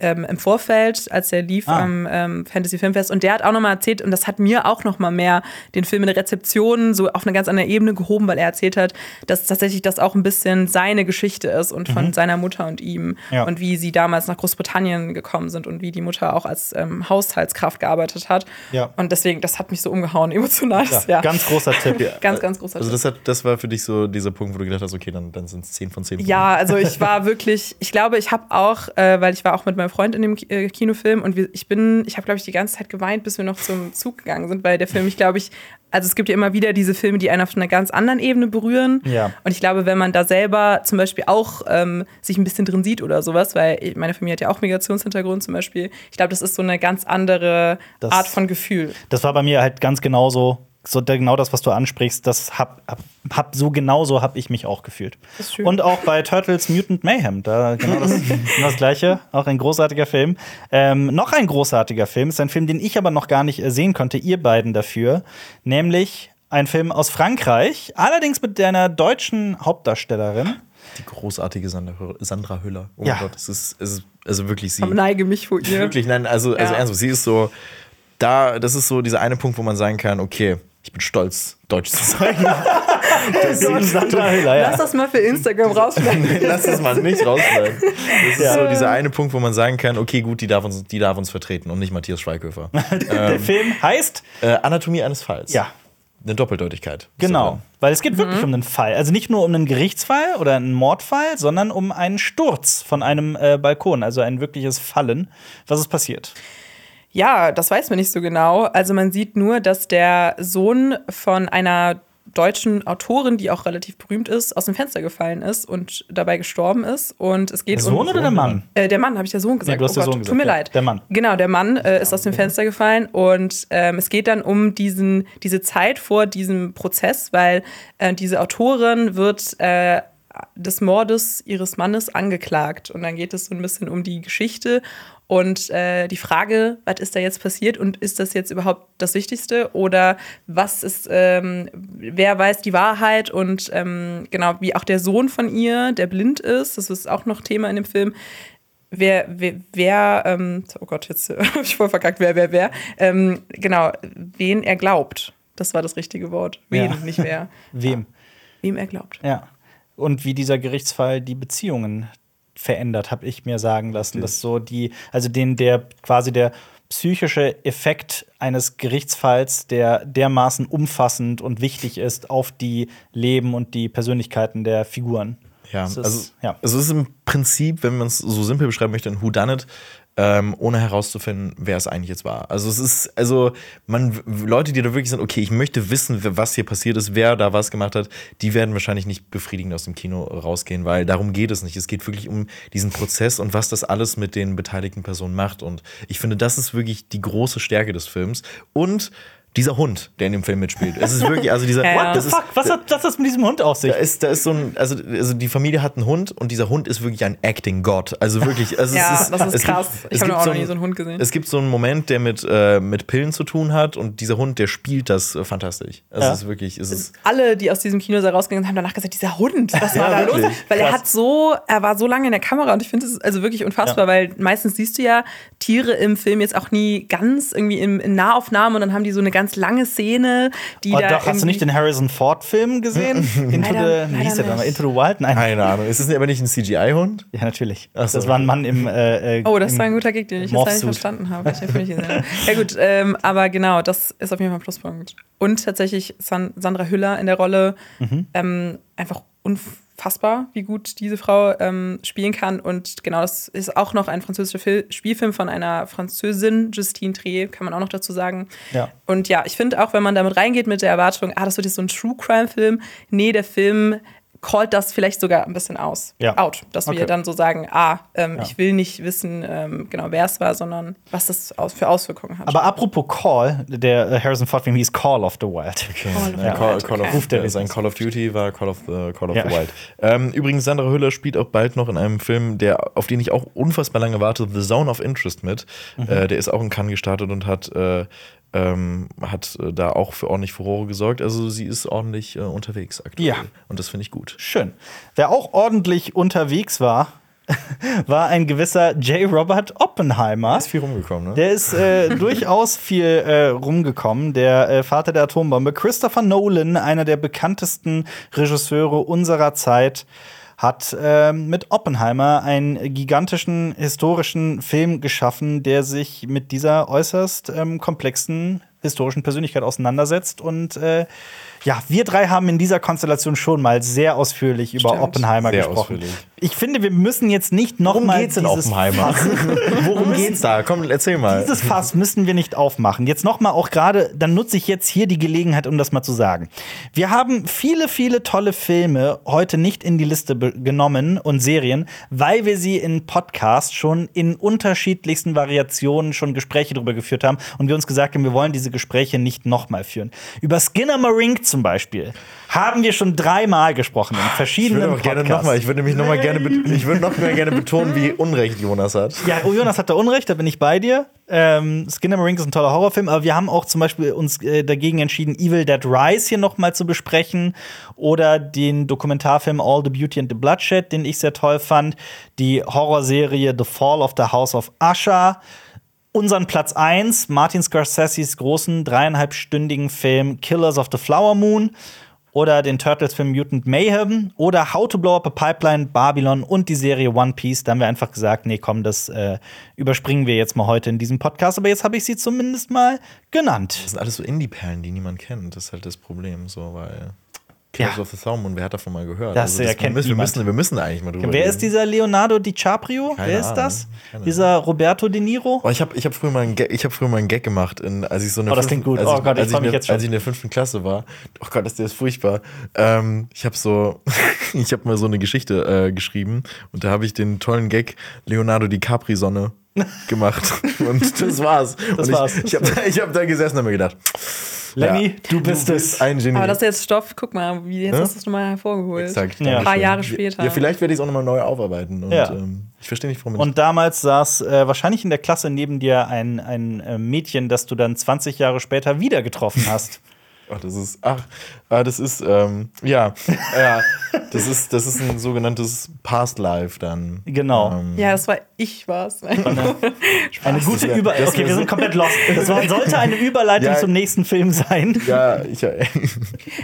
ähm, im Vorfeld, als er lief Mhm. Ah. am ähm, Fantasy Filmfest. Und der hat auch nochmal erzählt, und das hat mir auch nochmal mehr den Film in der Rezeption so auf eine ganz andere Ebene gehoben, weil er erzählt hat, dass tatsächlich das auch ein bisschen seine Geschichte ist und von seiner Mutter und ihm Mhm. Ja. und wie sie damals nach Großbritannien gekommen sind und wie die Mutter auch als ähm, Haushaltskraft gearbeitet hat. Ja. Und deswegen, das hat mich so umgehauen, [laughs] emotional. Ja, ja. Ganz großer Tipp. [laughs] ganz, ganz großer Also Tipp. das, hat, das war für dich so dieser Punkt, wo du gedacht hast, okay, dann, dann sind es 10 von 10. Ja, also ich war wirklich, ich glaube, ich habe auch, äh, weil ich war auch mit meinem Freund in dem äh, Kinofilm und wir, ich bin, ich habe, glaube ich, die ganze Zeit geweint, bis wir noch zum Zug gegangen sind, weil der Film, ich glaube, ich, also es gibt ja immer wieder diese Filme, die einen auf einer ganz anderen Ebene berühren. Ja. Und ich glaube, wenn man da selber zum Beispiel auch ähm, sich ein bisschen drin sieht oder sowas, weil meine Familie hat ja auch Migrationshintergrund zum Beispiel, ich glaube, das ist so eine ganz andere Das- Art von Gefühl. Das war bei mir halt ganz genauso. So genau das, was du ansprichst, das hab, hab, hab so genauso habe ich mich auch gefühlt. Das ist schön. Und auch bei Turtles Mutant Mayhem, da genau das, [laughs] genau das gleiche, auch ein großartiger Film. Ähm, noch ein großartiger Film ist ein Film, den ich aber noch gar nicht äh, sehen konnte, ihr beiden dafür, nämlich ein Film aus Frankreich, allerdings mit einer deutschen Hauptdarstellerin. Die großartige Sandra, Sandra Hüller. Oh Ja. mein Gott, es ist, es ist also wirklich sie. Ich neige mich vor ihr. Wirklich, nein, also, also Ja. ernsthaft, sie ist so, da, das ist so dieser eine Punkt, wo man sagen kann, okay, ich bin stolz, Deutsch zu sein. Sandra Hüller, Lass das mal für Instagram [laughs] rausschneiden. Lass es mal nicht rausschneiden. Das ist so dieser eine Punkt, wo man sagen kann, okay, gut, die darf uns, die darf uns vertreten und nicht Matthias Schweighöfer. [laughs] Der Film heißt, äh, Anatomie eines Falls. ja, Eine Doppeldeutigkeit. Genau, weil es geht wirklich Mhm. um einen Fall. Also nicht nur um einen Gerichtsfall oder einen Mordfall, sondern um einen Sturz von einem äh, Balkon, also ein wirkliches Fallen. Was ist passiert? Ja, das weiß man nicht so genau. Also man sieht nur, dass der Sohn von einer deutschen Autorin, die auch relativ berühmt ist, aus dem Fenster gefallen ist und dabei gestorben ist. Und es geht Der Sohn um oder der Mann? Äh, der Mann, habe ich der Sohn gesagt. du hast oh der Gott, Sohn gesagt, Tut mir ja. leid. Der Mann. Genau, der Mann äh, ist aus dem Fenster gefallen und ähm, es geht dann um diesen, diese Zeit vor diesem Prozess, weil äh, diese Autorin wird äh, des Mordes ihres Mannes angeklagt. Und dann geht es so ein bisschen um die Geschichte und äh, die Frage, was ist da jetzt passiert und ist das jetzt überhaupt das Wichtigste oder was ist, ähm, wer weiß die Wahrheit und ähm, genau, wie auch der Sohn von ihr, der blind ist, das ist auch noch Thema in dem Film, wer, wer, wer ähm, oh Gott, jetzt [laughs] habe ich voll verkackt, wer, wer, wer, ähm, genau, wen er glaubt. Das war das richtige Wort. Wen, Ja. nicht wer. [laughs] Wem? Wem er glaubt. Ja. Und wie dieser Gerichtsfall die Beziehungen verändert, habe ich mir sagen lassen, dass so die, also den der quasi der psychische Effekt eines Gerichtsfalls, der dermaßen umfassend und wichtig ist auf die Leben und die Persönlichkeiten der Figuren. Ja, Es ist- also, ja. also es ist im Prinzip, wenn man es so simpel beschreiben möchte, ein Whodunit, ähm, ohne herauszufinden, wer es eigentlich jetzt war. Also es ist, also man, Leute, die da wirklich sind, okay, ich möchte wissen, was hier passiert ist, wer da was gemacht hat, die werden wahrscheinlich nicht befriedigend aus dem Kino rausgehen, weil darum geht es nicht. Es geht wirklich um diesen Prozess und was das alles mit den beteiligten Personen macht. Und ich finde, das ist wirklich die große Stärke des Films. Und dieser Hund, der in dem Film mitspielt. Es ist wirklich, also dieser, [laughs] Ja, das ist, Fuck, was hat was hat das mit diesem Hund auf sich? da ist, da ist so ein, also, also die Familie hat einen Hund und dieser Hund ist wirklich ein Acting-Gott. Also wirklich, also Ja, es ist, das ist es krass. Gibt, Ich habe auch noch ein- nie so einen Hund gesehen. Es gibt so einen Moment, der mit, äh, mit Pillen zu tun hat und dieser Hund, der spielt das äh, fantastisch. Also Ja. es ist wirklich, es ist, alle, die aus diesem Kinosaal rausgegangen sind, haben danach gesagt, dieser Hund, was war Ja, da los? wirklich. Weil er Krass. hat so, er war so lange in der Kamera und ich finde es also wirklich unfassbar, Ja. weil meistens siehst du ja Tiere im Film jetzt auch nie ganz irgendwie im, in Nahaufnahmen und dann haben die so eine ganz lange Szene, die Oh, da doch, hast du nicht den Harrison Ford-Film gesehen? [laughs] Into Leider- the, wie hieß leider der nicht. Into the Wild? Nein. keine Ahnung. Ist es aber nicht ein CGI-Hund? Ja, natürlich. Ach so, das war ein Mann im. Äh, äh, Oh, das war ein guter Gig, den ich jetzt leider nicht verstanden habe. Ich nicht gesehen. Ja gut, ähm, aber genau, das ist auf jeden Fall ein Pluspunkt. Und tatsächlich San Sandra Hüller in der Rolle Mhm. ähm, einfach unfassbar, wie gut diese Frau ähm, spielen kann. Und genau, das ist auch noch ein französischer Fil Spielfilm von einer Französin, Justine Trier, kann man auch noch dazu sagen. Ja. Und ja, ich finde auch, wenn man damit reingeht mit der Erwartung, ah, das wird jetzt so ein True Crime-Film, nee, der Film callt das vielleicht sogar ein bisschen aus. Ja. Out. Dass Okay. wir dann so sagen, ah, ähm, Ja. ich will nicht wissen, ähm, genau wer es war, sondern was das aus für Auswirkungen hat. Aber apropos Call, der äh, Harrison Ford-Film hieß Call of the Wild. Call of the Ja, Call, Wild, Call okay. of, Ruft der sein Call of Duty war Call of, the, Call of Ja. the Wild. Ähm, übrigens, Sandra Hüller spielt auch bald noch in einem Film, der, auf den ich auch unfassbar lange warte, The Zone of Interest mit. Mhm. Äh, der ist auch in Cannes gestartet und hat, äh, ähm, hat äh, da auch für ordentlich Furore gesorgt. Also sie ist ordentlich äh, unterwegs aktuell. Ja. Und das finde ich gut. Schön. Wer auch ordentlich unterwegs war, [laughs] war ein gewisser J. Robert Oppenheimer. Ist viel rumgekommen, ne? Der ist äh, [laughs] durchaus viel äh, rumgekommen. Der äh, Vater der Atombombe. Christopher Nolan, einer der bekanntesten Regisseure unserer Zeit, hat ähm, mit Oppenheimer einen gigantischen historischen Film geschaffen, der sich mit dieser äußerst ähm, komplexen historischen Persönlichkeit auseinandersetzt. Und äh, ja, wir drei haben in dieser Konstellation schon mal sehr ausführlich über Stimmt. Oppenheimer Sehr gesprochen. ausführlich. Ich finde, wir müssen jetzt nicht noch Worum geht's in Oppenheimer? [laughs] Worum geht's da? Komm, erzähl mal. Dieses Fass müssen wir nicht aufmachen. Jetzt noch mal auch gerade, dann nutze ich jetzt hier die Gelegenheit, um das mal zu sagen. Wir haben viele, viele tolle Filme heute nicht in die Liste genommen und Serien, weil wir sie in Podcasts schon in unterschiedlichsten Variationen schon Gespräche darüber geführt haben und wir uns gesagt haben, wir wollen diese Gespräche nicht noch mal führen. Über Skinner Marink zum Beispiel haben wir schon dreimal gesprochen in Ich verschiedenen würde auch gerne Podcasts. noch mal, ich würde nämlich noch mal gerne, [laughs] ich würde noch mal gerne betonen, wie Unrecht Jonas hat. Ja, oh, Jonas hat da Unrecht, da bin ich bei dir. Ähm, Skinner Marink ist ein toller Horrorfilm, aber wir haben auch zum Beispiel uns äh, dagegen entschieden, Evil Dead Rise hier noch mal zu besprechen oder den Dokumentarfilm All the Beauty and the Bloodshed, den ich sehr toll fand, die Horrorserie The Fall of the House of Usher, unseren Platz 1, Martin Scorseses großen dreieinhalbstündigen Film Killers of the Flower Moon oder den Turtles-Film Mutant Mayhem oder How to Blow Up a Pipeline, Babylon und die Serie One Piece. Da haben wir einfach gesagt, nee, komm, das äh, überspringen wir jetzt mal heute in diesem Podcast. Aber jetzt habe ich sie zumindest mal genannt. Das sind alles so Indie-Perlen, die niemand kennt. Das ist halt das Problem, so, weil. Killers Ja. of the Flower Moon, wer hat davon mal gehört? Das, äh, wir, kennt müssen, wir, müssen, wir müssen eigentlich mal drüber Wer reden. ist dieser Leonardo DiCaprio? Keine Wer ist Ahnung. das? Keine Dieser Roberto De Niro? Oh, ich habe ich hab früher, mal einen Gag- ich hab früher mal einen Gag gemacht, in, als ich so eine Oh, das klingt gut. Als Oh ich, Gott, ich ich mich in der- jetzt schon. Als ich in der fünften Klasse war. Oh Gott, ist der ist furchtbar. Ähm, ich habe so, [laughs] ich habe mal so eine Geschichte äh, geschrieben und da habe ich den tollen Gag Leonardo DiCaprio Sonne [laughs] gemacht und das war's. Das und war's. Ich, ich habe ich hab da gesessen und mir gedacht, Lenny, ja, du bist es. ein Genie. Aber das ist jetzt Stoff, guck mal, wie jetzt Hä? hast du es nochmal hervorgeholt. Exakt. Ja. Ein paar. Jahre später. Ja, vielleicht werde ich es auch nochmal neu aufarbeiten. Und, Ja. ähm, ich verstehe nicht, warum Und damals saß äh, wahrscheinlich in der Klasse neben dir ein, ein äh, Mädchen, das du dann 20 Jahre später wieder getroffen hast. [laughs] Ach, das ist, ach, ah, das ist, ähm, ja, ja, das ist, das ist ein sogenanntes Past Life dann. Genau. Ähm, Ja, das war ich war's. [laughs] Eine gute wär- Überleitung. das Okay, wir so- sind komplett lost. Das war, sollte eine Überleitung Ja. zum nächsten Film sein. ja, ich,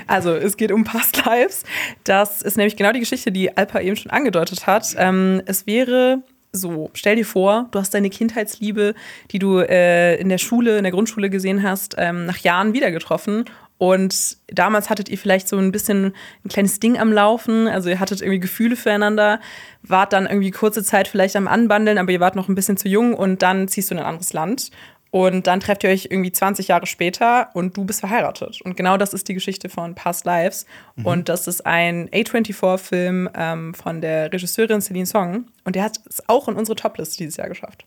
Also, es geht um Past Lives. Das ist nämlich genau die Geschichte, die Alpa eben schon angedeutet hat. Ähm, es wäre so, stell dir vor, du hast deine Kindheitsliebe, die du äh, in der Schule, in der Grundschule gesehen hast, ähm, nach Jahren wieder getroffen. Und damals hattet ihr vielleicht so ein bisschen ein kleines Ding am Laufen. Also ihr hattet irgendwie Gefühle füreinander, wart dann irgendwie kurze Zeit vielleicht am Anbandeln, aber ihr wart noch ein bisschen zu jung und dann ziehst du in ein anderes Land. Und dann trefft ihr euch irgendwie 20 Jahre später und du bist verheiratet. Und genau das ist die Geschichte von Past Lives. Und das ist ein A24-Film ähm, von der Regisseurin Celine Song. Und der hat es auch in unsere Topliste dieses Jahr geschafft.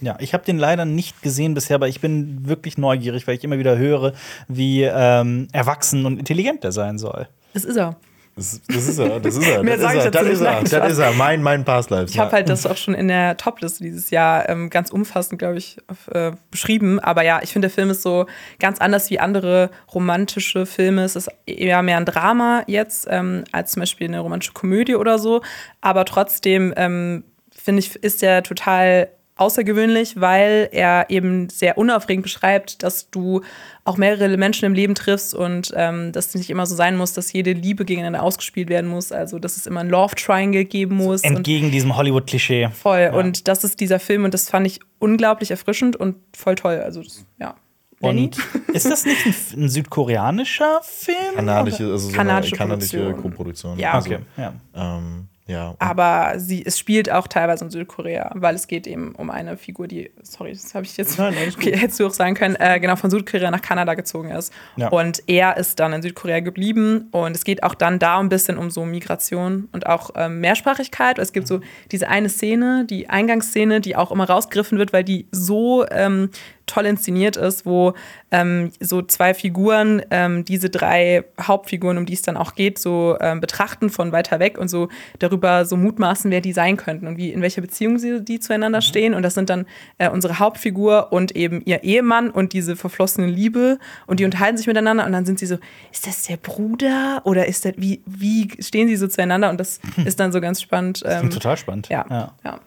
Ja, ich habe den leider nicht gesehen bisher, aber ich bin wirklich neugierig, weil ich immer wieder höre, wie ähm, erwachsen und intelligent der sein soll. Das ist er. das, das ist er, das ist er, [laughs] Mehr das sag ist ich er, dazu das ist nicht. er, das ist er, mein, mein Past Life. Ich habe halt das auch schon in der Topliste dieses Jahr ähm, ganz umfassend, glaube ich, auf, äh, beschrieben. Aber ja, ich finde, der Film ist so ganz anders wie andere romantische Filme. Es ist eher mehr ein Drama jetzt ähm, als zum Beispiel eine romantische Komödie oder so. Aber trotzdem ähm, finde ich, ist der total außergewöhnlich, weil er eben sehr unaufregend beschreibt, dass du auch mehrere Menschen im Leben triffst und ähm, dass es nicht immer so sein muss, dass jede Liebe gegeneinander ausgespielt werden muss. Also, dass es immer ein Love Triangle geben muss. und Entgegen diesem Hollywood-Klischee. Voll. Und das ist dieser Film und das fand ich unglaublich erfrischend und voll toll. Also, das, ja. Und [laughs] ist das nicht ein, ein südkoreanischer Film? kanadische, also so Kanadische eine kanadische Produktion. Koproduktion. Ja. also, Okay, ja. Ähm, ja. Aber sie, es spielt auch teilweise in Südkorea, weil es geht eben um eine Figur, die, sorry, das habe ich jetzt, Nein, [laughs] okay, hättest du auch sagen können, äh, genau von Südkorea nach Kanada gezogen ist. Ja. Und er ist dann in Südkorea geblieben und es geht auch dann da ein bisschen um so Migration und auch ähm, Mehrsprachigkeit. Es gibt so diese eine Szene, die Eingangsszene, die auch immer rausgegriffen wird, weil die so ähm, toll inszeniert ist, wo ähm, so zwei Figuren ähm, diese drei Hauptfiguren, um die es dann auch geht, so ähm, betrachten von weiter weg und so darüber so mutmaßen, wer die sein könnten und wie in welcher Beziehung sie die zueinander stehen. Und das sind dann äh, unsere Hauptfigur und eben ihr Ehemann und diese verflossene Liebe und die unterhalten sich miteinander und dann sind sie so, ist das der Bruder oder ist das wie wie stehen sie so zueinander und das [laughs] ist dann so ganz spannend. Ähm, Total spannend. ja, ja. ja.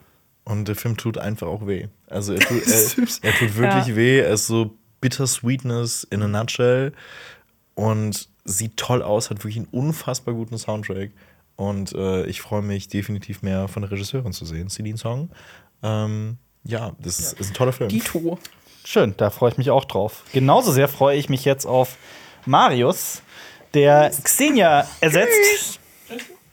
Und der Film tut einfach auch weh. Also er [laughs] tut, er, er tut wirklich weh. Er ist so Bittersweetness in a nutshell und sieht toll aus, hat wirklich einen unfassbar guten Soundtrack. Und äh, ich freue mich definitiv mehr von der Regisseurin zu sehen, Celine Song. Ähm, ja, das ist, ist ein toller Film. Dito. Schön, da freue ich mich auch drauf. Genauso sehr freue ich mich jetzt auf Marius, der Xenia ersetzt.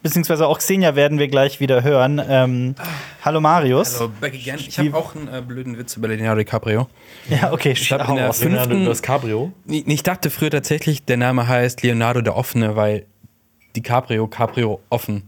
Beziehungsweise auch Xenia werden wir gleich wieder hören. Ähm, hallo Marius. Hallo, back again. Ich habe auch einen äh, blöden Witz über Leonardo DiCaprio. Ja, okay, Ich hab in der raus. fünften- Leonardo, das Cabrio. Ich dachte früher tatsächlich, der Name heißt Leonardo der Offene, weil DiCaprio, Caprio offen.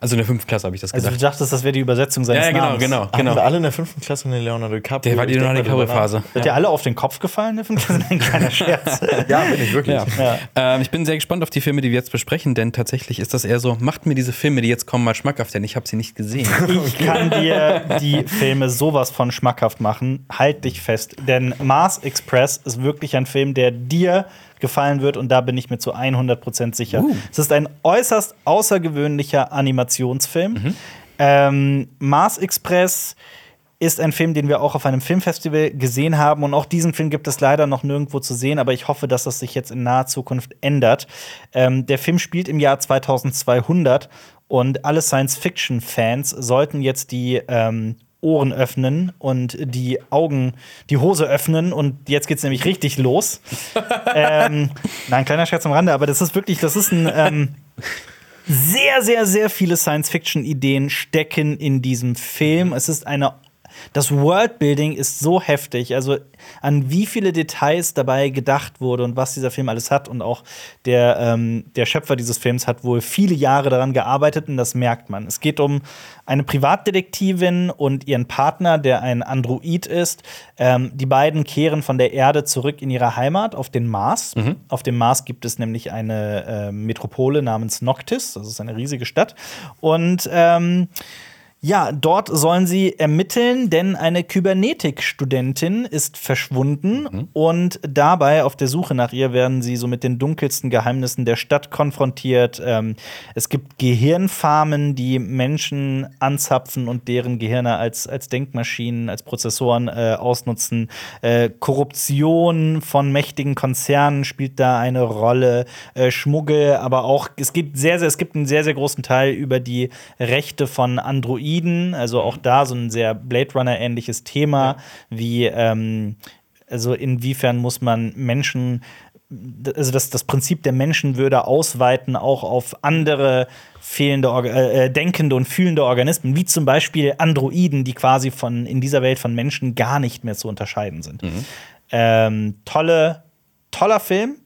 Also in der fünften Klasse habe ich das Also gedacht. du dachtest, das wäre die Übersetzung seines ja, ja, genau, Namens. genau, genau. wir alle in der fünften Klasse eine Leonardo DiCaprio? Der war die Leonardo DiCaprio-Phase. Seid ihr alle auf den Kopf gefallen? Der Film? Das [laughs] ist ein kleiner Scherz. Ja, bin ich wirklich. Ja. Ähm, ich bin sehr gespannt auf die Filme, die wir jetzt besprechen, denn tatsächlich ist das eher so, macht mir diese Filme, die jetzt kommen, mal schmackhaft, denn ich habe sie nicht gesehen. Ich kann dir die Filme sowas von schmackhaft machen. Halt dich fest. Denn Mars Express ist wirklich ein Film, der dir gefallen wird und da bin ich mir zu 100% sicher. Es ist ein äußerst außergewöhnlicher Animationsfilm. Ähm, Mars Express ist ein Film, den wir auch auf einem Filmfestival gesehen haben. Und auch diesen Film gibt es leider noch nirgendwo zu sehen, aber ich hoffe, dass das sich jetzt in naher Zukunft ändert. Ähm, der Film spielt im Jahr 2200 und alle Science-Fiction-Fans sollten jetzt die ähm, Ohren öffnen und die Augen, die Hose öffnen und jetzt geht's nämlich richtig los. [laughs] ähm, nein, kleiner Scherz am Rande, aber das ist wirklich, das ist ein ähm, sehr, sehr, sehr viele Science-Fiction-Ideen stecken in diesem Film. Es ist eine. Das Worldbuilding ist so heftig, also an wie viele Details dabei gedacht wurde und was dieser Film alles hat. Und auch der, ähm, der Schöpfer dieses Films hat wohl viele Jahre daran gearbeitet und das merkt man. Es geht um eine Privatdetektivin und ihren Partner, der ein Android ist. Ähm, die beiden kehren von der Erde zurück in ihre Heimat auf den Mars. Auf dem Mars gibt es nämlich eine äh, Metropole namens Noctis, das ist eine riesige Stadt. Und ähm, ja, dort sollen sie ermitteln, denn eine Kybernetik-Studentin ist verschwunden und dabei auf der Suche nach ihr werden sie so mit den dunkelsten Geheimnissen der Stadt konfrontiert. Ähm, es gibt Gehirnfarmen, die Menschen anzapfen und deren Gehirne als, als Denkmaschinen, als Prozessoren äh, ausnutzen. Äh, Korruption von mächtigen Konzernen spielt da eine Rolle. Äh, Schmuggel, aber auch es gibt sehr, sehr, es gibt einen sehr, sehr großen Teil über die Rechte von Androiden. Also auch da so ein sehr Blade Runner-ähnliches Thema, wie ähm, also inwiefern muss man Menschen also das, das Prinzip der Menschenwürde ausweiten auch auf andere fehlende, Orga- äh, denkende und fühlende Organismen, wie zum Beispiel Androiden, die quasi von in dieser Welt von Menschen gar nicht mehr zu unterscheiden sind. Ähm, tolle, toller Film.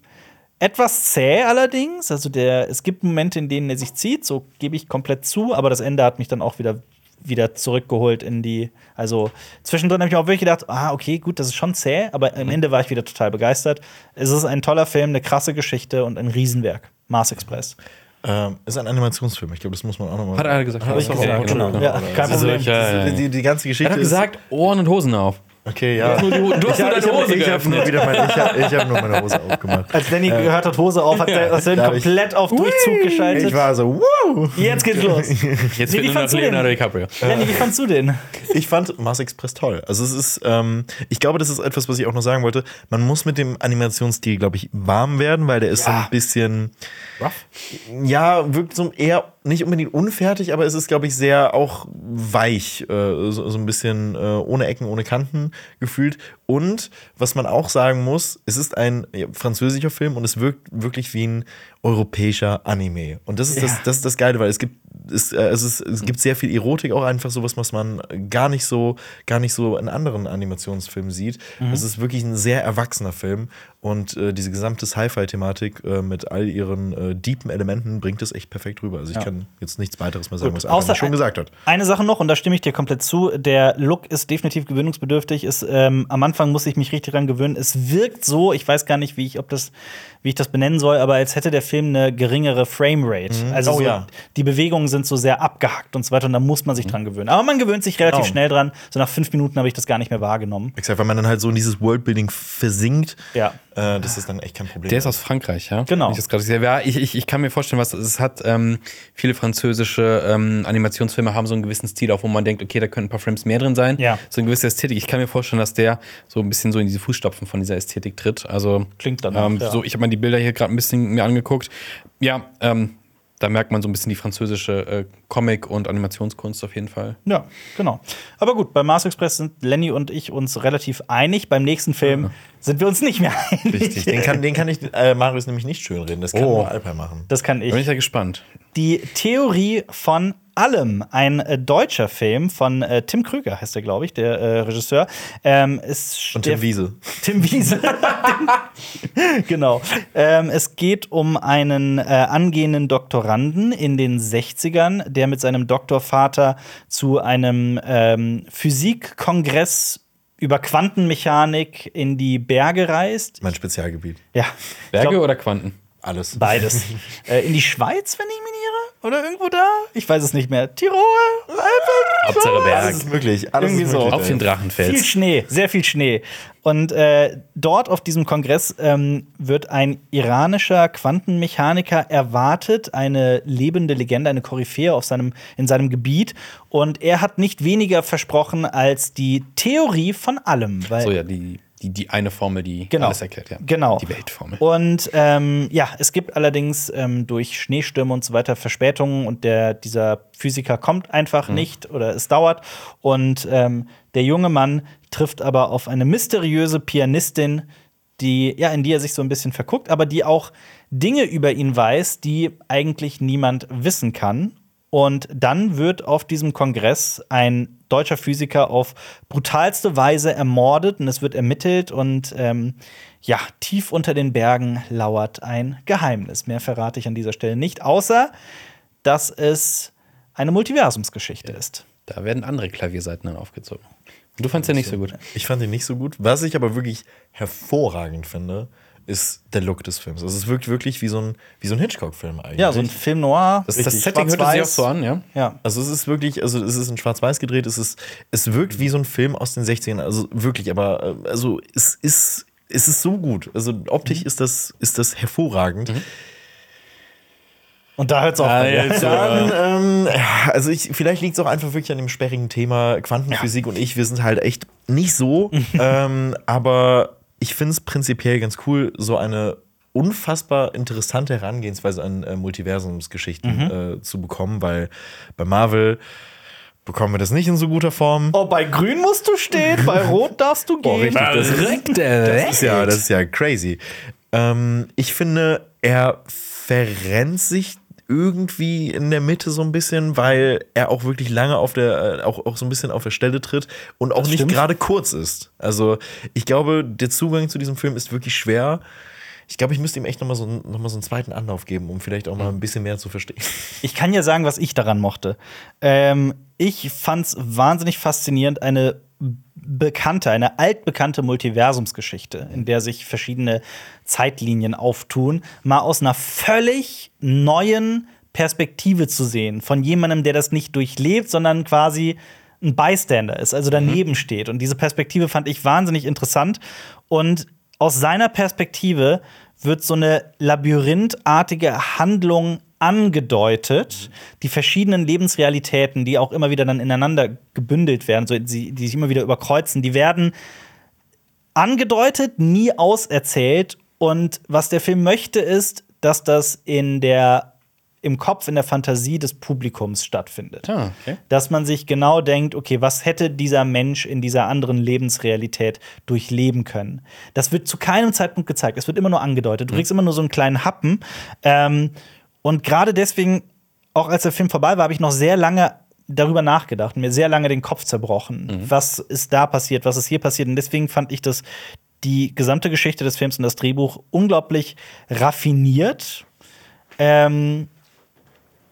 Etwas zäh allerdings. Also der, es gibt Momente, in denen er sich zieht, so gebe ich komplett zu, aber das Ende hat mich dann auch wieder, wieder zurückgeholt in die. Also zwischendrin habe ich mir auch wirklich gedacht, ah, okay, gut, das ist schon zäh, aber am Ende war ich wieder total begeistert. Es ist ein toller Film, eine krasse Geschichte und ein Riesenwerk. Mars Express. Ähm, ist ein Animationsfilm. Ich glaube, das muss man auch nochmal. Hat er gesagt. Hab ich Okay, gesagt, genau. genau. Ja, kein Also, Problem. ja, ja. Die, die ganze Geschichte Er hat gesagt, Ohren und Hosen auf. Okay, ja. Du, du hast Ich nur habe deine Hose ich hab nur geöffnet. wieder meine, ich hab, ich hab nur meine Hose aufgemacht. Als Danny gehört hat, Hose auf, hat er [laughs] das Film Da hab ich- komplett auf Durchzug geschaltet. Ich war so, wow! Jetzt geht's los. [laughs] Jetzt Nee, wie fehlt nur noch fandst du den? DiCaprio. Danny, wie fandst du den? Ich fand Mars Express toll. Also es ist, ähm, ich glaube, das ist etwas, was ich auch noch sagen wollte. Man muss mit dem Animationsstil, glaube ich, warm werden, weil der ist so ein bisschen, Rough? ja, wirkt so eher nicht unbedingt unfertig, aber es ist, glaube ich, sehr auch weich, äh, so, so ein bisschen äh, ohne Ecken, ohne Kanten gefühlt. Und was man auch sagen muss, es ist ein ja, französischer Film und es wirkt wirklich wie ein europäischer Anime. Und das ist, das, das, ist das Geile, weil es gibt es, äh, es, ist, es gibt sehr viel Erotik, auch einfach sowas, was man gar nicht so, gar nicht so in anderen Animationsfilmen sieht. Es ist wirklich ein sehr erwachsener Film und äh, diese gesamte Sci-Fi-Thematik äh, mit all ihren äh, deepen Elementen bringt es echt perfekt rüber. Also ich kann jetzt nichts weiteres mehr sagen, was Außer schon ein- gesagt hat. Eine Sache noch, und da stimme ich dir komplett zu. Der Look ist definitiv gewöhnungsbedürftig. Ist, ähm, am Anfang muss ich mich richtig dran gewöhnen. Es wirkt so, ich weiß gar nicht, wie ich, ob das, wie ich das benennen soll, aber als hätte der Film eine geringere Framerate. Also Oh, so, ja. die Bewegungen sind so sehr abgehackt und so weiter. Und da muss man sich dran gewöhnen. Aber man gewöhnt sich relativ Genau. schnell dran. So nach fünf Minuten habe ich das gar nicht mehr wahrgenommen. Exakt, weil man dann halt so in dieses Worldbuilding versinkt. Ja. Äh, das ist dann echt kein Problem. Der ist aus Frankreich, ja? Genau. Ich, das ja, ich, ich, ich kann mir vorstellen, was es hat. Ähm, viele französische ähm, Animationsfilme haben so einen gewissen Stil, auch wo man denkt, okay, da könnten ein paar Frames mehr drin sein. Ja. So eine gewisse Ästhetik. Ich kann mir vorstellen, dass der so ein bisschen so in diese Fußstapfen von dieser Ästhetik tritt. Also Klingt danach, ähm, ja. so. Ich habe mir die Bilder hier gerade ein bisschen mir angeguckt. Ja, ähm, da merkt man so ein bisschen die französische äh, Comic- und Animationskunst auf jeden Fall. Ja, genau. Aber gut, bei Mars Express sind Lenny und ich uns relativ einig. Beim nächsten Film sind wir uns nicht mehr einig. Richtig. Den kann, den kann ich äh, Marius nämlich nicht schönreden. Das kann Oh. nur Alper machen. Das kann Da bin ich ich. ja gespannt. Die Theorie von allem, ein äh, deutscher Film von äh, Tim Krüger heißt er, glaube ich, der äh, Regisseur. Ähm, ist Und Tim Wiese. [laughs] Tim Wiese. [laughs] genau. Ähm, es geht um einen äh, angehenden Doktoranden in den 60ern, der mit seinem Doktorvater zu einem ähm, Physikkongress über Quantenmechanik in die Berge reist. Mein Spezialgebiet. Ja, Berge glaub, oder Quanten? Alles. beides. [laughs] äh, in die Schweiz, wenn ich mich? Oder irgendwo da? Ich weiß es nicht mehr. Tirol? Alpen? Hauptsache Alles Berg. ist möglich. Alles Irgendwie ist so. möglich. Auf den Viel Drachenfels. Schnee, sehr viel Schnee. Und äh, dort auf diesem Kongress ähm, wird ein iranischer Quantenmechaniker erwartet, eine lebende Legende, eine Koryphäe auf seinem, in seinem Gebiet. Und er hat nicht weniger versprochen als die Theorie von allem. Weil So, ja, die, die, die eine Formel, die Genau. alles erklärt, ja. Genau. Die Weltformel. Und ähm, ja, es gibt allerdings ähm, durch Schneestürme und so weiter Verspätungen und der, dieser Physiker kommt einfach nicht oder es dauert. Und ähm, der junge Mann trifft aber auf eine mysteriöse Pianistin, die, ja, in die er sich so ein bisschen verguckt, aber die auch Dinge über ihn weiß, die eigentlich niemand wissen kann. Und dann wird auf diesem Kongress ein deutscher Physiker auf brutalste Weise ermordet und es wird ermittelt und ähm, ja, tief unter den Bergen lauert ein Geheimnis. Mehr verrate ich an dieser Stelle nicht, außer dass es eine Multiversumsgeschichte ist. Da werden andere Klavierseiten dann aufgezogen. Du fandst ja nicht so gut. Ich fand ihn nicht so gut. Was ich aber wirklich hervorragend finde, ist der Look des Films. Also es wirkt wirklich wie so ein, wie so ein Hitchcock-Film eigentlich. Ja, so ein Film noir. Das, das Setting hört sich auch so an, ja. Ja. Also es ist wirklich, also es ist in Schwarz-Weiß gedreht, es ist, es wirkt wie so ein Film aus den 60ern, also wirklich, aber äh, also es ist, es ist so gut. Also optisch ist das, ist das hervorragend. Und da hört es mir. jetzt, Dann, ähm, ja, also ich, vielleicht liegt es auch einfach wirklich an dem sperrigen Thema Quantenphysik und ich, wir sind halt echt nicht so, [laughs] ähm, aber ich finde es prinzipiell ganz cool, so eine unfassbar interessante Herangehensweise an äh, Multiversumsgeschichten äh, zu bekommen, weil bei Marvel bekommen wir das nicht in so guter Form. Oh, bei Grün musst du stehen, bei Rot darfst du gehen. richtig, das ist, das ist ja, das ist ja crazy. Ähm, ich finde, er verrennt sich irgendwie in der Mitte so ein bisschen, weil er auch wirklich lange auf der, äh, auch, auch so ein bisschen auf der Stelle tritt und auch nicht gerade kurz ist. Also ich glaube, der Zugang zu diesem Film ist wirklich schwer. Ich glaube, ich müsste ihm echt nochmal so, noch mal so einen zweiten Anlauf geben, um vielleicht auch mal ein bisschen mehr zu verstehen. [laughs] Ich kann ja sagen, was ich daran mochte. Ähm, ich fand's wahnsinnig faszinierend, eine bekannte, eine altbekannte Multiversumsgeschichte, in der sich verschiedene Zeitlinien auftun, mal aus einer völlig neuen Perspektive zu sehen. Von jemandem, der das nicht durchlebt, sondern quasi ein Bystander ist, also daneben steht. Und diese Perspektive fand ich wahnsinnig interessant. Und aus seiner Perspektive wird so eine labyrinthartige Handlung angedeutet, die verschiedenen Lebensrealitäten, die auch immer wieder dann ineinander gebündelt werden, so, die, die sich immer wieder überkreuzen, die werden angedeutet, nie auserzählt. Und was der Film möchte, ist, dass das in der im Kopf, in der Fantasie des Publikums stattfindet. Ah, okay. Dass man sich genau denkt, okay, was hätte dieser Mensch in dieser anderen Lebensrealität durchleben können? Das wird zu keinem Zeitpunkt gezeigt. Es wird immer nur angedeutet. Du kriegst immer nur so einen kleinen Happen. Ähm, und gerade deswegen, auch als der Film vorbei war, habe ich noch sehr lange darüber nachgedacht und mir sehr lange den Kopf zerbrochen. Was ist da passiert? Was ist hier passiert? Und deswegen fand ich das die gesamte Geschichte des Films und das Drehbuch unglaublich raffiniert. Ähm,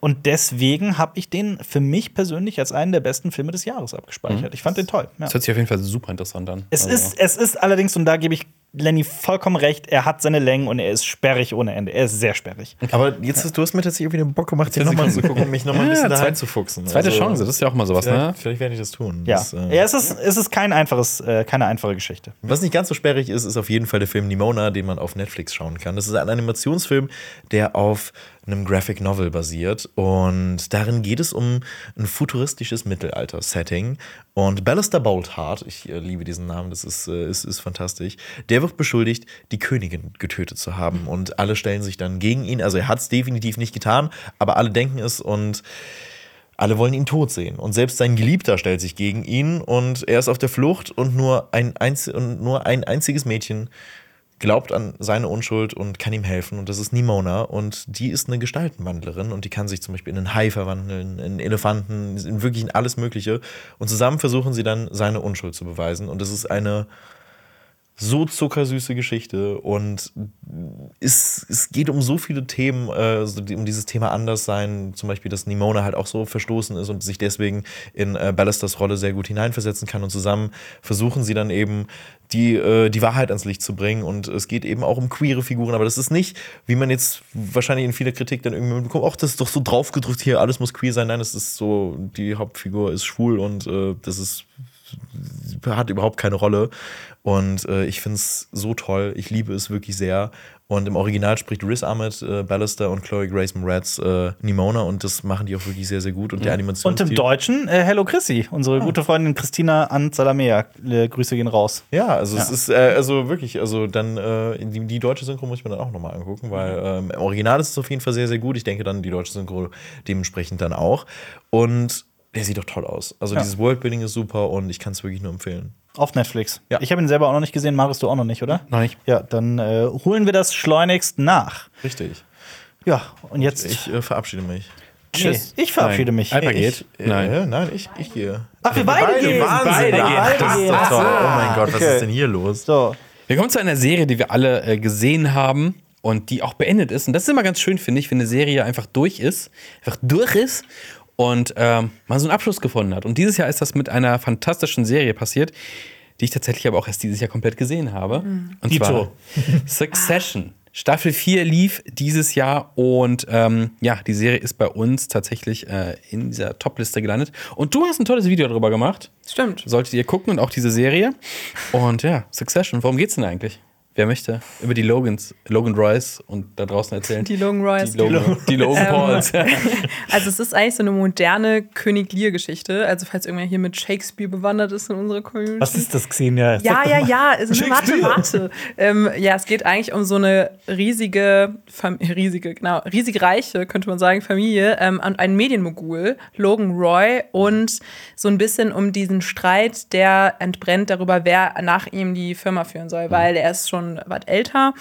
und deswegen habe ich den für mich persönlich als einen der besten Filme des Jahres abgespeichert. Ich fand den toll. Ja. Das hört sich auf jeden Fall super interessant an. Es, Also- ist, es ist allerdings, und da gebe ich Lenny vollkommen recht, er hat seine Längen und er ist sperrig ohne Ende. Er ist sehr sperrig. Aber jetzt hast du hast mir tatsächlich irgendwie den Bock gemacht, den nochmal zu gucken, um mich nochmal ein Ja, bisschen da zweit- reinzufuchsen. Zweite Also, Chance, das ist ja auch mal sowas, ne? Vielleicht, vielleicht werde ich das tun. Ja, Das, äh, ja es, ist, es ist kein einfaches, äh, keine einfache Geschichte. Was nicht ganz so sperrig ist, ist auf jeden Fall der Film Nimona, den man auf Netflix schauen kann. Das ist ein Animationsfilm, der auf einem Graphic Novel basiert. Und darin geht es um ein futuristisches Mittelalter-Setting. Und Ballister Boltheart, ich äh, liebe diesen Namen, das ist, äh, ist, ist fantastisch, der der wird beschuldigt, die Königin getötet zu haben. Und alle stellen sich dann gegen ihn. Also er hat es definitiv nicht getan, aber alle denken es und alle wollen ihn tot sehen. Und selbst sein Geliebter stellt sich gegen ihn und er ist auf der Flucht und nur ein, einz und nur ein einziges Mädchen glaubt an seine Unschuld und kann ihm helfen. Und das ist Nimona. Und die ist eine Gestaltenwandlerin und die kann sich zum Beispiel in einen Hai verwandeln, in Elefanten, in wirklich in alles Mögliche. Und zusammen versuchen sie dann, seine Unschuld zu beweisen. Und das ist eine so zuckersüße Geschichte und es, es geht um so viele Themen, äh, um dieses Thema Anderssein, zum Beispiel, dass Nimona halt auch so verstoßen ist und sich deswegen in äh, Ballasters Rolle sehr gut hineinversetzen kann und zusammen versuchen sie dann eben die, äh, die Wahrheit ans Licht zu bringen und es geht eben auch um queere Figuren, aber das ist nicht, wie man jetzt wahrscheinlich in vieler Kritik dann irgendwie mitbekommt, ach, das ist doch so draufgedrückt hier, alles muss queer sein, nein, es ist so, die Hauptfigur ist schwul und äh, das ist hat überhaupt keine Rolle. Und äh, ich finde es so toll. Ich liebe es wirklich sehr. Und im Original spricht Riz Ahmed, äh, Ballister und Chloe Grace Moretz äh, Nimona und das machen die auch wirklich sehr, sehr gut. Und der Animation. Und im Deutschen, äh, Hello Chrissy, unsere gute Freundin Christina Anzalamea. Äh, Grüße gehen raus. Ja, also es ist äh, also wirklich, also dann äh, die, die deutsche Synchro muss ich mir dann auch nochmal angucken, weil ähm, im Original ist es auf jeden Fall sehr, sehr gut. Ich denke dann die deutsche Synchro dementsprechend dann auch. Und der sieht doch toll aus. Also Ja. dieses Worldbuilding ist super und ich kann es wirklich nur empfehlen. Auf Netflix. Ja. Ich habe ihn selber auch noch nicht gesehen. Marius, du auch noch nicht, oder? Noch nicht. Ja, dann äh, holen wir das schleunigst nach. Richtig. Ja, und jetzt. Ich äh, verabschiede mich. Tschüss. Ich verabschiede Nein. mich. Alper Ich- geht. Äh, Nein. nein, ich, ich gehe. Ach, wir beide gehen. Wahnsinn. Beide gehen. Das ist Beide doch. Oh mein Gott, was Okay. ist denn hier los? So. Wir kommen zu einer Serie, die wir alle äh, gesehen haben und die auch beendet ist. Und das ist immer ganz schön, finde ich, wenn eine Serie einfach durch ist, einfach durch ist und ähm, man so einen Abschluss gefunden hat. Und dieses Jahr ist das mit einer fantastischen Serie passiert, die ich tatsächlich aber auch erst dieses Jahr komplett gesehen habe. Und Dito. zwar [laughs] Succession. Staffel 4 lief dieses Jahr und ähm, ja, die Serie ist bei uns tatsächlich äh, in dieser Top-Liste gelandet. Und du hast ein tolles Video darüber gemacht. Stimmt. Solltet ihr gucken und auch diese Serie. Und ja, Succession, worum geht's denn eigentlich? Wer möchte über die Logans, Logan Royce und da draußen erzählen? Die Logan Royce. Die Logan, die Logan Ähm, Pauls. [laughs] Also es ist eigentlich so eine moderne König Lear-Geschichte. Also falls irgendwer hier mit Shakespeare bewandert ist in unserer Community. Was ist das gesehen? Ja, Ja, ja. Also, warte, warte. Ähm, ja, es geht eigentlich um so eine riesige, Fam [laughs] riesige, genau, riesig reiche, könnte man sagen, Familie ähm, und einen Medienmogul, Logan Roy, und so ein bisschen um diesen Streit, der entbrennt darüber, wer nach ihm die Firma führen soll, weil er ist schon was älter.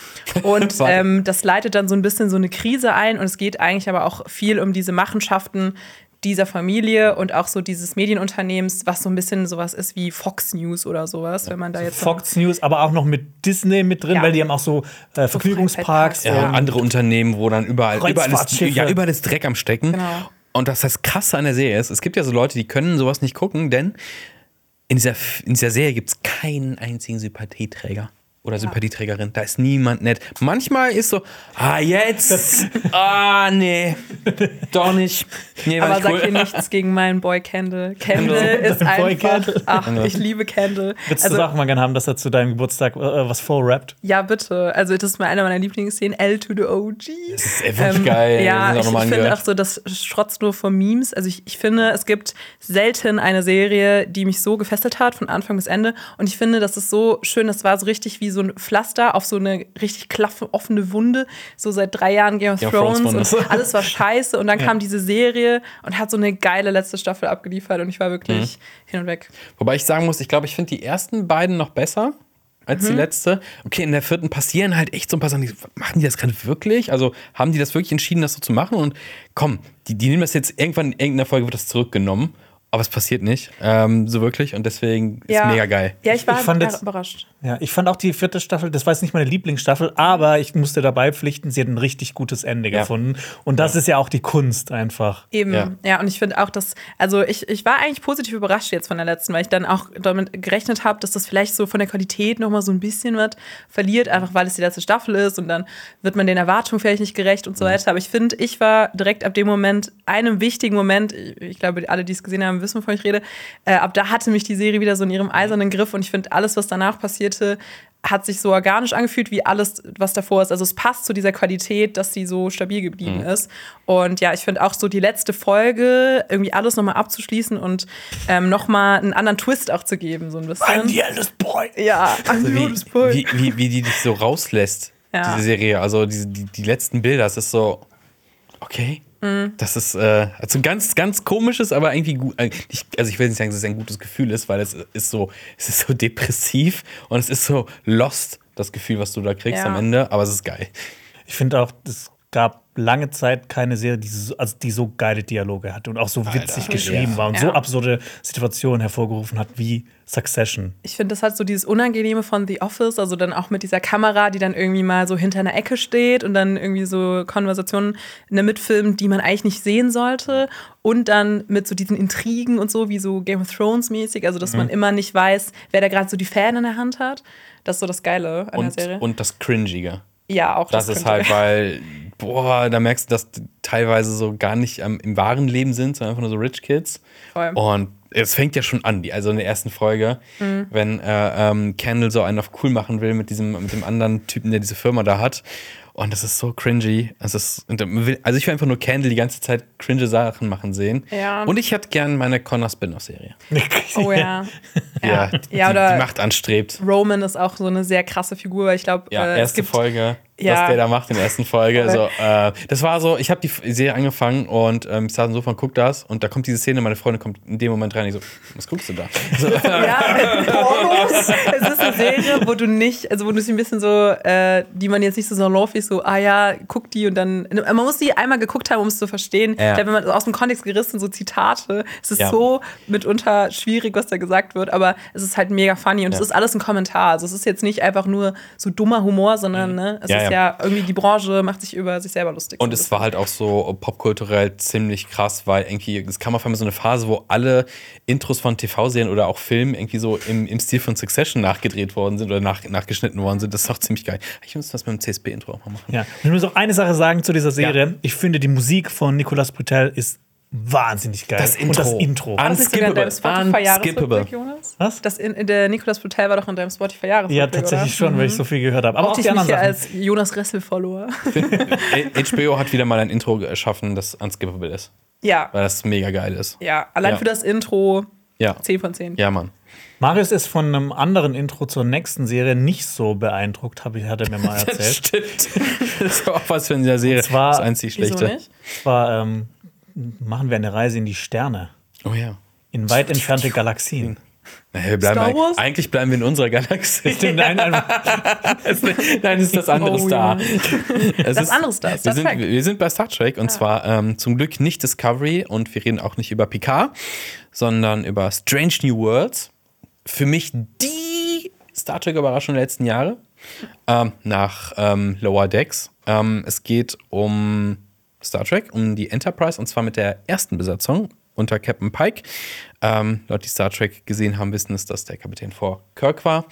Und [laughs] ähm, das leitet dann so ein bisschen so eine Krise ein. Und es geht eigentlich aber auch viel um diese Machenschaften dieser Familie und auch so dieses Medienunternehmens, was so ein bisschen sowas ist wie Fox News oder sowas, wenn man da jetzt Fox News, aber auch noch mit Disney mit drin, Ja. weil die haben auch so äh, Vergnügungsparks. Freizeitparks, ja, andere Unternehmen, wo dann überall, überall, ist, ja, überall ist Dreck am Stecken. Genau. Und das das Krasse an der Serie ist, es gibt ja so Leute, die können sowas nicht gucken, denn in dieser, in dieser Serie gibt es keinen einzigen Sympathieträger. Oder Sympathieträgerin. Da ist niemand nett. Manchmal ist so, ah, jetzt. [laughs] ah, nee. Doch nicht. Nee, war Aber nicht sag cool. hier nichts [laughs] gegen meinen Boy Kendall. Kendall ist Dein [laughs] Boy einfach. Kendall. Ach, ich liebe Kendall. Würdest Also, du auch mal gerne haben, dass er zu deinem Geburtstag äh, was vorrappt? ja, bitte. Also, das ist mal einer meiner Lieblingsszenen. L to the OG. Das ist wirklich geil. Ja, Das ich, ich finde auch so, das strotzt nur von Memes. Also ich, ich finde, es gibt selten eine Serie, die mich so gefesselt hat, von Anfang bis Ende. Und ich finde, das ist so schön, das war so richtig wie so ein Pflaster auf so eine richtig klaffe, offene Wunde. So seit drei Jahren Game of of Thrones und alles war scheiße. Und dann kam diese Serie und hat so eine geile letzte Staffel abgeliefert. Und ich war wirklich Mhm. hin und weg. Wobei ich sagen muss, ich glaube, ich finde die ersten beiden noch besser als Mhm. die letzte. Okay, in der vierten passieren halt echt so ein paar Sachen. die- Machen die das gerade wirklich? Also haben die das wirklich entschieden, das so zu machen? Und komm, die, die nehmen das jetzt irgendwann in irgendeiner Folge wird das zurückgenommen. Aber es passiert nicht ähm, so wirklich und deswegen ist mega geil. Ja, ich war Ich fand jetzt- überrascht. Ja, ich fand auch die vierte Staffel, das war jetzt nicht meine Lieblingsstaffel, aber ich musste dabei pflichten, sie hat ein richtig gutes Ende Ja. gefunden. Und das ist ja auch die Kunst einfach. Eben, Ja. ja, und ich finde auch, dass, also ich, ich war eigentlich positiv überrascht jetzt von der letzten, weil ich dann auch damit gerechnet habe, dass das vielleicht so von der Qualität nochmal so ein bisschen was verliert, einfach weil es die letzte Staffel ist und dann wird man den Erwartungen vielleicht nicht gerecht und so weiter. Aber ich finde, ich war direkt ab dem Moment, einem wichtigen Moment, ich, ich glaube, alle, die es gesehen haben, ähm, wissen, wovon ich rede. Äh, ab da hatte mich die Serie wieder so in ihrem eisernen Griff und ich finde, alles, was danach passierte, hat sich so organisch angefühlt wie alles, was davor ist. Also es passt zu dieser Qualität, dass sie so stabil geblieben ist. Und ja, ich finde auch so die letzte Folge, irgendwie alles nochmal abzuschließen und ähm, nochmal einen anderen Twist auch zu geben, so ein bisschen. The eldest boy. Ja, Also I'm wie, Lotus Boy. wie, wie, wie die dich so rauslässt, Ja. diese Serie. Also diese, die, die letzten Bilder, das ist so, okay. Mhm. Das ist äh, also ein ganz, ganz komisches, aber irgendwie gut. äh, Ich, also ich will nicht sagen, dass es ein gutes Gefühl ist, weil es ist so, es ist so [laughs] depressiv und es ist so lost, das Gefühl, was du da kriegst Ja. am Ende, aber es ist geil. Ich finde auch, es gab lange Zeit keine Serie, die so, also die so geile Dialoge hatte und auch so witzig geschrieben ja. war und Ja. so absurde Situationen hervorgerufen hat wie Succession. Ich finde, das hat so dieses Unangenehme von The Office, also dann auch mit dieser Kamera, die dann irgendwie mal so hinter einer Ecke steht und dann irgendwie so Konversationen ne, mitfilmt, die man eigentlich nicht sehen sollte. Und dann mit so diesen Intrigen und so, wie so Game of Thrones mäßig, also dass man immer nicht weiß, wer da gerade so die Fäden in der Hand hat. Das ist so das Geile an Und, der Serie. und das Cringige. ja, auch Das, ist könnte- halt, weil, [laughs] boah, da merkst du, dass die teilweise so gar nicht ähm, im wahren Leben sind, sondern einfach nur so Rich Kids. Voll. Und es fängt ja schon an, die, also in der ersten Folge, Mhm. wenn äh, ähm, Kendall so einen auf cool machen will mit diesem, mit dem anderen Typen, der diese Firma da hat. Und das ist so cringy. Es ist, also ich will einfach nur Kendall die ganze Zeit cringe Sachen machen sehen. Ja. Und ich hätte gern meine Connor Spin-off-Serie. Oh ja. [laughs] Ja, ja. die, ja, oder die Macht anstrebt. Roman ist auch so eine sehr krasse Figur, weil ich glaube, Ja, äh, es erste gibt Folge, Ja. was der da macht in der ersten Folge. Voll. So, äh, das war so, ich habe die Serie angefangen und ähm, ich saß im Sofa und guck das und da kommt diese Szene, meine Freundin kommt in dem Moment rein und ich so, was guckst du da? [laughs] So, Ja, Pornos. es ist eine [laughs] Serie, wo du nicht, also wo du sie ein bisschen so, äh, die man jetzt nicht so salonfähig so, ah ja, guck die und dann, man muss die einmal geguckt haben, um es zu verstehen. Ja. Ich glaube, wenn man aus dem Kontext gerissen, so Zitate, es ist Ja. so mitunter schwierig, was da gesagt wird, aber es ist halt mega funny und es Ja. ist alles ein Kommentar. Also es ist jetzt nicht einfach nur so dummer Humor, sondern ne, es ist ja. ja. irgendwie die Branche macht sich über sich selber lustig. Und es war halt auch so popkulturell ziemlich krass, weil irgendwie, es kam auf einmal so eine Phase, wo alle Intros von TV-Serien oder auch Filmen irgendwie so im, im Stil von Succession nachgedreht worden sind oder nach, nachgeschnitten worden sind. Das ist auch ziemlich geil. Ich muss das mit dem CSP-Intro auch mal machen. Ja. Und ich muss auch eine Sache sagen zu dieser Serie. Ich finde, die Musik von Nicolas Boutel ist wahnsinnig geil. Das Und das Intro. Intro. War das nicht sogar in deinem Unskippable. Unskippable. Jonas? Was? Das in, in der Nicolas Boutel war doch in deinem Spotify-Jahresrückblick, ja, tatsächlich oder? schon, weil ich so viel gehört habe. Aber auch Oute die ich mich anderen hier Sachen. als Jonas Ressel-Follower. [laughs] HBO hat wieder mal ein Intro geschaffen, das unskippable ist, ja, weil das mega geil ist. ja, allein Ja. für das Intro Ja. 10 von 10. Ja, Mann. Marius ist von einem anderen Intro zur nächsten Serie nicht so beeindruckt, hat er mir mal [laughs] erzählt. Stimmt. [laughs] Das war auch was für in der Serie. Und zwar- das einzig Schlechte. nicht? Zwar ähm, machen wir eine Reise in die Sterne, Oh ja. in weit entfernte [laughs] Galaxien. Naja, wir bleiben Star Wars? Eigentlich bleiben wir in unserer Galaxie. Nein, nein, Nein, es ist das andere Oh, Star. Es Das andere Star, Star wir, sind, Trek. wir sind bei Star Trek und zwar ähm, zum Glück nicht Discovery und wir reden auch nicht über Picard, sondern über Strange New Worlds. Für mich die Star Trek-Überraschung der letzten Jahre ähm, nach ähm, Lower Decks. Ähm, es geht um Star Trek, um die Enterprise und zwar mit der ersten Besatzung unter Captain Pike. Ähm, Leute, die Star Trek gesehen haben, wissen es, dass der Kapitän vor Kirk war.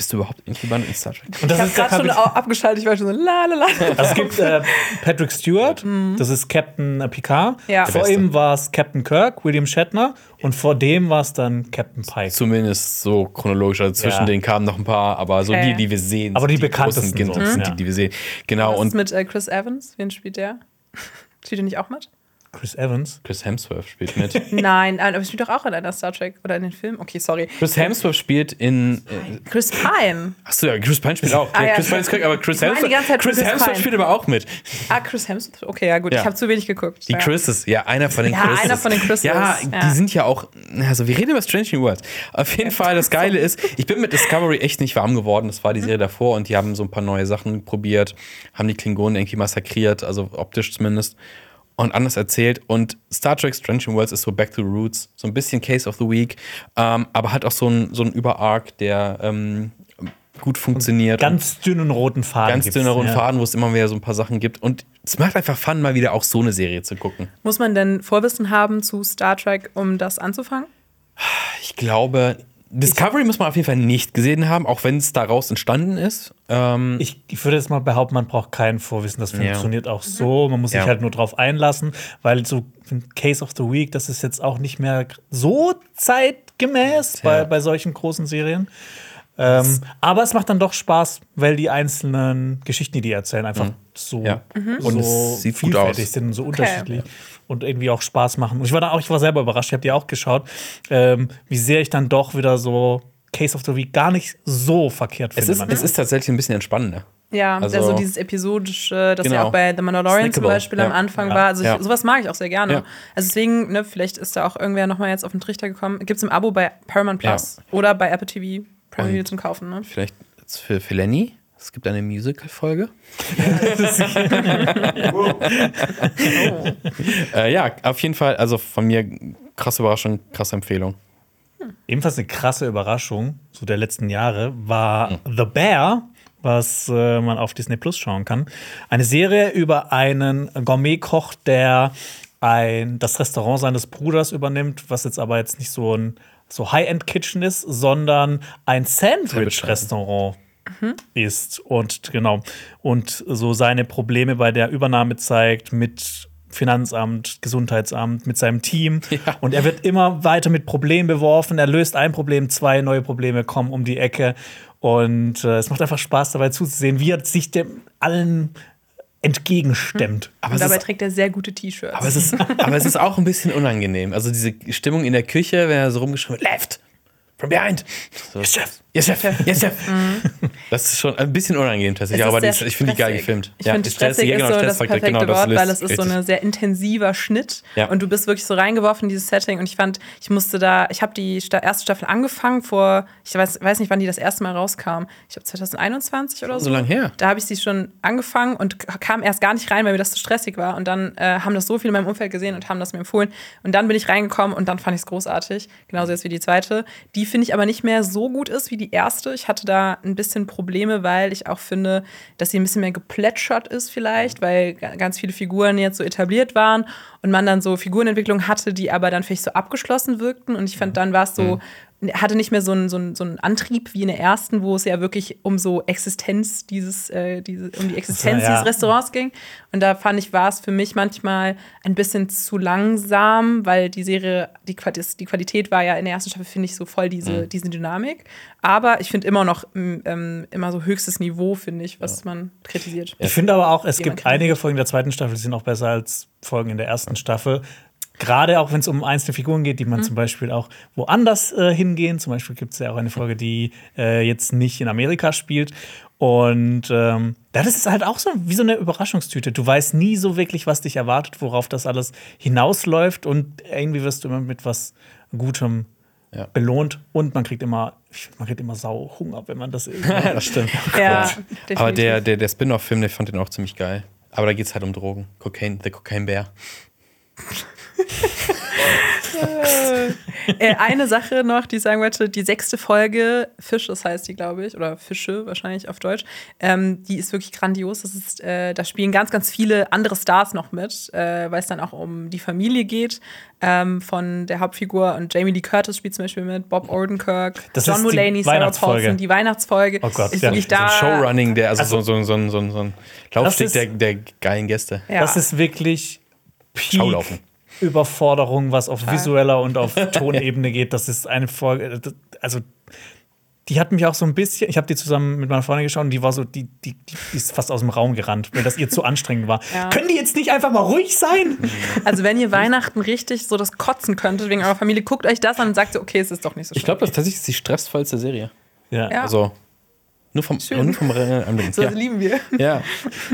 Bist du überhaupt irgendjemand in Star Trek? Und das Ich habe gerade schon abgeschaltet, ich war schon so la la la. Also es gibt äh, Patrick Stewart, das ist Captain äh, Picard. Ja. Vor ihm war es Captain Kirk, William Shatner. Und vor dem war es dann Captain Pike. Zumindest so chronologisch. Also zwischen Ja. denen kamen noch ein paar, aber so Okay. die, die wir sehen. Aber die sind bekanntesten großen, so, sind ja. die, die wir sehen. Genau. Was ist Und mit äh, Chris Evans? Wen spielt der? [laughs] Spielt er nicht auch mit? Chris Evans. Chris Hemsworth spielt mit. [laughs] Nein, aber er spielt doch auch in einer Star Trek oder in den Filmen. Okay, sorry. Chris Hemsworth spielt in. Äh, Chris Pine. achso, ja, Chris Pine spielt auch. Ah, ja. Chris Pine ist Kirk, aber Chris Hemsworth, ganze Zeit Chris Chris Hemsworth spielt aber auch mit. Ah, Chris Hemsworth. Okay, ja gut. Ja. Ich habe zu wenig geguckt. Die ja. Chrises, ja, einer von den Ja, Chrises. einer von den Chrises, Ja, ja. die sind ja auch, also wir reden über Strange New Worlds. Auf jeden Fall, das Geile [laughs] ist, ich bin mit Discovery echt nicht warm geworden. Das war die Serie davor und die haben so ein paar neue Sachen probiert, haben die Klingonen irgendwie massakriert, also optisch zumindest. Und anders erzählt. Und Star Trek Strange New Worlds ist so Back to the Roots, so ein bisschen Case of the Week, ähm, aber hat auch so einen so einen Überarc, der ähm, gut funktioniert. Ganz dünnen roten Faden. ganz dünner roten ja. Faden, wo es immer wieder so ein paar Sachen gibt. Und es macht einfach Fun, mal wieder auch so eine Serie zu gucken. Muss man denn Vorwissen haben zu Star Trek, um das anzufangen? Ich glaube Discovery muss man auf jeden Fall nicht gesehen haben, auch wenn es daraus entstanden ist. Ähm, Ich, ich würde jetzt mal behaupten, man braucht kein Vorwissen. Das Ja. funktioniert auch so. Man muss sich Ja. halt nur drauf einlassen, weil so Case of the Week, das ist jetzt auch nicht mehr so zeitgemäß bei, Ja. bei solchen großen Serien. Ähm, aber es macht dann doch Spaß, weil die einzelnen Geschichten, die die erzählen, einfach so, Mhm. Ja. so Und es sieht gut vielfältig aus. sind und so unterschiedlich und irgendwie auch Spaß machen. Und ich war da auch, ich war selber überrascht, ich habe die auch geschaut, ähm, wie sehr ich dann doch wieder so Case of the Week gar nicht so verkehrt es, finde. ist, manchmal. es ist tatsächlich ein bisschen entspannender. Ja, Also- also dieses episodische, das ja Genau. auch bei The Mandalorian zum Snackable, Beispiel am ja. Anfang Ja. war. Also ich, Ja. sowas mag ich auch sehr gerne. Ja. Also deswegen, ne, vielleicht ist da auch irgendwer nochmal jetzt auf den Trichter gekommen. Gibt es im Abo bei Paramount Plus oder bei Apple TV Video zum Kaufen. Ne? Vielleicht jetzt für, für Lenny. Es gibt eine Musical-Folge. [laughs] äh, ja, auf jeden Fall. Also von mir krasse Überraschung, krasse Empfehlung. Ebenfalls eine krasse Überraschung so der letzten Jahre war The Bear, was äh, man auf Disney Plus schauen kann. Eine Serie über einen Gourmetkoch, der ein, das Restaurant seines Bruders übernimmt, was jetzt aber jetzt nicht so ein so High-End-Kitchen ist, sondern ein Sandwich-Restaurant ist und genau und so seine Probleme bei der Übernahme zeigt mit Finanzamt, Gesundheitsamt, mit seinem Team. Und er wird immer weiter mit Problemen beworfen. Er löst ein Problem, zwei neue Probleme kommen um die Ecke. Und äh, es macht einfach Spaß dabei zuzusehen, wie er sich dem allen entgegenstemmt. Aber Und dabei ist, trägt er sehr gute T-Shirts. aber, es ist, aber es ist auch ein bisschen unangenehm. Also diese Stimmung in der Küche, wenn er so rumgeschrieben wird, left, from behind. So, yes, chef. Yes, chef. Yes, chef. Das ist schon ein bisschen unangenehm tatsächlich, aber die, ich finde die geil gefilmt. Ich finde, stressig ja, ist genau, so das Stress- perfekte genau, Wort, löst weil es ist so richtig. ein sehr intensiver Schnitt Ja. und du bist wirklich so reingeworfen in dieses Setting und ich fand, ich musste da, ich habe die erste Staffel angefangen vor, ich weiß, weiß nicht, wann die das erste Mal rauskam. Ich glaube 2021 oder so. so lang her. Da habe ich sie schon angefangen und kam erst gar nicht rein, weil mir das zu stressig war. Und dann äh, haben das so viele in meinem Umfeld gesehen und haben das mir empfohlen. Und dann bin ich reingekommen und dann fand ich es großartig. Genauso jetzt wie die zweite. Die finde ich aber nicht mehr so gut ist wie die erste. Ich hatte da ein bisschen Probleme, weil ich auch finde, dass sie ein bisschen mehr geplätschert ist vielleicht, weil ga- ganz viele Figuren jetzt so etabliert waren und man dann so Figurenentwicklungen hatte, die aber dann vielleicht so abgeschlossen wirkten. Und ich fand, dann war es so, hatte nicht mehr so einen, so, einen, so einen Antrieb wie in der ersten, wo es ja wirklich um so Existenz dieses, äh, diese, um die Existenz Ja. dieses Restaurants ging. Und da fand ich, war es für mich manchmal ein bisschen zu langsam, weil die Serie, die, die Qualität war ja in der ersten Staffel, finde ich, so voll diese, diese Dynamik. Aber ich finde immer noch ähm, immer so höchstes Niveau, finde ich, was man kritisiert. Ich finde aber auch, es gibt einige Folgen der zweiten Staffel, die sind auch besser als Folgen in der ersten Staffel. Gerade auch wenn es um einzelne Figuren geht, die man zum Beispiel auch woanders äh, hingehen. Zum Beispiel gibt es ja auch eine Folge, die äh, jetzt nicht in Amerika spielt. Und ähm, das ist halt auch so wie so eine Überraschungstüte. Du weißt nie so wirklich, was dich erwartet, worauf das alles hinausläuft. Und irgendwie wirst du immer mit was Gutem Ja. belohnt. Und man kriegt immer, ich find, man kriegt immer sau Hunger, wenn man das irgendwie. [laughs] Ja, das stimmt. Ja, Aber der, der, der Spin-off-Film, der fand den auch ziemlich geil. Aber da geht es halt um Drogen. Cocaine, The Cocaine Bear. Äh, eine Sache noch, die ich sagen wollte, die sechste Folge, Fisches heißt die, glaube ich, oder Fische wahrscheinlich auf Deutsch, ähm, die ist wirklich grandios. Das ist, äh, da spielen ganz, ganz viele andere Stars noch mit, äh, weil es dann auch um die Familie geht ähm, von der Hauptfigur. Und Jamie Lee Curtis spielt zum Beispiel mit, Bob Odenkirk, Das John Mulaney, Sarah Weihnachtsfolge. Paulson, die Weihnachtsfolge. Oh Gott, ist ja. wirklich So ein da. Showrunning, der, also, so, so, so, so, so ein Laufsteg ist- der, der geilen Gäste. Ja. Das ist wirklich Peak Schaulaufen. Überforderung, was auf visueller und auf [laughs] Tonebene geht. Das ist eine Folge, also die hat mich auch so ein bisschen, ich habe die zusammen mit meiner Freundin geschaut und die war so, die, die, die ist fast aus dem Raum gerannt, weil das ihr zu anstrengend war. Ja. Können die jetzt nicht einfach mal ruhig sein? [laughs] Also, wenn ihr Weihnachten richtig so das kotzen könntet wegen eurer Familie, guckt euch das an und sagt so, okay, es ist doch nicht so schlimm. Ich glaube, das ist tatsächlich die stressvollste Serie. Ja. Ja. Also, nur vom, Schön. nur vom Anblick. so ja. lieben wir. ja.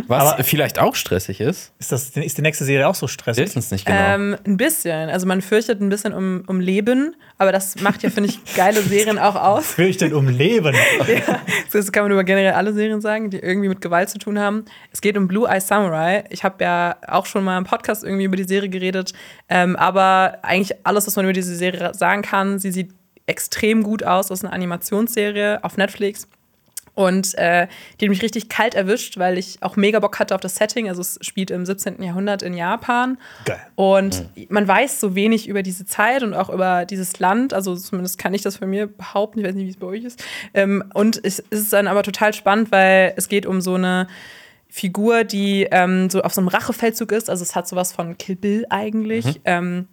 Was Aber- vielleicht auch stressig ist, Ist, das, ist die nächste Serie auch so wir stressig? wissen es nicht genau. Ähm, ein bisschen. Also man fürchtet ein bisschen um, um Leben, aber das macht ja, finde ich, geile Serien auch aus. Fürchtet um Leben. [laughs] ja, das kann man über generell alle Serien sagen, die irgendwie mit Gewalt zu tun haben. Es geht um Blue Eye Samurai. Ich habe ja auch schon mal im Podcast irgendwie über die Serie geredet, ähm, aber eigentlich alles, was man über diese Serie sagen kann, sie sieht extrem gut aus. Das ist eine Animationsserie auf Netflix. Und äh, die hat mich richtig kalt erwischt, weil ich auch mega Bock hatte auf das Setting. Also es spielt im 17. Jahrhundert in Japan. Geil. Und man weiß so wenig über diese Zeit und auch über dieses Land. Also zumindest kann ich das von mir behaupten. Ich weiß nicht, wie es bei euch ist. Ähm, und es ist dann aber total spannend, weil es geht um so eine Figur, die ähm, so auf so einem Rachefeldzug ist. Also es hat sowas von Kill Bill eigentlich. Ähm,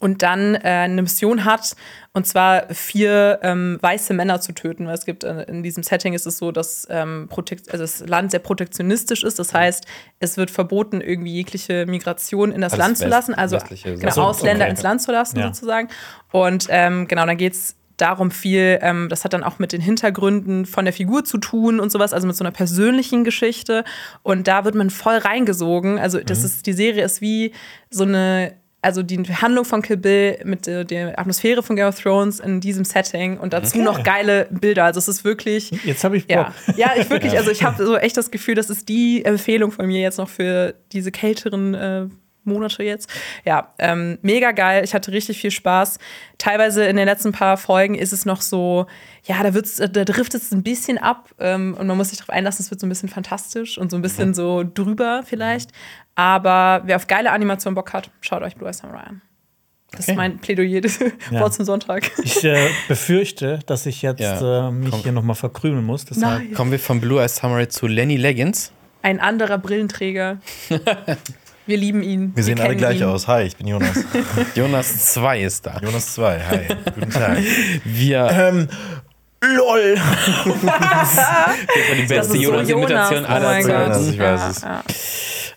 und dann äh, eine Mission hat, und zwar vier ähm, weiße Männer zu töten. Weil es gibt äh, in diesem Setting ist es so, dass ähm, also das Land sehr protektionistisch ist. Das heißt, es wird verboten, irgendwie jegliche Migration in das Alles Land zu West- lassen, also genau, Sache. Ausländer Okay. ins Land zu lassen, Ja. sozusagen. Und ähm, genau, dann geht's darum viel, ähm, das hat dann auch mit den Hintergründen von der Figur zu tun und sowas, also mit so einer persönlichen Geschichte. Und da wird man voll reingesogen. Also das Mhm. ist, die Serie ist wie so eine, also die Handlung von Kill Bill mit äh, der Atmosphäre von Game of Thrones in diesem Setting und dazu noch geile Bilder. Also es ist wirklich. Jetzt habe ich Bock. Ja, ja, ich wirklich, also ich habe so echt das Gefühl, das ist die Empfehlung von mir jetzt noch für diese kälteren äh, Monate jetzt. Ja, ähm, mega geil. Ich hatte richtig viel Spaß. Teilweise in den letzten paar Folgen ist es noch so, ja, da wird's, äh, da driftet es ein bisschen ab ähm, und man muss sich darauf einlassen, es wird so ein bisschen fantastisch und so ein bisschen so drüber vielleicht. Aber wer auf geile Animation Bock hat, schaut euch Blue Eye Samurai an. Das ist mein Plädoyer des Ja. [laughs] Wort zum Sonntag. Ich äh, befürchte, dass ich jetzt Ja, äh, mich komm. hier nochmal verkrümeln muss. Deshalb Nein. Kommen wir von Blue Eyes Samurai zu Lenny Leggins. Ein anderer Brillenträger. [laughs] Wir lieben ihn. Wir sehen alle gleich ihn. aus. Hi, ich bin Jonas. [laughs] Jonas 2 ist da. Jonas 2. Hi, guten Tag. Wir ähm, LOL. die Das beste ist so Jonas-Imitation Jonas, oh aller. Zeiten. Ich weiß es. Ja.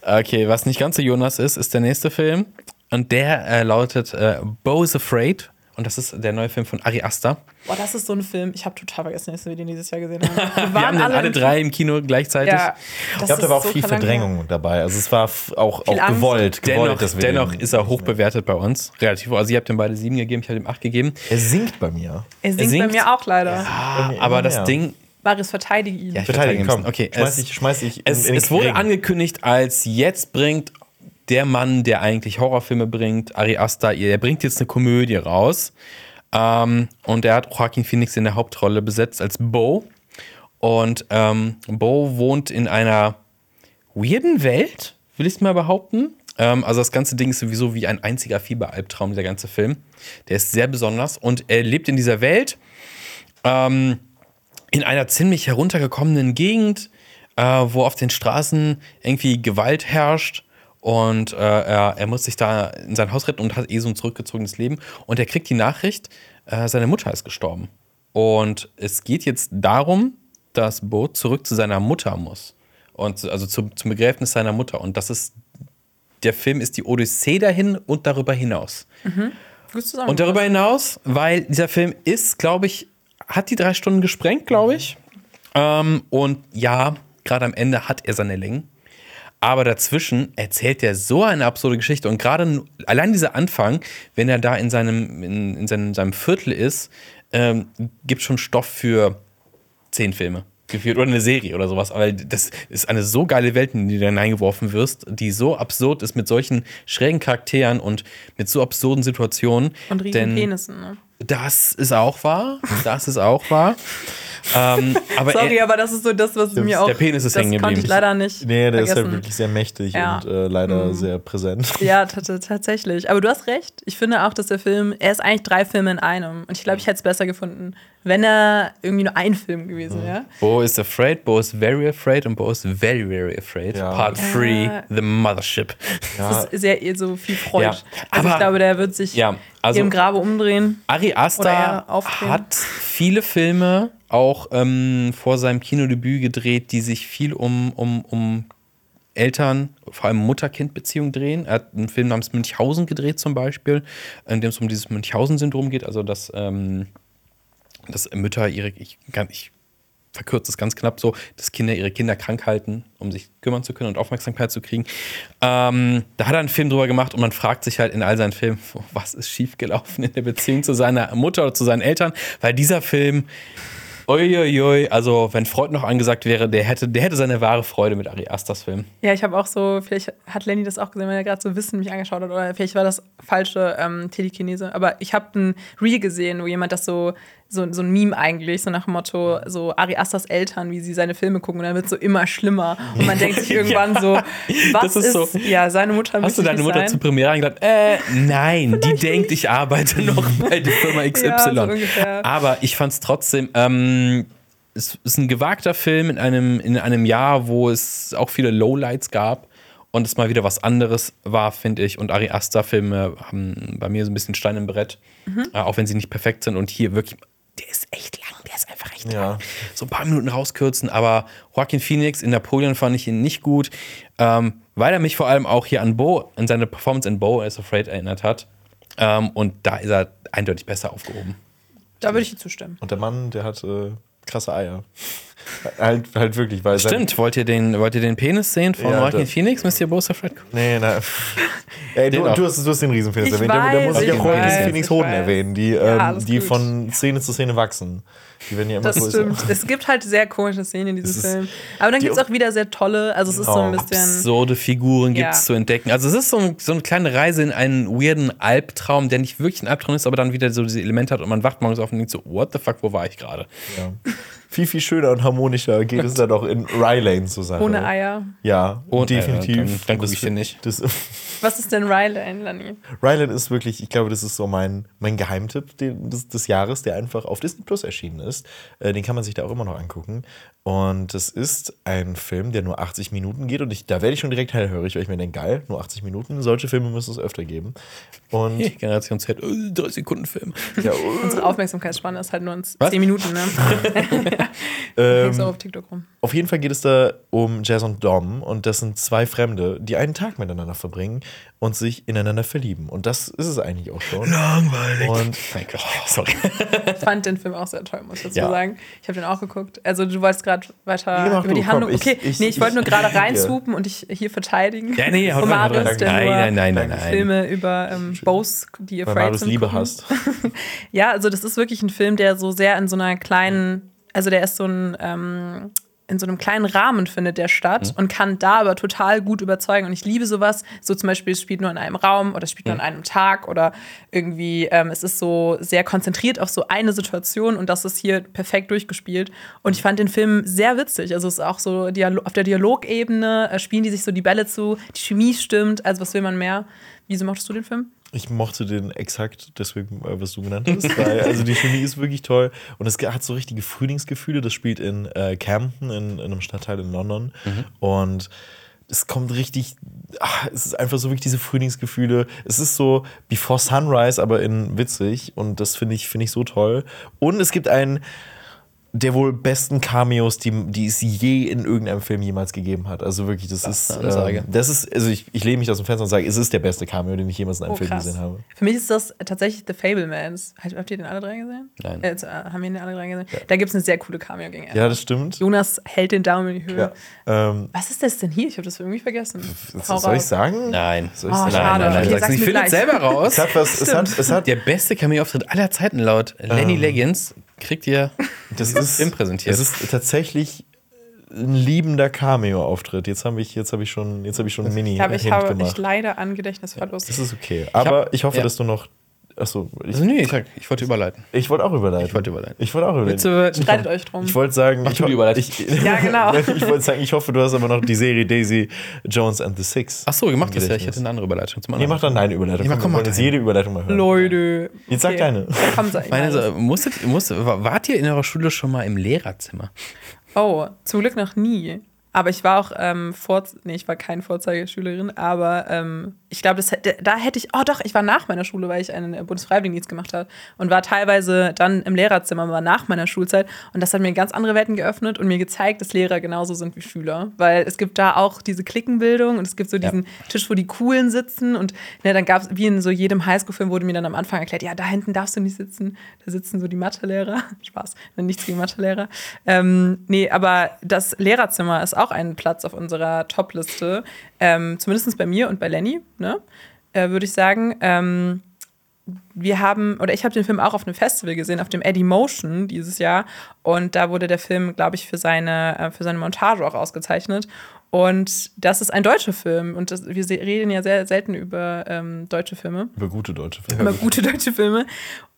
Okay, was nicht ganz so Jonas ist, ist der nächste Film. Und der äh, lautet äh, Bo is Afraid. Und das ist der neue Film von Ari Aster. Boah, das ist so ein Film. Ich habe total vergessen, dass wir den dieses Jahr gesehen [laughs] haben. Wir Wir haben den alle drei im Kino gleichzeitig. Ja, Ich glaube, da war auch viel Verdrängung dabei. Also es war auch, auch gewollt, gewollt, Dennoch, dass wir dennoch den- ist er hoch bewertet bei uns. Relativ hoch. Also ihr habt ihm beide sieben gegeben, ich habe ihm acht gegeben. Er singt bei mir. Er singt, singt. bei mir auch leider. Mir aber das. Ding, Marius, verteidige ihn. Ja, ich Verteidigen, verteidige komm. ihn. Okay, schmeiß es- ich, schmeiß ich es, es wurde Regen. angekündigt als jetzt bringt der Mann, der eigentlich Horrorfilme bringt, Ari Aster, er bringt jetzt eine Komödie raus. Ähm, und er hat Joaquin Phoenix in der Hauptrolle besetzt als Bo. Und ähm, Bo wohnt in einer weirden Welt, will ich es mal behaupten. Ähm, also das ganze Ding ist sowieso wie ein einziger Fieberalbtraum, dieser ganze Film. Der ist sehr besonders und er lebt in dieser Welt ähm, in einer ziemlich heruntergekommenen Gegend, äh, wo auf den Straßen irgendwie Gewalt herrscht. Und äh, er, er muss sich da in sein Haus retten und hat eh so ein zurückgezogenes Leben. Und er kriegt die Nachricht, äh, seine Mutter ist gestorben. Und es geht jetzt darum, dass Bo zurück zu seiner Mutter muss. Und also zum, zum Begräbnis seiner Mutter. Und das ist, der Film ist die Odyssee dahin und darüber hinaus. Zusammen. Und darüber hinaus, weil dieser Film ist, glaube ich, hat die drei Stunden gesprengt, glaube ich. Ähm, und ja, gerade am Ende hat er seine Längen. Aber dazwischen erzählt er so eine absurde Geschichte. Und gerade allein dieser Anfang, wenn er da in seinem, in, in seinem, seinem Viertel ist, ähm, gibt schon Stoff für zehn Filme geführt oder eine Serie oder sowas. Aber das ist eine so geile Welt, in die du hineingeworfen wirst, die so absurd ist mit solchen schrägen Charakteren und mit so absurden Situationen. Und riesen Denn Penissen, ne? Das ist auch wahr. Das ist auch wahr. ähm, [laughs] aber Sorry, er, aber das ist so das, was mir auch. der Penis ist das hängen konnte ich geblieben. leider nicht. Nee, der ist vergessen. ja wirklich sehr mächtig Ja. und äh, leider sehr präsent. [laughs] Ja, tatsächlich. Aber du hast recht. Ich finde auch, dass der Film, er ist eigentlich drei Filme in einem. Und ich glaube, ich hätte es besser gefunden, wenn er irgendwie nur ein Film gewesen wäre. Bo is afraid, Bo is very afraid und Bo is very, very afraid. Ja. Part 3, Ja. The Mothership. Das ist sehr eh so viel Freude. Ja, also aber- ich glaube, der wird sich Ja, also- im Grabe umdrehen. Ari Aster aufdrehen. hat viele Filme auch ähm, vor seinem Kinodebüt gedreht, die sich viel um, um, um Eltern, vor allem Mutter-Kind-Beziehung drehen. Er hat einen Film namens Münchhausen gedreht zum Beispiel, in dem es um dieses Münchhausen-Syndrom geht, also dass, ähm, dass Mütter ihre, ich, kann, ich verkürze es ganz knapp so, dass Kinder ihre Kinder krank halten, um sich kümmern zu können und Aufmerksamkeit zu kriegen. Ähm, da hat er einen Film drüber gemacht und man fragt sich halt in all seinen Filmen, [laughs] was ist schiefgelaufen in der Beziehung zu seiner Mutter oder zu seinen Eltern, weil dieser Film, uiuiui, also wenn Freud noch angesagt wäre, der hätte, der hätte seine wahre Freude mit Ari Asters Film. Ja, ich habe auch so, vielleicht hat Lenny das auch gesehen, wenn er gerade so Wissen mich angeschaut hat, oder vielleicht war das falsche ähm, Telekinese. Aber ich habe ein Reel gesehen, wo jemand das so so, so ein Meme eigentlich, so nach dem Motto, so Ari Asters Eltern, wie sie seine Filme gucken und dann wird es so immer schlimmer. Und man denkt sich [laughs] irgendwann so, was ist so- ja, seine Mutter Hast du deine Mutter sein. zur Premiere eingeladen? Äh, nein, die denkt, ich arbeite noch [laughs] bei der Firma XY. Ja, so. Aber ich fand es trotzdem, ähm, es ist ein gewagter Film in einem, in einem Jahr, wo es auch viele Lowlights gab und es mal wieder was anderes war, finde ich. Und Ari Aster-Filme haben bei mir so ein bisschen Stein im Brett, Mhm. äh, auch wenn sie nicht perfekt sind. Und hier wirklich, der ist echt lang, der ist einfach echt Ja. lang. So ein paar Minuten rauskürzen, aber Joaquin Phoenix in Napoleon fand ich ihn nicht gut, ähm, weil er mich vor allem auch hier an Bo, an seine Performance in Bo is Afraid erinnert hat. Ähm, und da ist er eindeutig besser aufgehoben. Da würde ich dir zustimmen. Und der Mann, der hat äh, krasse Eier. [laughs] halt, halt wirklich, weil Stimmt, wollt ihr den, wollt ihr den Penis sehen von Ja, Joaquin Phoenix? Müsst ihr Bo is Afraid gucken? Nee, nein. [laughs] Ey, du, du, hast, du hast den Riesenpenis Ich erwähnt. Da- da weiß, muss ich auch Joaquin weiß, Phoenix Hoden weiß. erwähnen, die, Ja, ähm, die gut. von Szene zu Szene wachsen. Die werden ja immer Das größer. stimmt. Es gibt halt sehr komische Szenen in diesem Film. Aber dann gibt es auch- wieder sehr tolle. Also es ist so ein Oh, bisschen. Absurde Figuren gibt es Ja. zu entdecken. Also es ist so, ein, so eine kleine Reise in einen weirden Albtraum, der nicht wirklich ein Albtraum ist, aber dann wieder so diese Elemente hat und man wacht morgens auf und denkt so, what the fuck, wo war ich gerade? Ja. Viel, viel schöner und harmonischer geht es dann auch in Rylane zur Sache. ohne Eier. Ja, äh, definitiv. dann- dann Das- ich den nicht. Das, [laughs] Was ist denn Rylane, Lani? Ryland ist wirklich, ich glaube, das ist so mein, mein Geheimtipp des, des Jahres, der einfach auf Disney Plus erschienen ist. Äh, den kann man sich da auch immer noch angucken. Und das ist ein Film, der nur 80 Minuten geht. Und ich, da werde ich schon direkt hellhörig, weil ich mir denke, geil, nur 80 Minuten. Solche Filme müssen es öfter geben. Und [laughs] Generation Z, äh, drei Sekunden Film. ja, [laughs] Unsere Aufmerksamkeitsspanne ist halt nur in Was? 10 Minuten, ne? [laughs] ähm, auf TikTok rum. Auf jeden Fall geht es da um Jazz und Dom und das sind zwei Fremde, die einen Tag miteinander verbringen und sich ineinander verlieben. Und das ist es eigentlich auch schon. Langweilig. Und Mein Gott, sorry. Ich fand den Film auch sehr toll, muss ich dazu Ja. sagen. Ich habe den auch geguckt. Also du wolltest gerade weiter Nee, über du, die Handlung. komm, ich- okay, ich- nee, ich, wollte nur ich- gerade ich- reinswoopen und dich hier verteidigen. Ja, nee, Und rein, Nein, nur nein, nein, nein, nein. Filme über ähm, Bose, die weil Afraid Marius sind. Liebe gucken. hast. [laughs] Ja, also das ist wirklich ein Film, der so sehr in so einer kleinen, also der ist so ein, ähm, in so einem kleinen Rahmen findet der statt und kann da aber total gut überzeugen. Und ich liebe sowas. So zum Beispiel, es spielt nur in einem Raum oder es spielt nur an einem Tag oder irgendwie, ähm, es ist so sehr konzentriert auf so eine Situation und das ist hier perfekt durchgespielt. Und ich fand den Film sehr witzig. Also es ist auch so Dialo auf der Dialogebene äh, spielen die sich so die Bälle zu, die Chemie stimmt. Also was will man mehr? Wieso mochtest du den Film? Ich mochte den exakt deswegen, äh, was du genannt hast. Weil, also die Chemie ist wirklich toll. Und es hat so richtige Frühlingsgefühle. Das spielt in äh, Camden, in, in einem Stadtteil in London. Und es kommt richtig, ach, es ist einfach so wirklich diese Frühlingsgefühle. Es ist so Before Sunrise, aber in witzig. Und das finde ich, finde ich so toll. Und es gibt einen der wohl besten Cameos, die, die es je in irgendeinem Film jemals gegeben hat. Also wirklich, das, ist, eine Ansage. ähm, das ist, also ich, ich lehne mich aus dem Fenster und sage, es ist der beste Cameo, den ich jemals in einem Oh, Film krass. gesehen habe. Für mich ist das tatsächlich The Fablemans. Habt habt ihr den alle drei gesehen? Nein. Äh, äh, haben wir den alle drei gesehen? Da gibt es eine sehr coole Cameo gegen Ende. Ja, das stimmt. Jonas hält den Daumen in die Höhe. Ja. Ähm, Was ist das denn hier? Ich habe das irgendwie vergessen. was Hau soll ich sagen? Nein. Soll ich Oh, sagen? schade. Nein, nein, nein. Okay, sag's Ich finde es selber raus. Es hat was, es hat, es hat, Der beste Cameo-Auftritt aller Zeiten laut Lenny Leggins kriegt ihr das ist, Film präsentiert. es ist tatsächlich ein liebender Cameo-Auftritt. Jetzt habe ich, jetzt habe ich schon, jetzt habe ich schon einen mini Ich, habe, ich, habe, gemacht. ich leide an Gedächtnisverlust. das ist okay. Aber ich, hoffe, ja. dass du noch. Achso, ich, also, nee, ich, sag, ich wollte überleiten. ich wollte auch überleiten. Ich wollte überleiten. Ich wollte auch überleiten. Streitet euch drum. Ich wollte sagen, ich, du die ho- Überleitung. ich, Ja, [laughs] genau. ich wollte sagen, ich hoffe, du hast aber noch die Serie Daisy Jones and the Six. Ach so, gemacht das ja. Ich hätte eine andere Überleitung zum anderen. mach dann deine Überleitung. Nee, mach, komm, wir mach wollen jetzt jede Überleitung mal hören. Leute. Jetzt sag deine. Ja, komm, sag ich Meine, mal. so, musstet, musstet, wart ihr in eurer Schule schon mal im Lehrerzimmer? Oh, zum Glück noch nie. Aber ich war auch ähm, vor, nee, ich war keine Vorzeigeschülerin, aber ähm, ich glaube, da hätte ich, oh doch, ich war nach meiner Schule, weil ich einen äh, Bundesfreiwilligendienst gemacht habe und war teilweise dann im Lehrerzimmer, aber nach meiner Schulzeit. Und das hat mir ganz andere Welten geöffnet und mir gezeigt, dass Lehrer genauso sind wie Schüler, weil es gibt da auch diese Klickenbildung und es gibt so diesen Tisch, wo die Coolen sitzen und ne, dann gab es, wie in so jedem Highschool-Film wurde mir dann am Anfang erklärt, ja, da hinten darfst du nicht sitzen, da sitzen so die Mathelehrer, [laughs] Spaß, nichts gegen Mathelehrer, ähm, nee, aber das Lehrerzimmer ist auch ein Platz auf unserer Top-Liste. Ähm, zumindest bei mir und bei Lenny, ne? Äh, würde ich sagen. Ähm, wir haben, oder ich habe den Film auch auf einem Festival gesehen, auf dem Eddie Motion dieses Jahr. Und da wurde der Film, glaube ich, für seine, äh, für seine Montage auch ausgezeichnet. Und das ist ein deutscher Film. Und das, wir reden ja sehr selten über ähm, deutsche Filme Über gute deutsche Filme. immer gute deutsche Filme.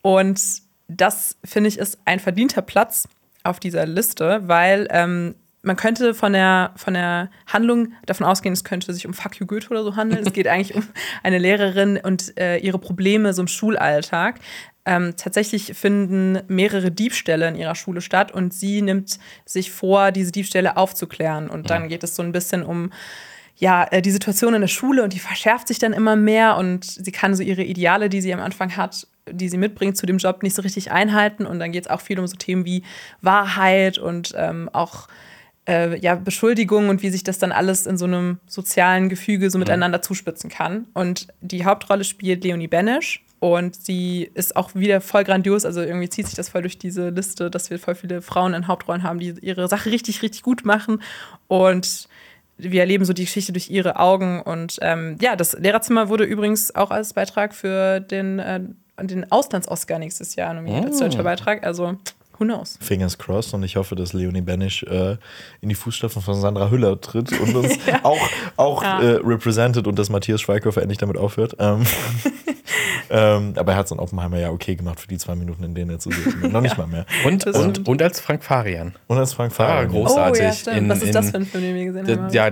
Und das, finde ich, ist ein verdienter Platz auf dieser Liste, weil ähm, man könnte von der, von der Handlung davon ausgehen, es könnte sich um Fuck You Goethe oder so handeln. es geht eigentlich um eine Lehrerin und äh, ihre Probleme so im Schulalltag. Ähm, tatsächlich finden mehrere Diebstähle in ihrer Schule statt und sie nimmt sich vor, diese Diebstähle aufzuklären. Und dann geht es so ein bisschen um ja, äh, die Situation in der Schule und die verschärft sich dann immer mehr und sie kann so ihre Ideale, die sie am Anfang hat, die sie mitbringt zu dem Job, nicht so richtig einhalten. Und dann geht es auch viel um so Themen wie Wahrheit und ähm, auch äh, ja, Beschuldigungen und wie sich das dann alles in so einem sozialen Gefüge so miteinander zuspitzen kann. Und die Hauptrolle spielt Leonie Benesch. Und sie ist auch wieder voll grandios. Also irgendwie zieht sich das voll durch diese Liste, dass wir voll viele Frauen in Hauptrollen haben, die ihre Sache richtig, richtig gut machen. Und wir erleben so die Geschichte durch ihre Augen. Und ähm, ja, das Lehrerzimmer wurde übrigens auch als Beitrag für den, äh, den Auslands-Oscar nächstes Jahr nominiert als deutscher Beitrag. Also, who knows? Fingers crossed und ich hoffe, dass Leonie Benisch äh, in die Fußstapfen von Sandra Hüller tritt und uns [laughs] [laughs] auch, auch Ja. äh, represented und dass Matthias Schweighöfer endlich damit aufhört. Ähm, [laughs] ähm, aber er hat es in Oppenheimer ja okay gemacht für die zwei Minuten, in denen er zu sehen ist. Noch nicht mal mehr. Und, Das und, und als Frank Farian. Und als Frank Ah. Oh ja, Großartig. stimmt. In- Was ist das für ein Film, den wir gesehen haben? Ja,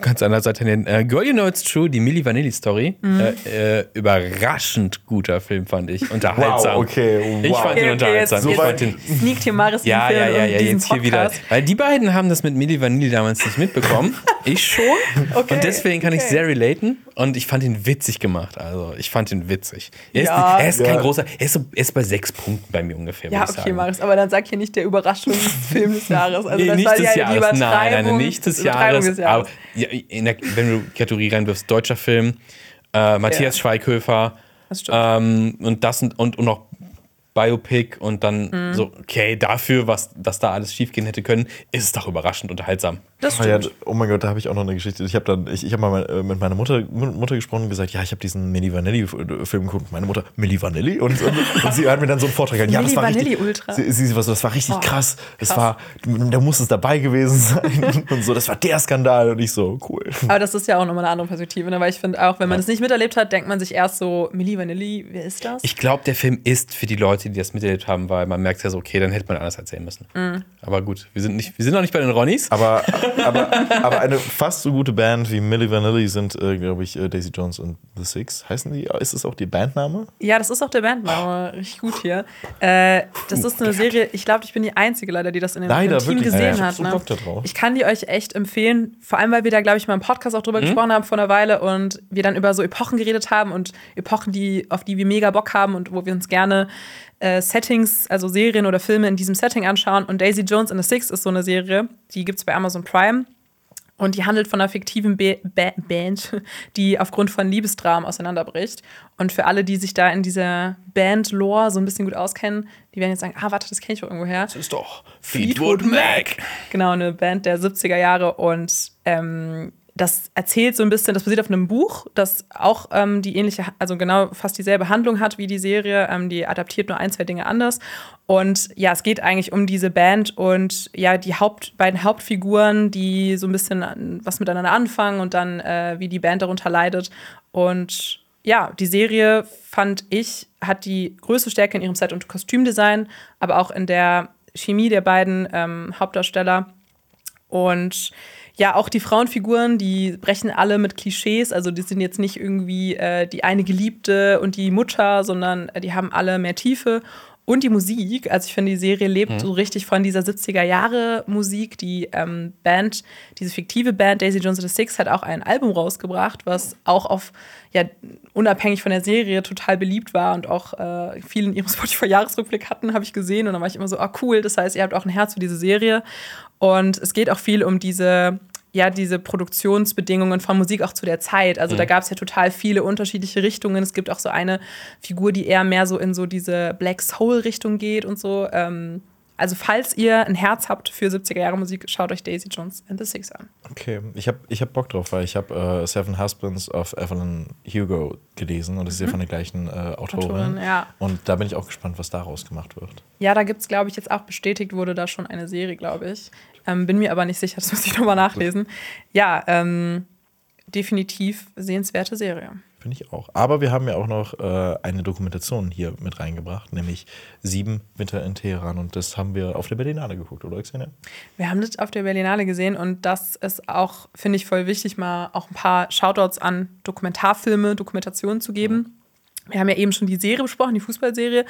ganz an der Seite den äh, Girl You Know It's True, die Milli Vanilli Story. Mhm. Äh, äh, überraschend guter Film, fand ich. Unterhaltsam. Wow, okay, Ich wow. fand ihn unterhaltsam. So ich weit- fand ihn, Sneakt hier Maris ja, ja, ja, ja, jetzt hier wieder. Podcast. Weil die beiden haben das mit Milli Vanilli damals nicht mitbekommen. [laughs] ich schon. Okay, und deswegen kann ich okay. sehr relaten. Und ich fand ihn witzig gemacht. Also, ich fand ihn witzig. Er ist, Ja. er ist kein großer, er ist, so, er ist bei sechs Punkten bei mir ungefähr. Ja, ich okay. Maris, aber dann sag hier nicht der Überraschungsfilm des Jahres. Also Nee, das nicht war des ja Jahres, nein, nein, nicht des Jahres. des Jahres. Aber ja, in der, wenn du Kategorie reinwirfst, deutscher Film, äh, Matthias Ja. Schweighöfer Das stimmt. ähm, und das und, und, und noch Biopic und dann Mhm. so, okay, dafür, was dass da alles schiefgehen hätte können, ist es doch überraschend unterhaltsam. Das Oh, ja, stimmt. oh mein Gott, da habe ich auch noch eine Geschichte. Ich habe dann, ich, ich habe mal äh, mit meiner Mutter, Mutter gesprochen und gesagt, ja, ich habe diesen Milli Vanilli-Film geguckt. Meine Mutter, Milli Vanilli? Und, und, und [laughs] sie hat mir dann so einen Vortrag gehalten. Ja, das Milli war richtig, Vanilli Ultra. Sie, sie, war so, das war richtig Oh, krass. Das krass. war, da muss es dabei gewesen sein [laughs] und so. Das war der Skandal und ich so, cool. Aber das ist ja auch nochmal eine andere Perspektive, ne? weil ich finde auch, wenn man es nicht miterlebt hat, denkt man sich erst so, Milli Vanilli, wer ist das? Ich glaube, der Film ist für die Leute, die das miterlebt haben, weil man merkt ja so, okay, dann hätte man anders erzählen müssen. Mhm. Aber gut, wir sind, nicht, wir sind noch nicht bei den Ronnies. Aber, aber, aber eine fast so gute Band wie Milli Vanilli sind, äh, glaube ich, äh, Daisy Jones und The Six. Heißen die? Ist das auch die Bandname? Ja, das ist auch der Bandname. Richtig gut hier. Äh, das ist eine Serie, ich glaube, ich bin die Einzige leider, die das in dem, Leider, Team wirklich. gesehen Ja, ich hab hat. ne? Ich kann die euch echt empfehlen, vor allem, weil wir da, glaube ich, mal im Podcast auch drüber gesprochen haben vor einer Weile und wir dann über so Epochen geredet haben und Epochen, die, auf die wir mega Bock haben und wo wir uns gerne äh, Settings, also Serien oder Filme in diesem Setting anschauen. Und Daisy Jones and the Six ist so eine Serie, die gibt es bei Amazon Prime. Und die handelt von einer fiktiven Be Ba- Band, [laughs] die aufgrund von Liebesdramen auseinanderbricht. Und für alle, die sich da in dieser Band-Lore so ein bisschen gut auskennen, die werden jetzt sagen, ah, warte, das kenne ich doch irgendwoher. Das ist doch Fleetwood Fleetwood Mac. Genau, eine Band der 70er Jahre. Und ähm, das erzählt so ein bisschen, das basiert auf einem Buch, das auch ähm, die ähnliche, also genau fast dieselbe Handlung hat wie die Serie. Ähm, die adaptiert nur ein, zwei Dinge anders. Und ja, es geht eigentlich um diese Band und ja, die Haupt, beiden Hauptfiguren, die so ein bisschen was miteinander anfangen und dann, äh, wie die Band darunter leidet. Und ja, die Serie fand ich, hat die größte Stärke in ihrem Set- und Kostümdesign, aber auch in der Chemie der beiden ähm, Hauptdarsteller. Und ja, auch die Frauenfiguren, die brechen alle mit Klischees. Also die sind jetzt nicht irgendwie äh, die eine Geliebte und die Mutter, sondern äh, die haben alle mehr Tiefe. Und die Musik, also ich finde, die Serie lebt so richtig von dieser 70er Jahre Musik. Die ähm, Band, diese fiktive Band Daisy Jones and the Six hat auch ein Album rausgebracht, was auch auf, ja, unabhängig von der Serie total beliebt war und auch äh, viel in ihrem [laughs] Spotify-Jahresrückblick hatten, habe ich gesehen. Und dann war ich immer so, ah cool, das heißt, ihr habt auch ein Herz für diese Serie. Und es geht auch viel um diese, ja, diese Produktionsbedingungen von Musik auch zu der Zeit. Also da gab es ja total viele unterschiedliche Richtungen. Es gibt auch so eine Figur, die eher mehr so in so diese Black Soul-Richtung geht und so. Ähm, also falls ihr ein Herz habt für 70er Jahre Musik, schaut euch Daisy Jones and the Six an. Okay, ich habe ich hab Bock drauf, weil ich habe äh, Seven Husbands of Evelyn Hugo gelesen und das ist ja von der gleichen äh, Autorin. Autorin, ja. Und da bin ich auch gespannt, was daraus gemacht wird. Ja, da gibt es, glaube ich, jetzt auch bestätigt wurde da schon eine Serie, glaube ich. Ähm, bin mir aber nicht sicher, das muss ich nochmal nachlesen. Ja, ähm, definitiv sehenswerte Serie. Finde ich auch. Aber wir haben ja auch noch äh, eine Dokumentation hier mit reingebracht, nämlich Sieben Winter in Teheran. Und das haben wir auf der Berlinale geguckt, oder Xenia? Wir haben das auf der Berlinale gesehen und das ist auch, finde ich, voll wichtig, mal auch ein paar Shoutouts an Dokumentarfilme, Dokumentationen zu geben. Wir haben ja eben schon die Serie besprochen, die Fußballserie.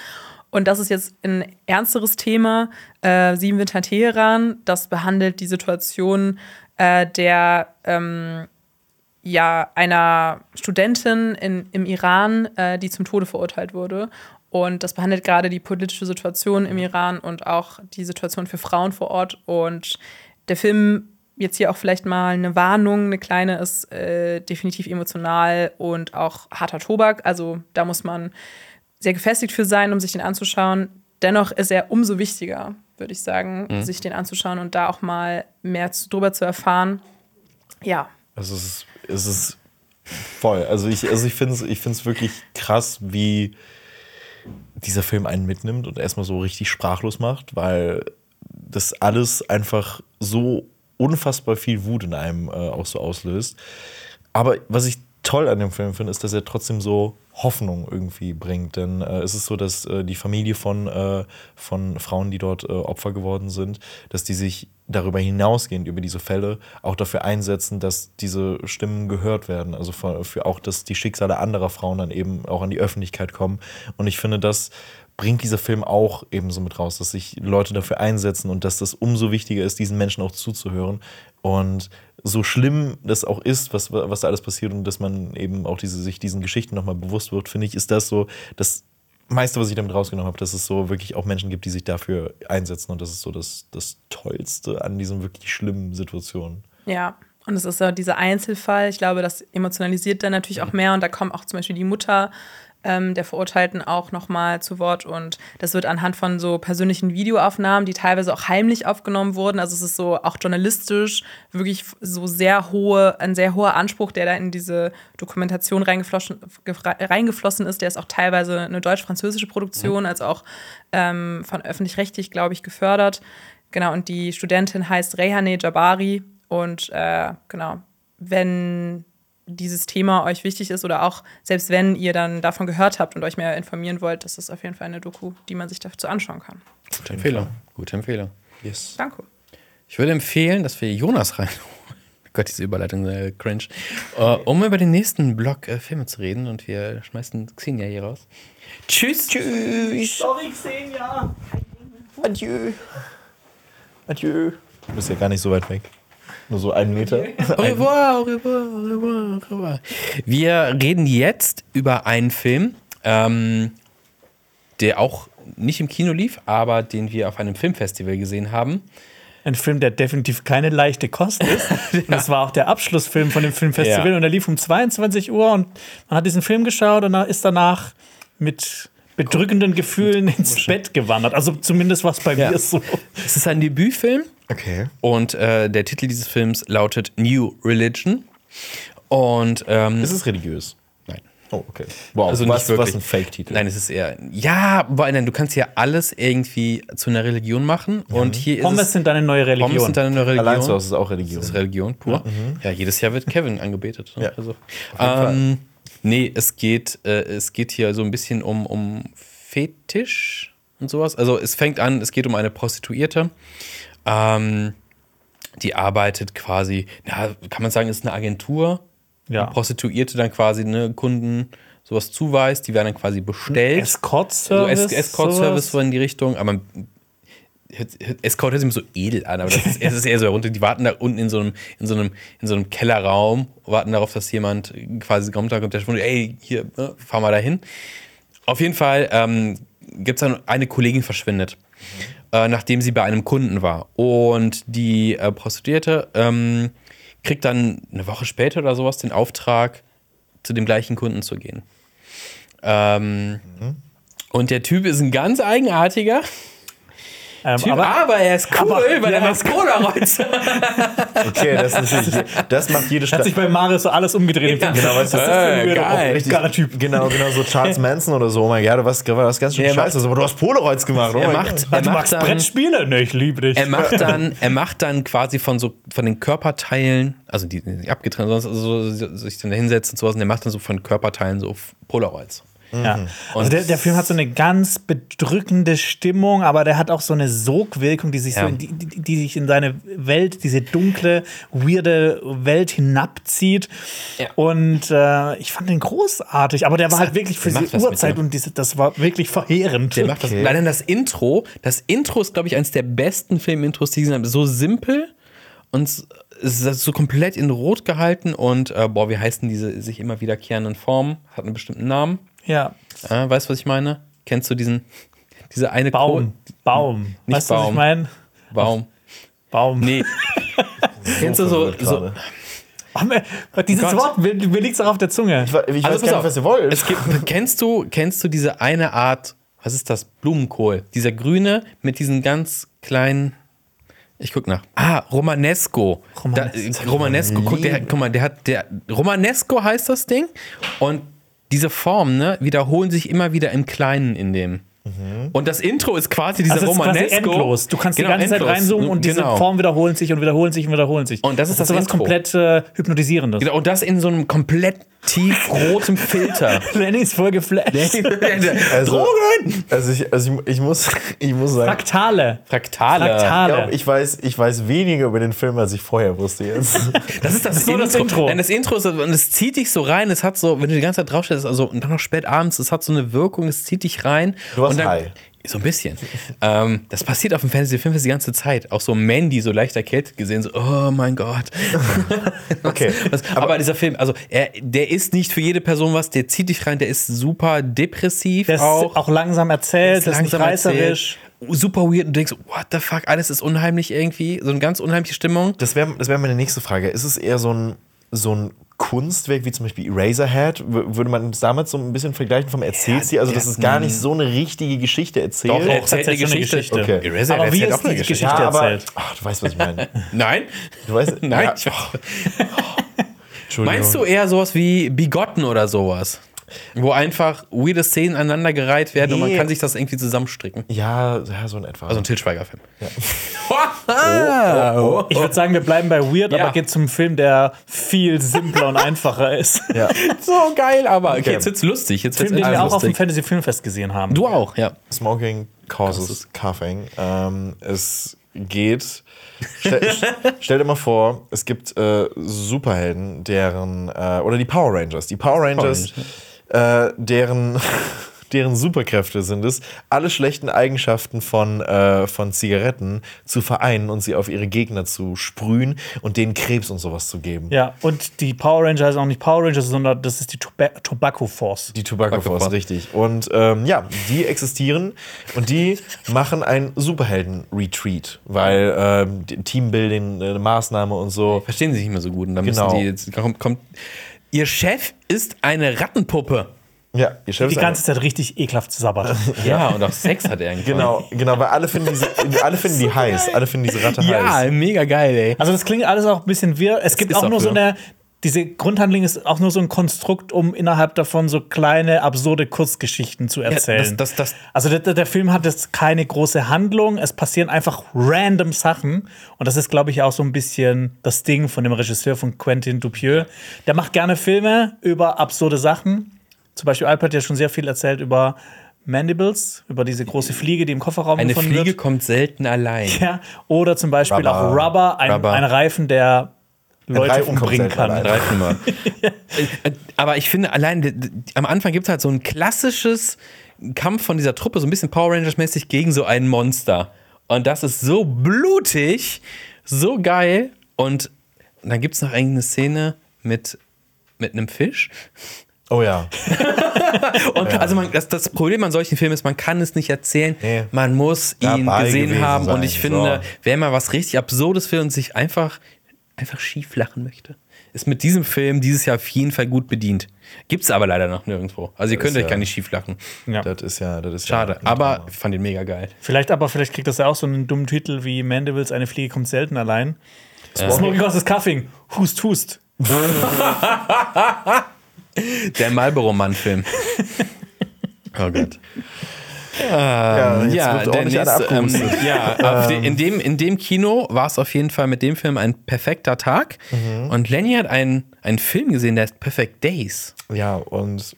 Und das ist jetzt ein ernsteres Thema. Äh, Sieben Winter in Teheran, das behandelt die Situation äh, der ähm, ja, einer Studentin in, im Iran, äh, die zum Tode verurteilt wurde. Und das behandelt gerade die politische Situation im Iran und auch die Situation für Frauen vor Ort. Und der Film, jetzt hier auch vielleicht mal eine Warnung, eine kleine, ist äh, definitiv emotional und auch harter Tobak. Also da muss man sehr gefestigt für sein, um sich den anzuschauen. Dennoch ist er umso wichtiger, würde ich sagen, Mhm. sich den anzuschauen und da auch mal mehr drüber zu erfahren. Ja, Also es ist, es ist voll. Also ich, also ich finde es ich wirklich krass, wie dieser Film einen mitnimmt und erstmal so richtig sprachlos macht, weil das alles einfach so unfassbar viel Wut in einem äh, auch so auslöst. Aber was ich toll an dem Film finde, ist, dass er trotzdem so Hoffnung irgendwie bringt. Denn äh, es ist so, dass äh, die Familie von, äh, von Frauen, die dort äh, Opfer geworden sind, dass die sich darüber hinausgehend über diese Fälle auch dafür einsetzen, dass diese Stimmen gehört werden. Also für, für auch, dass die Schicksale anderer Frauen dann eben auch an die Öffentlichkeit kommen. Und ich finde, das bringt dieser Film auch eben so mit raus, dass sich Leute dafür einsetzen und dass das umso wichtiger ist, diesen Menschen auch zuzuhören. Und so schlimm das auch ist, was, was da alles passiert und dass man eben auch diese, sich diesen Geschichten nochmal bewusst wird, finde ich, ist das so das meiste, was ich damit rausgenommen habe, dass es so wirklich auch Menschen gibt, die sich dafür einsetzen und das ist so das, das Tollste an diesen wirklich schlimmen Situationen. Ja, und es ist so dieser Einzelfall. Ich glaube, das emotionalisiert dann natürlich auch mehr und da kommt auch zum Beispiel die Mutter ähm, der Verurteilten auch nochmal zu Wort und das wird anhand von so persönlichen Videoaufnahmen, die teilweise auch heimlich aufgenommen wurden. Also es ist so auch journalistisch wirklich so sehr hohe, ein sehr hoher Anspruch, der da in diese Dokumentation reingeflossen, reingeflossen ist. Der ist auch teilweise eine deutsch-französische Produktion, als auch ähm, von öffentlich-rechtlich, glaube ich, gefördert. Genau, und die Studentin heißt Rehane Jabari. Und äh, genau, wenn dieses Thema euch wichtig ist oder auch selbst wenn ihr dann davon gehört habt und euch mehr informieren wollt, das ist auf jeden Fall eine Doku, die man sich dazu anschauen kann. Gute Empfehlung. Gute Empfehlung. Yes. Danke. Ich würde empfehlen, dass wir Jonas rein. [laughs] Gott, diese Überleitung äh, cringe. Äh, um über den nächsten Block äh, Filme zu reden und wir schmeißen Xenia hier raus. Tschüss. Tschüss. Sorry, Xenia. Adieu. Adieu. Du bist ja gar nicht so weit weg. Nur so einen Meter. Au revoir, au revoir, au revoir, au revoir. Wir reden jetzt über einen Film, ähm, der auch nicht im Kino lief, aber den wir auf einem Filmfestival gesehen haben. Ein Film, der definitiv keine leichte Kost ist. [laughs] Und das war auch der Abschlussfilm von dem Filmfestival. Ja. Und er lief um 22 Uhr und man hat diesen Film geschaut und ist danach mit bedrückenden Gefühlen ins Bett gewandert. Also zumindest war es bei Ja. mir so. Es ist ein Debütfilm Okay. und äh, der Titel dieses Films lautet New Religion. Und ähm, Ist es religiös? nein. Oh, okay. Wow, Also was, nicht was ein Fake-Titel. Nein, es ist eher. Ja, weil nein, du kannst ja alles irgendwie zu einer Religion machen. Und hier ist Pommes es. sind deine neue Religion. Pommes sind deine neue Religion. Allein zu Hause ist auch Religion. Das ist Religion pur. Ja, jedes Jahr wird Kevin angebetet. ne? Ja, Also, jeden ähm, nee, es geht, äh, es geht hier so ein bisschen um, um Fetisch und sowas. Also es fängt an, es geht um eine Prostituierte. Ähm, die arbeitet quasi, ja, kann man sagen, ist eine Agentur. Ja. Die Prostituierte dann quasi ne, Kunden sowas zuweist, die werden dann quasi bestellt. Escort-Service. Es Escort-Service so in die Richtung, aber Escort hört sich immer so edel an, aber das ist, es ist eher so runter. Die warten da unten in so einem, in so einem, in so einem Kellerraum, warten darauf, dass jemand quasi kommt, da kommt der Schwund, ey, hier, ne, fahr mal dahin. Auf jeden Fall ähm, gibt es dann eine Kollegin verschwindet, äh, nachdem sie bei einem Kunden war. Und die äh, Prostituierte ähm, kriegt dann eine Woche später oder sowas den Auftrag, zu dem gleichen Kunden zu gehen. Ähm, Und der Typ ist ein ganz eigenartiger. Ähm, Typ, aber, aber, er ist cool, aber- weil ja, er macht Polaroids. [laughs] Okay, das, ist natürlich, das macht jede hat Stadt. sich bei Mario so alles umgedreht. Ja. Genau, weißt du, Was ist das für ein Äh, richtig geiler Typ. Genau, genau, so Charles Manson oder so. Oh mein Gott, du warst, du warst ganz schön macht- scheiße, aber du hast Polaroids gemacht. Oh er macht, er du macht dann, Brettspiele? Ne, ich liebe dich. er macht dann, er macht dann quasi von so von den Körperteilen, also die, die abgetrennt, sonst also so, sich dann hinsetzt und sowas, und er macht dann so von Körperteilen so Polaroids. Ja. Also der, der Film hat so eine ganz bedrückende Stimmung, aber der hat auch so eine Sogwirkung, die sich Ja. so in die, die, sich in seine Welt, diese dunkle, weirde Welt hinabzieht. Ja. Und äh, ich fand den großartig, aber der war halt wirklich für die Uhrzeit und diese, das war wirklich verheerend. Der macht das. Okay. Leider das Intro. Das Intro ist, glaube ich, eines der besten Filmintros, die ich gesehen habe. So simpel und es ist so komplett in Rot gehalten und äh, boah, wie heißen diese sich immer wiederkehrenden Formen? Hat einen bestimmten Namen. Ja. Äh, weißt du, was ich meine? Kennst du diesen, diese eine Baum. Baum. Nicht weißt du, was ich Baum. meine? Baum. Baum. Nee. [laughs] Kennst du so, so Oh, Dieses Gott. Wort, mir, mir liegt es auch auf der Zunge. Ich, ich weiß Also gar nicht, was ihr wollt. Es gibt, kennst, du, kennst du diese eine Art, was ist das? Blumenkohl. Dieser grüne mit diesen ganz kleinen. Ich guck nach. Ah, Romanesco. Romanesco. Da, Romanesco. Guck, der, guck mal, der hat der Romanesco heißt das Ding. Und diese Formen ne, wiederholen sich immer wieder im Kleinen in dem. Und das Intro ist quasi dieser Also es ist quasi Romanesco. endlos. Du kannst Genau, die ganze Zeit endlos. reinzoomen und diese Genau. Formen wiederholen sich und wiederholen sich und wiederholen sich. Und das ist das so was Intro. komplett äh, hypnotisierendes. Genau, Und das in so einem komplett tiefrotem Filter. [laughs] Lenny ist voll geflasht. [laughs] [laughs] Also, Also ich, also ich, ich, muss, ich muss sagen, Fraktale. Fraktale. ich, Fraktale. glaub, ich, weiß, ich weiß weniger über den Film, als ich vorher wusste jetzt. Das ist das, ist nur das Intro. Nein, das Intro ist, und es zieht dich so rein. Es hat so, wenn du die ganze Zeit draufstellst, also und dann noch spät abends, es hat so eine Wirkung, es zieht dich rein. Du warst und dann, high. So ein bisschen. ähm, das passiert auf dem Fantasy Filmfest die ganze Zeit. Auch so Mandy so leicht erkältet gesehen, so, oh mein Gott. [laughs] Okay. Was, aber, dieser Film, also er, der ist nicht für jede Person was, der zieht dich rein, der ist super depressiv. Der ist auch. auch, langsam erzählt, ist das ist nicht langsam reißerisch. erzählt, Super weird und du denkst, what the fuck, alles ist unheimlich irgendwie. So eine ganz unheimliche Stimmung. Das wäre das wär meine nächste Frage. Ist es eher so ein, so ein Kunstwerk wie zum Beispiel Eraserhead? Würde man es damit so ein bisschen vergleichen vom Erzählstil? Also, dass es hat gar nicht so eine richtige Geschichte erzählt? Doch, er erzählt eine Geschichte. Geschichte. Okay. Eraserhead Aber wie erzählt ist auch eine Geschichte. Geschichte ja, aber erzählt? ach, du weißt, was ich meine. [laughs] Nein? Du weißt, Nein. Ja, ich- [laughs] Entschuldigung. Meinst du eher sowas wie Bigotten oder sowas? Wo einfach weirde Szenen aneinandergereiht werden und man Nee. kann sich das irgendwie zusammenstricken. Ja, ja, so in etwa. Also ein Til Schweiger-Film. [laughs] Ich würde sagen, wir bleiben bei Weird, Ja. aber geht zum Film, der viel simpler und einfacher ist. [laughs] ja. So geil, aber okay, Okay. jetzt wird's lustig. Jetzt wird's Film, den wir auch auf dem lustig. Fantasy Filmfest gesehen haben. Du auch, ja. Smoking causes coughing. Ähm, es geht. Stell, [laughs] stell dir mal vor, es gibt äh, Superhelden, deren. Äh, oder die Power Rangers. Die Power Rangers, äh, deren. [laughs] Deren Superkräfte sind es, alle schlechten Eigenschaften von, äh, von Zigaretten zu vereinen und sie auf ihre Gegner zu sprühen und denen Krebs und sowas zu geben. Ja, und die Power Ranger heißen auch nicht Power Rangers, sondern das ist die Toba Tobacco Force. Die Tobacco Tobacco Force, Force. richtig. Und ähm, ja, die existieren und die [laughs] machen ein Superhelden-Retreat, weil ähm, Teambuilding, äh, eine Maßnahme und so. Verstehen sie sich nicht mehr so gut. Und dann Genau. müssen die jetzt. Kommt, kommt, ihr Chef ist eine Rattenpuppe. Ja, ihr Chef Die ist ganze Zeit richtig ekelhaft sabbert. [laughs] Ja, und auch Sex hat er irgendwie. Genau, genau, weil alle finden, diese, [laughs] alle finden die heiß. Alle finden diese Ratte Ja, heiß. mega geil, ey. Also das klingt alles auch ein bisschen wirr. Es gibt auch auch nur so eine, diese Grundhandlung ist auch nur so ein Konstrukt, um innerhalb davon so kleine, absurde Kurzgeschichten zu erzählen. das- das- das- also der, der Film hat jetzt keine große Handlung, es passieren einfach random Sachen. Und das ist, glaube ich, auch so ein bisschen das Ding von dem Regisseur von Quentin Dupieux. Der macht gerne Filme über absurde Sachen. Zum Beispiel Alp hat ja schon sehr viel erzählt über Mandibles, über diese große Fliege, die im Kofferraum Eine gefunden Fliege wird. kommt selten allein. Ja, oder zum Beispiel Rubber. auch Rubber, ein, Rubber. ein Reifen, der Leute Reifen umbringen kann. Reifnummer. Äh, [laughs] Aber ich finde, allein am Anfang gibt es halt so ein klassisches Kampf von dieser Truppe, so ein bisschen Power Rangers-mäßig gegen so ein Monster. Und das ist so blutig, so geil. Und dann gibt es noch eine Szene mit, mit einem Fisch. Oh ja. [laughs] Und also man, das, das Problem an solchen Filmen ist, man kann es nicht erzählen. Nee. Man muss ihn gesehen haben. Und ich finde, So. wer mal was richtig Absurdes will und sich einfach, einfach schief lachen möchte. ist mit diesem Film dieses Jahr auf jeden Fall gut bedient. Gibt's aber leider noch nirgendwo. Also ihr könnt ist euch ja- gar nicht schief lachen. Ja. Das ist ja, das ist Schade. Ja aber ich fand ihn mega geil. Vielleicht aber, vielleicht kriegt das ja auch so einen dummen Titel wie Mandeville's Eine Fliege kommt selten allein. Smoking Horses Cuffing. Hust, hust. [laughs] Der Marlboro-Mann-Film. oh Gott. Ja, jetzt Ja, wird der nächste, ähm, ja [laughs] de, in, dem, in dem Kino war es auf jeden Fall mit dem Film ein perfekter Tag. Mhm. Und Lenny hat einen, einen Film gesehen, der ist Perfect Days. Ja, und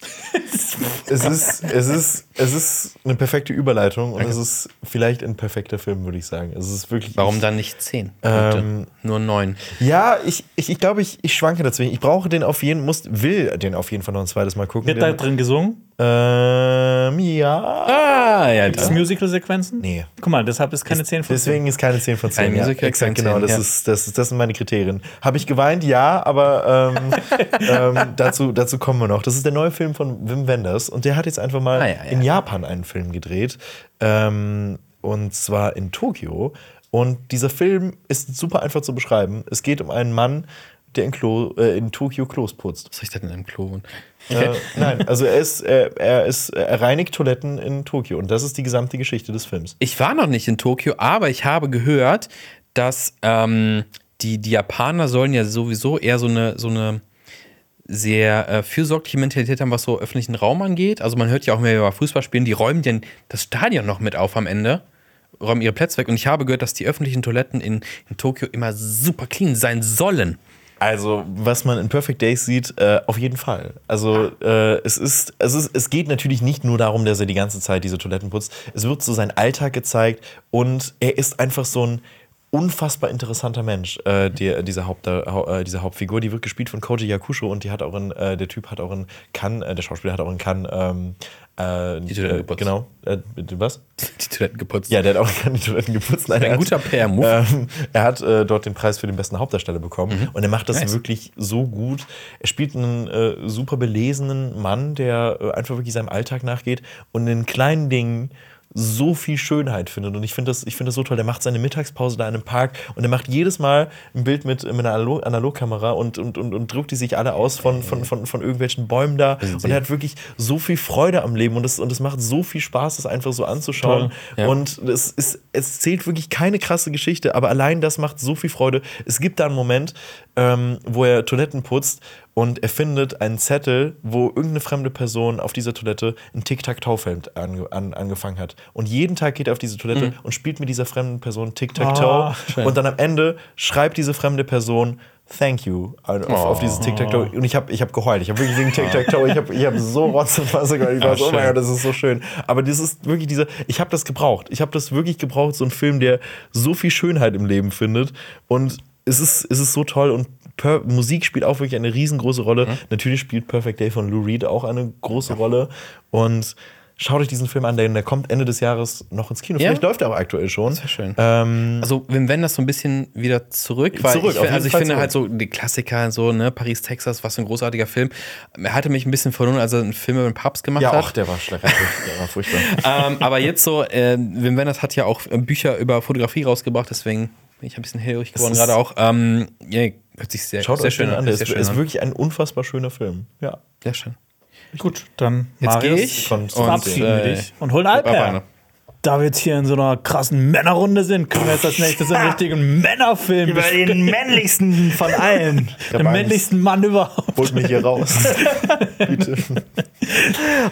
[laughs] es ist, es ist, es ist eine perfekte Überleitung und es ist vielleicht ein perfekter Film, würde ich sagen. Es ist wirklich. Warum dann nicht 10 Punkte? Ähm, Nur 9. Ja, ich, ich, ich glaube, ich, ich schwanke dazwischen. Ich brauche den auf jeden, muss, will den auf jeden Fall noch ein zweites Mal gucken. Wird da drin gesungen? ähm, ja. Ah, ja, Das das Musical-Sequenzen? Nee. Guck mal, deshalb ist keine 10 von 10. Deswegen ist keine 10 von 10. Kein ja, Musical, exakt, genau. 10, Das, ja. ist, das, ist, das sind meine Kriterien. Habe ich geweint? Ja, aber ähm, [laughs] ähm, dazu, dazu kommen wir noch. Das ist der neue Film von Wim Wenders und der hat jetzt einfach mal Ah, ja, ja, in. Japan einen Film gedreht. Ähm, und zwar in Tokio. Und dieser Film ist super einfach zu beschreiben. Es geht um einen Mann, der in, Klo, äh, in Tokio Klos putzt. Was soll ich denn in einem Klo? wohnen? Äh, nein, also er ist, er, er ist, er reinigt Toiletten in Tokio und das ist die gesamte Geschichte des Films. Ich war noch nicht in Tokio, aber ich habe gehört, dass ähm, die, die Japaner sollen ja sowieso eher so eine, so eine sehr äh, fürsorgliche Mentalität haben, was so öffentlichen Raum angeht. Also man hört ja auch mehr über Fußballspielen, die räumen denn das Stadion noch mit auf am Ende, räumen ihre Plätze weg. Und ich habe gehört, dass die öffentlichen Toiletten in, in Tokio immer super clean sein sollen. Also, was man in Perfect Days sieht, äh, auf jeden Fall. Also, äh, es, ist, es ist, es geht natürlich nicht nur darum, dass er die ganze Zeit diese Toiletten putzt. Es wird so sein Alltag gezeigt und er ist einfach so ein unfassbar interessanter Mensch, äh, der, dieser, Haupt, äh, diese Hauptfigur. Die wird gespielt von Koji Yakusho und die hat auch in, äh, der Typ hat auch in Cannes, äh, der Schauspieler hat auch in Cannes, ähm, äh, Die Toiletten äh, geputzt. Genau. Äh, was? Die Toiletten geputzt. Ja, der hat auch Cannes die Toiletten geputzt. Nein, Ein er hat- guter PR-Move. ähm, er hat äh, dort den Preis für den besten Hauptdarsteller bekommen und er macht das Nice. wirklich so gut. Er spielt einen äh, super belesenen Mann, der äh, einfach wirklich seinem Alltag nachgeht und in kleinen Dingen so viel Schönheit findet. Und ich finde das, ich finde das so toll. Der macht seine Mittagspause da in einem Park und er macht jedes Mal ein Bild mit, mit einer Analog Analogkamera und, und, und, und druckt die sich alle aus von, von, von, von irgendwelchen Bäumen da. Und er hat wirklich so viel Freude am Leben und es und es macht so viel Spaß, das einfach so anzuschauen. Ja. Und es, ist, es zählt wirklich keine krasse Geschichte, aber allein das macht so viel Freude. Es gibt da einen Moment, ähm, wo er Toiletten putzt und er findet einen Zettel, wo irgendeine fremde Person auf dieser Toilette ein Tic-Tac-Toe-Film ange an, angefangen hat. Und jeden Tag geht er auf diese Toilette und spielt mit dieser fremden Person Tic-Tac-Toe. Ah, und dann am Ende schreibt diese fremde Person Thank you auf, auf dieses Tic-Tac-Toe. Und ich habe ich hab geheult. Ich habe wirklich wegen Tic-Tac-Toe, ich habe ich hab so Rotz und Wasser geheult. Ich war Ah, so, oh mein. Gott, das ist so schön. Aber das ist wirklich diese, ich habe das gebraucht. Ich habe das wirklich gebraucht, so ein Film, der so viel Schönheit im Leben findet. Und es ist, es ist so toll und per Musik spielt auch wirklich eine riesengroße Rolle. Natürlich spielt Perfect Day von Lou Reed auch eine große Rolle. Und schaut euch diesen Film an, denn der kommt Ende des Jahres noch ins Kino. Ja? Vielleicht läuft er auch aktuell schon. Sehr schön. Ähm, Also, wenn wenn das so ein bisschen wieder zurück, weil Zurück, ich, find- also ich Fall finde zurück. halt so die Klassiker, so, ne, Paris, Texas, was für ein großartiger Film. Er hatte mich ein bisschen verloren, als er einen Film über den Papst gemacht ja, hat. ach, der war schrecklich. [laughs] der war furchtbar. ähm, aber jetzt so, äh, Wim Wenders hat ja auch Bücher über Fotografie rausgebracht, deswegen bin ich ein bisschen hellhörig geworden gerade auch. Ähm, ja, hört sich sehr, Schaut sehr euch schön an. Sehr ist, wirklich ein unfassbar schöner Film. Ja. Sehr schön. Gut, dann Jetzt Marius, gehe ich Von- und verabschieden wir äh, dich und holen ab Alper. Da wir jetzt hier in so einer krassen Männerrunde sind, können wir jetzt als nächstes [laughs] einen richtigen Männerfilm Über den männlichsten von allen. [laughs] Den männlichsten Mann überhaupt. Holt mich hier raus. [laughs] Bitte.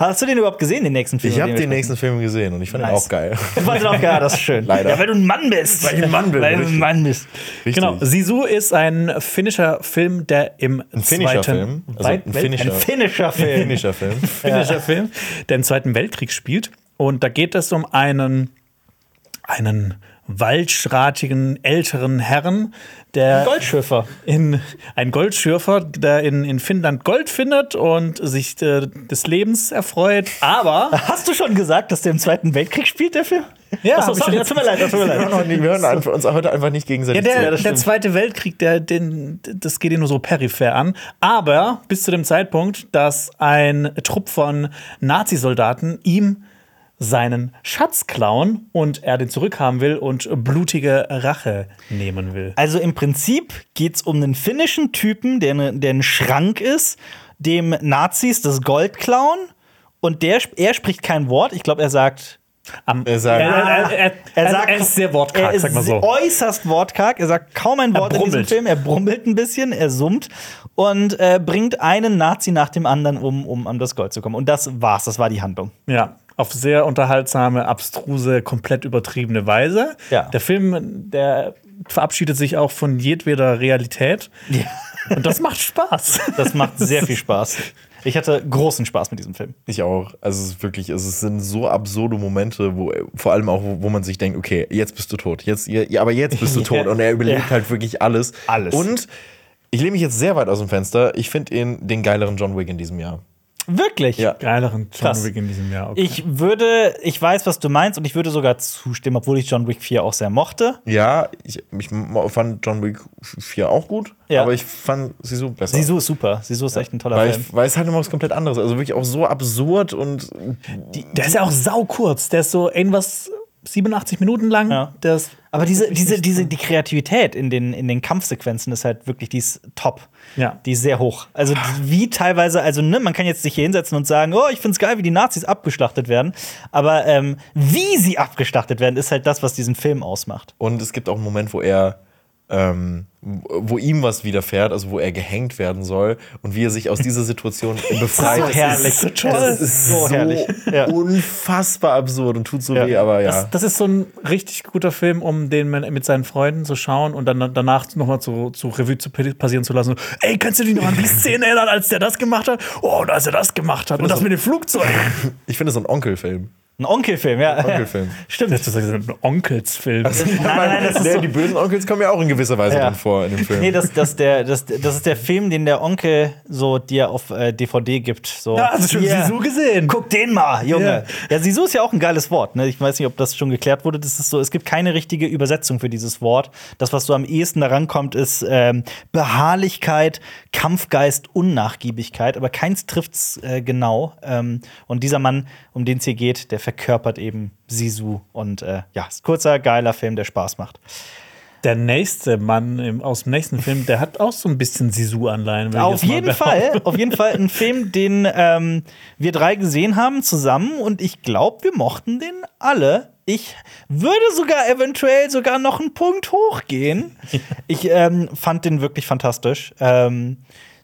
Hast du den überhaupt gesehen, den nächsten Film? Ich habe den nächsten Film gesehen und ich fand ihn Nice. auch geil. Ich fand den auch geil, das ist schön. Leider. Ja, weil du ein Mann bist. Weil ich ein Mann bin, Weil du ein. Mann bist. Richtig. Genau, Sisu ist ein finnischer Film, der im Ein finnischer zweiten Film. Also ein finnischer, Ein finnischer Film. finnischer Film. finnischer Film, der im Zweiten Weltkrieg spielt. Und da geht es um einen, einen waldschratigen älteren Herrn, der Goldschürfer. in ein Goldschürfer, der in, in Finnland Gold findet und sich äh, des Lebens erfreut. Aber [laughs] Hast du schon gesagt, dass der im Zweiten Weltkrieg spielt, der Film? Ja, Achso, sorry, tut mir leid, tut mir Wir hören, leid. nicht, wir hören einfach, uns heute einfach nicht gegenseitig Ja, der, zu. der. Zweite Weltkrieg, der, den, das geht ihn nur so peripher an. Aber bis zu dem Zeitpunkt, dass ein Trupp von Nazisoldaten ihm seinen Schatz klauen und er den zurückhaben will und blutige Rache nehmen will. Also im Prinzip geht es um einen finnischen Typen, der, ne, der ein Schrank ist, dem Nazis das Gold klauen und der, er spricht kein Wort. Ich glaube, er sagt. Am, Er sagt- er, er, er, sagt, er ist sehr wortkarg, er ist sag mal so. äußerst wortkarg. Er sagt kaum ein Wort in diesem. Film. Er brummelt ein bisschen, er summt und äh, bringt einen Nazi nach dem anderen, um, um an das Gold zu kommen. Und das war's. Das war die Handlung. Ja, auf sehr unterhaltsame, abstruse, komplett übertriebene Weise. Ja. Der Film, der verabschiedet sich auch von jedweder Realität. Und das macht Spaß. Das macht sehr viel [laughs] Spaß. Ich hatte großen Spaß mit diesem Film. Ich auch. Also es ist wirklich, also es sind so absurde Momente, wo vor allem auch, wo, wo man sich denkt, okay, jetzt bist du tot. Jetzt, ja, aber jetzt bist du [laughs] tot. Und er überlebt Ja. halt wirklich alles. Alles. Und ich lehne mich jetzt sehr weit aus dem Fenster. Ich finde ihn den geileren John Wick in diesem Jahr. Wirklich? Ja. Geileren John. Wick in diesem Jahr. Okay. Ich würde, ich weiß, was du meinst, und ich würde sogar zustimmen, obwohl ich John Wick 4 auch sehr mochte. Ja, ich, ich fand John Wick 4 auch gut, Ja. aber ich fand Sisu besser. Sisu ist super. Sisu ist echt ein toller weil, Film. ich, weil es halt immer was komplett anderes Also wirklich auch so absurd und der ist ja auch saukurz. Der ist so irgendwas 87 Minuten lang. Ja. Ist Aber diese, diese, diese, die Kreativität in den, in den Kampfsequenzen ist halt wirklich, die ist top. Ja. Die ist sehr hoch. Also wie teilweise, also ne, man kann jetzt sich hier hinsetzen und sagen, oh, ich find's geil, wie die Nazis abgeschlachtet werden. Aber ähm, wie sie abgeschlachtet werden, ist halt das, was diesen Film ausmacht. Und es gibt auch einen Moment, wo er, ähm, wo ihm was widerfährt, also wo er gehängt werden soll und wie er sich aus dieser Situation [laughs] befreit. So Das herrlich. Ist, So das ist so, So herrlich. [laughs] Ja. unfassbar absurd und tut so Ja. weh, aber ja. Das, das ist so ein richtig guter Film, um den man mit seinen Freunden zu schauen und dann danach nochmal zu, zu Revue zu passieren zu lassen. Ey, kannst du dich noch an die Szene erinnern, als der das gemacht hat? Oh, und als er das gemacht hat. Und das mit dem Flugzeug. [laughs] ich finde es so ein Onkelfilm. Ein Onkelfilm, ja. Onkelfilm. [laughs] Stimmt. Das ist ein Onkelsfilm. [laughs] Nein, nein, das ist Der, so, die bösen Onkels kommen ja auch in gewisser Weise Ja. drin vor in dem Film. Nee, das, das, der, das, das ist der Film, den der Onkel so dir auf äh, DVD gibt. So, Ja, hast du schon Hier, Sisu gesehen? Guck den mal, Junge. Ja. Ja, Sisu ist ja auch ein geiles Wort. Ne? Ich weiß nicht, ob das schon geklärt wurde. Das ist so, es gibt keine richtige Übersetzung für dieses Wort. Das, was so am ehesten daran kommt, ist ähm, Beharrlichkeit, Kampfgeist, Unnachgiebigkeit. Aber keins trifft's äh, genau. Ähm, und dieser Mann, um den es hier geht, der verkörpert eben Sisu. Und äh, ja, ist ein kurzer, geiler Film, der Spaß macht. Der nächste Mann im, aus dem nächsten Film, der hat auch so ein bisschen Sisu-Anleihen. Auf jeden. Fall, auf jeden Fall ein Film, den ähm, wir drei gesehen haben zusammen und ich glaube, wir mochten den alle. Ich würde sogar eventuell sogar noch einen Punkt hochgehen. [laughs] Ich ähm, fand den wirklich fantastisch. Ähm,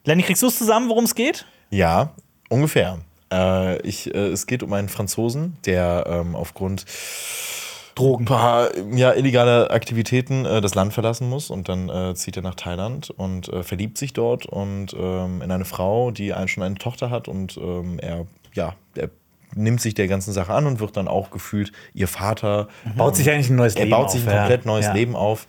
Lenny, kriegst du es zusammen, worum es geht? Ja, ungefähr. Äh, ich, äh, es geht um einen Franzosen, der ähm, aufgrund Drogen. paar ja, illegale Aktivitäten äh, das Land verlassen muss und dann äh, zieht er nach Thailand und äh, verliebt sich dort und ähm, in eine Frau, die ein, schon eine Tochter hat und ähm, er, ja, er nimmt sich der ganzen Sache an und wird dann auch gefühlt ihr Vater. Baut sich eigentlich ein neues Er Leben baut auf. sich ein ja. komplett neues Ja. Leben auf.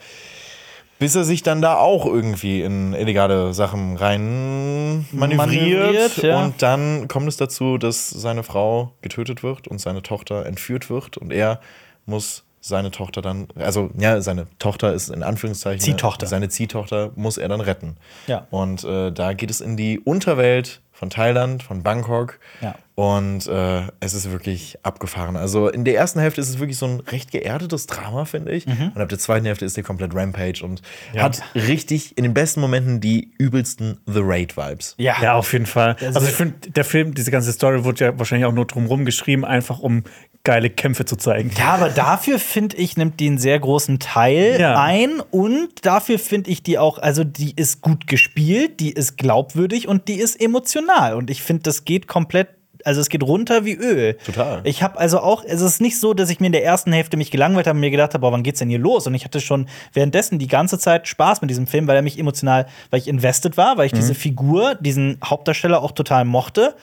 Bis er sich dann da auch irgendwie in illegale Sachen rein manövriert. Manövriert, ja. Und dann kommt es dazu, dass seine Frau getötet wird und seine Tochter entführt wird. Und er muss seine Tochter dann, also ja, seine Tochter ist in Anführungszeichen. Ziehtochter. Seine Ziehtochter muss er dann retten. Ja. Und äh, da geht es in die Unterwelt von Thailand, von Bangkok. Ja. Und äh, es ist wirklich abgefahren. Also in der ersten Hälfte ist es wirklich so ein recht geerdetes Drama, finde ich. Mhm. Und ab der zweiten Hälfte ist der komplett Rampage und hat richtig in den besten Momenten die übelsten The Raid-Vibes. Ja. Ja, auf jeden Fall. Also ich finde, der Film, diese ganze Story wurde ja wahrscheinlich auch nur drumherum geschrieben, einfach um geile Kämpfe zu zeigen. Ja, aber dafür finde ich, nimmt die einen sehr großen Teil Ja. ein und dafür finde ich die auch, also die ist gut gespielt, die ist glaubwürdig und die ist emotional und ich finde, das geht komplett. Also es geht runter wie Öl. Total. Ich habe also auch, es ist nicht so, dass ich mir in der ersten Hälfte mich gelangweilt habe und mir gedacht habe, boah, wann geht's denn hier los? Und ich hatte schon währenddessen die ganze Zeit Spaß mit diesem Film, weil er mich emotional, weil ich invested war, weil ich diese Figur, diesen Hauptdarsteller auch total mochte.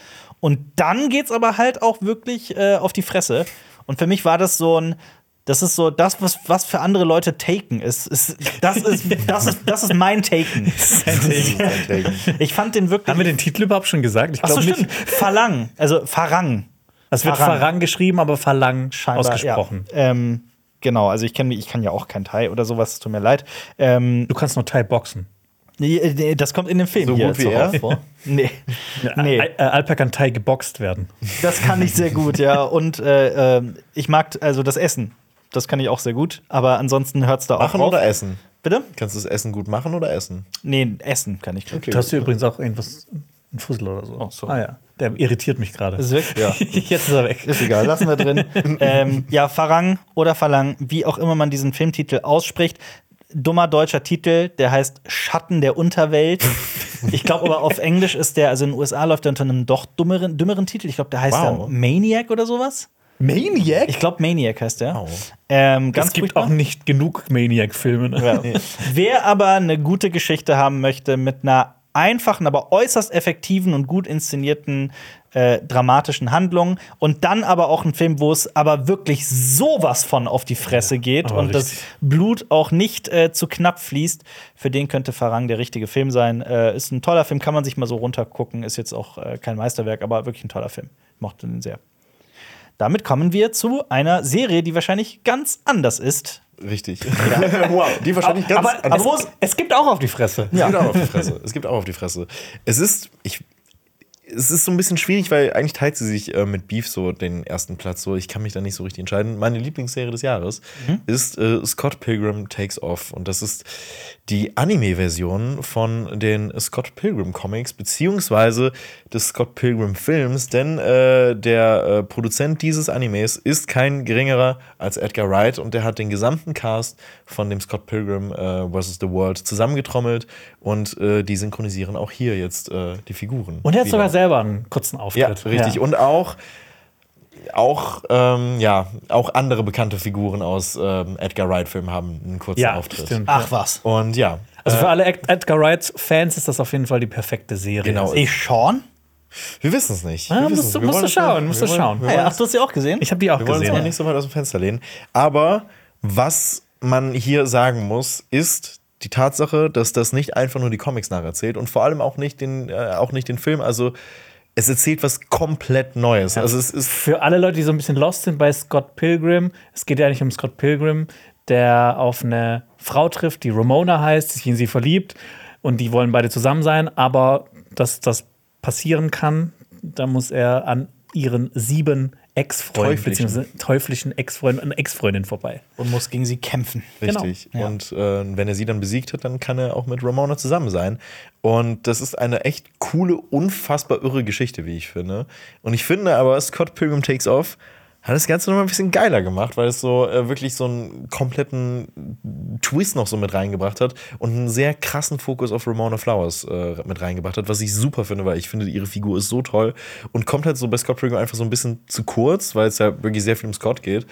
Und dann geht's aber halt auch wirklich äh, auf die Fresse. Und für mich war das so ein, das ist so das, was, was für andere Leute Taken ist. ist das, ist das, ist das ist mein [laughs] Taken. Ich fand den wirklich. Haben wir den Titel überhaupt schon gesagt? Ich Ach so, glaube stimmt. Falang, also Farang. Es wird Farang. Geschrieben, aber Scheinbar, ausgesprochen. Ja. Ähm, genau, also ich kenne ich kann ja auch kein Thai oder sowas, es tut mir leid. Ähm, Du kannst nur Thai boxen. Nee, äh, das kommt in dem Film So hier gut wie er? Vor. Nee. nee. Al- äh, Alper kann Thai geboxt werden. Das kann ich sehr gut, ja. Und äh, äh, ich mag also das Essen. Das kann ich auch sehr gut. Aber ansonsten hört es da auch Machen auf. oder essen? Bitte? Kannst du das Essen gut machen oder essen? Nee, Essen kann ich gut. Du hast hier übrigens auch irgendwas, ein Fussel oder so. Oh, sorry. Ah ja, der irritiert mich gerade. Ist weg? [laughs] Ja. Jetzt ist er weg. Ist egal, lassen wir drin. [laughs] ähm, ja, Farang oder Falang, wie auch immer man diesen Filmtitel ausspricht. Dummer deutscher Titel, der heißt Schatten der Unterwelt. [laughs] Ich glaube aber auf Englisch ist der, also in den USA läuft der unter einem doch dummeren, dümmeren Titel. Ich glaube, der heißt Wow. dann Maniac oder sowas. Maniac? Ich glaube, Maniac heißt der. Wow. Ähm, ganz es gibt furchtbar. auch nicht genug Maniac-Filme. Ne? Ja. Wer aber eine gute Geschichte haben möchte mit einer einfachen, aber äußerst effektiven und gut inszenierten äh, dramatischen Handlung und dann aber auch ein Film, wo es aber wirklich sowas von auf die Fresse geht aber und das richtig. Blut auch nicht äh, zu knapp fließt, für den könnte Farang der richtige Film sein. Äh, ist ein toller Film, kann man sich mal so runtergucken, ist jetzt auch äh, kein Meisterwerk, aber wirklich ein toller Film. Mochte den sehr. Damit kommen wir zu einer Serie, die wahrscheinlich ganz anders ist. Richtig. [laughs] wow, die wahrscheinlich ganz Aber, aber wo es, es gibt auch auf die Fresse. Es gibt auch auf die Fresse. Es gibt auch auf die Fresse. Es ist, ich, es ist so ein bisschen schwierig, weil eigentlich teilt sie sich äh, mit Beef so den ersten Platz. So, ich kann mich da nicht so richtig entscheiden. Meine Lieblingsserie des Jahres ist äh, Scott Pilgrim Takes Off. Und das ist die Anime-Version von den Scott Pilgrim Comics, beziehungsweise des Scott Pilgrim Films. Denn äh, der äh, Produzent dieses Animes ist kein geringerer als Edgar Wright und der hat den gesamten Cast von dem Scott Pilgrim äh, vs. The World zusammengetrommelt und äh, die synchronisieren auch hier jetzt äh, die Figuren. Und er hat sogar selber einen kurzen Auftritt. Ja, richtig. Und auch, auch, ähm, ja, auch andere bekannte Figuren aus ähm, Edgar Wright-Filmen haben einen kurzen ja, Auftritt. stimmt. Ach was. Und ja. Also für alle Ed- Edgar Wright-Fans ist das auf jeden Fall die perfekte Serie. Genau. Ich Sean? Wir wissen es nicht. Ah, wir musst du-. Wir musst wollen du schauen, musst wir du wollen- schauen. wir Ja, wollen ach, du hast sie auch gesehen? Ich habe die auch Wir wollen uns gesehen. auch nicht so weit aus dem Fenster lehnen. Aber was man hier sagen muss, ist die Tatsache, dass das nicht einfach nur die Comics nacherzählt und vor allem auch nicht den, äh, auch nicht den Film. Also es erzählt was komplett Neues. Also es ist Für alle Leute, die so ein bisschen lost sind bei Scott Pilgrim, es geht ja nicht um Scott Pilgrim, der auf eine Frau trifft, die Ramona heißt, sich in sie verliebt und die wollen beide zusammen sein, aber dass das passieren kann, da muss er an ihren sieben Ex-Freunden, Teuflischen. Ex-Freunden und Ex-Freundin vorbei. Und muss gegen sie kämpfen. Richtig. Genau. Ja. Und äh, wenn er sie dann besiegt hat, dann kann er auch mit Ramona zusammen sein. Und das ist eine echt coole, unfassbar irre Geschichte, wie ich finde. Und ich finde aber, Scott Pilgrim Takes Off hat das Ganze noch mal ein bisschen geiler gemacht, weil es so äh, wirklich so einen kompletten Twist noch so mit reingebracht hat und einen sehr krassen Fokus auf Ramona Flowers äh, mit reingebracht hat, was ich super finde, weil ich finde, ihre Figur ist so toll und kommt halt so bei Scott Pilgrim einfach so ein bisschen zu kurz, weil es ja wirklich sehr viel um Scott geht.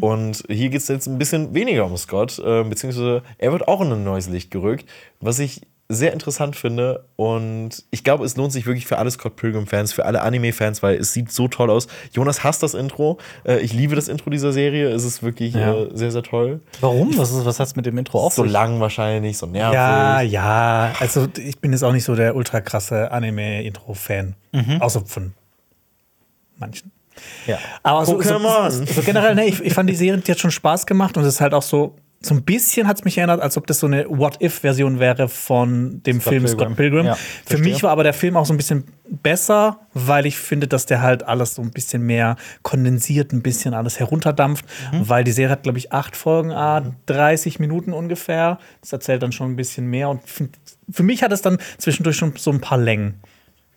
Und hier geht es jetzt ein bisschen weniger um Scott, äh, beziehungsweise er wird auch in ein neues Licht gerückt, was ich sehr interessant finde und ich glaube, es lohnt sich wirklich für alle Scott Pilgrim-Fans, für alle Anime-Fans, weil es sieht so toll aus. Jonas hasst das Intro. Äh, ich liebe das Intro dieser Serie. Es ist wirklich Ja. äh, sehr, sehr toll. Warum? Was, ist, was hat's mit dem Intro auf So sich? lang wahrscheinlich, so nervig. Ja, ja. Also ich bin jetzt auch nicht so der ultra krasse Anime-Intro-Fan. Außer von manchen. Ja. Aber so, so, so, so generell, ne, ich, ich fand die Serie, die hat schon Spaß gemacht und es ist halt auch so, so ein bisschen hat es mich erinnert, als ob das so eine What-If-Version wäre von dem Film Pilgrim. Scott Pilgrim. Ja, Für mich war aber der Film auch so ein bisschen besser, weil ich finde, dass der halt alles so ein bisschen mehr kondensiert, ein bisschen alles herunterdampft, Mhm. weil die Serie hat, glaube ich, acht Folgen, ah, 30 Minuten ungefähr. Das erzählt dann schon ein bisschen mehr und find, für mich hat es dann zwischendurch schon so ein paar Längen.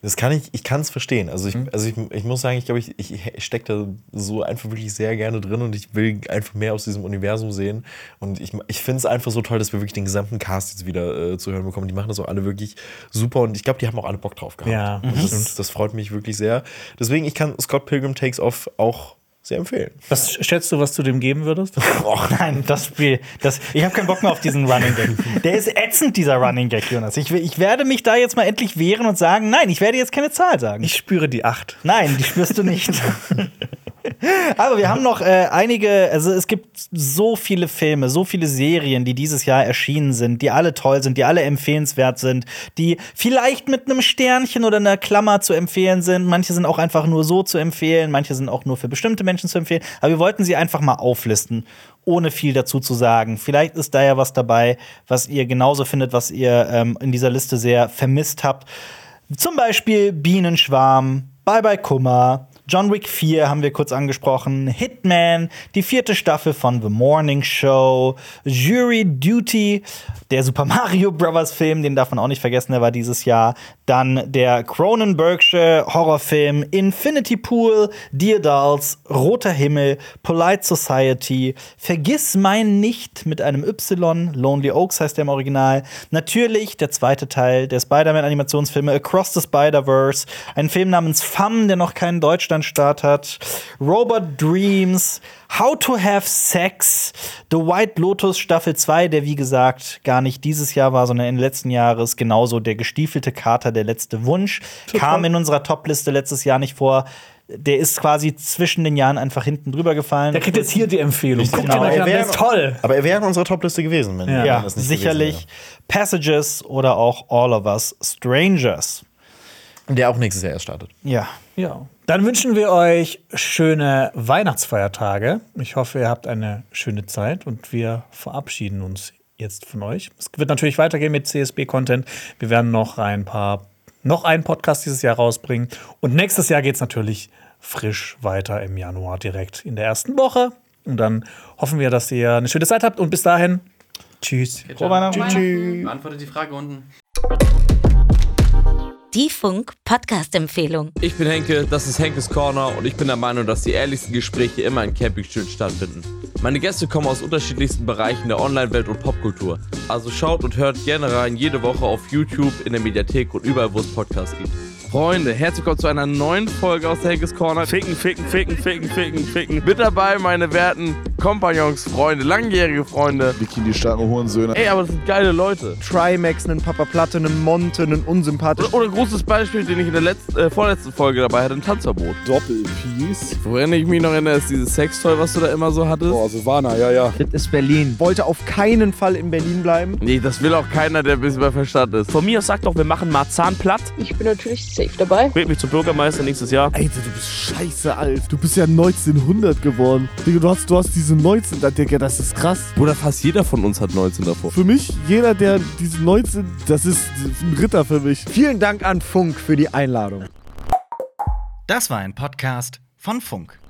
Das kann ich, ich kann es verstehen. Also ich, also ich, ich muss sagen, ich glaube, ich, ich stecke da so einfach wirklich sehr gerne drin und ich will einfach mehr aus diesem Universum sehen. Und ich, ich finde es einfach so toll, dass wir wirklich den gesamten Cast jetzt wieder äh, zu hören bekommen. Die machen das auch alle wirklich super und ich glaube, die haben auch alle Bock drauf gehabt. Ja, und das, das freut mich wirklich sehr. Deswegen, ich kann Scott Pilgrim Takes Off auch sehr empfehlen. Was schätzt du, was du dem geben würdest? [laughs] Och, nein, das Spiel. Das, ich habe keinen Bock mehr auf diesen Running Gag. Der ist ätzend, dieser Running Gag, Jonas. Ich, ich werde mich da jetzt mal endlich wehren und sagen, nein, ich werde jetzt keine Zahl sagen. Ich spüre die acht. Nein, die spürst du nicht. [laughs] Aber wir haben noch äh, einige, also es gibt so viele Filme, so viele Serien, die dieses Jahr erschienen sind, die alle toll sind, die alle empfehlenswert sind, die vielleicht mit einem Sternchen oder einer Klammer zu empfehlen sind. Manche sind auch einfach nur so zu empfehlen, manche sind auch nur für bestimmte Menschen zu empfehlen. Aber wir wollten sie einfach mal auflisten, ohne viel dazu zu sagen. Vielleicht ist da ja was dabei, was ihr genauso findet, was ihr ähm, in dieser Liste sehr vermisst habt. Zum Beispiel Bienenschwarm, Bye Bye Kummer, John Wick 4 haben wir kurz angesprochen, Hitman, die vierte Staffel von The Morning Show, Jury Duty, der Super Mario Bros. Film, den darf man auch nicht vergessen, der war dieses Jahr. Dann der Cronenbergsche Horrorfilm Infinity Pool, Dear Dolls, Roter Himmel, Polite Society, Vergiss mein nicht mit einem Y, Lonely Oaks heißt der im Original. Natürlich der zweite Teil der Spider-Man-Animationsfilme Across the Spider-Verse, ein Film namens Fam, der noch keinen Deutschlandstart hat, Robot Dreams, How to Have Sex, The White Lotus Staffel 2, der wie gesagt gar nicht dieses Jahr war, sondern Ende letzten Jahres, genauso der gestiefelte Kater, der letzte Wunsch, kam in unserer Topliste letztes Jahr nicht vor. Der ist quasi zwischen den Jahren einfach hinten drüber gefallen. Der kriegt jetzt hier die Empfehlung. Guckt Genau. an, der Er ist toll. Aber er wäre in unserer Topliste gewesen, wenn, Ja, das nicht sicherlich. gewesen Passages oder auch All of Us Strangers. Der auch nächstes Jahr erst startet. Ja. Ja. Dann wünschen wir euch schöne Weihnachtsfeiertage. Ich hoffe, ihr habt eine schöne Zeit und wir verabschieden uns jetzt von euch. Es wird natürlich weitergehen mit CSB-Content. Wir werden noch ein paar, noch einen Podcast dieses Jahr rausbringen. Und nächstes Jahr geht es natürlich frisch weiter im Januar direkt in der ersten Woche. Und dann hoffen wir, dass ihr eine schöne Zeit habt. Und bis dahin, tschüss. Frohe Weihnachten. Beantwortet die Frage unten. Die Funk Podcast Empfehlung. Ich bin Henke, das ist Henkes Corner und ich bin der Meinung, dass die ehrlichsten Gespräche immer in Campingstühlen stattfinden. Meine Gäste kommen aus unterschiedlichsten Bereichen der Online-Welt und Popkultur. Also schaut und hört gerne rein jede Woche auf YouTube, in der Mediathek und überall, wo es Podcasts gibt. Freunde, herzlich willkommen zu einer neuen Folge aus der Henkes Corner. Ficken, ficken, ficken, ficken, ficken, ficken. Mit dabei meine werten Kompagnons, Freunde, langjährige Freunde. Bikini starken Hurensöhne. Ey, aber das sind geile Leute. Trimax, einen Papa Platte, einen Monte, einen unsympathischen. Oder, oder großes Beispiel, den ich in der letzten, äh, vorletzten Folge dabei hatte, ein Tanzverbot. Doppelpiece. Woran ich mich noch erinnere, ist dieses Sextoy, was du da immer so hattest. Boah, Silvana, ja, ja. Das ist Berlin. Wollte auf keinen Fall in Berlin bleiben. Nee, das will auch keiner, der ein bisschen bei Verstand ist. Von mir aus sagt doch, wir machen Marzahn platt. Ich bin natürlich safe dabei. Wählt mich zum Bürgermeister nächstes Jahr. Alter, du bist scheiße alt. Du bist ja 1900 geworden. Digga, du hast, du hast diese 19, da, Digga, das ist krass. Bruder, fast jeder von uns hat 19 davor. Für mich, jeder, der diese 19, das ist ein Ritter für mich. Vielen Dank an Funk für die Einladung. Das war ein Podcast von Funk.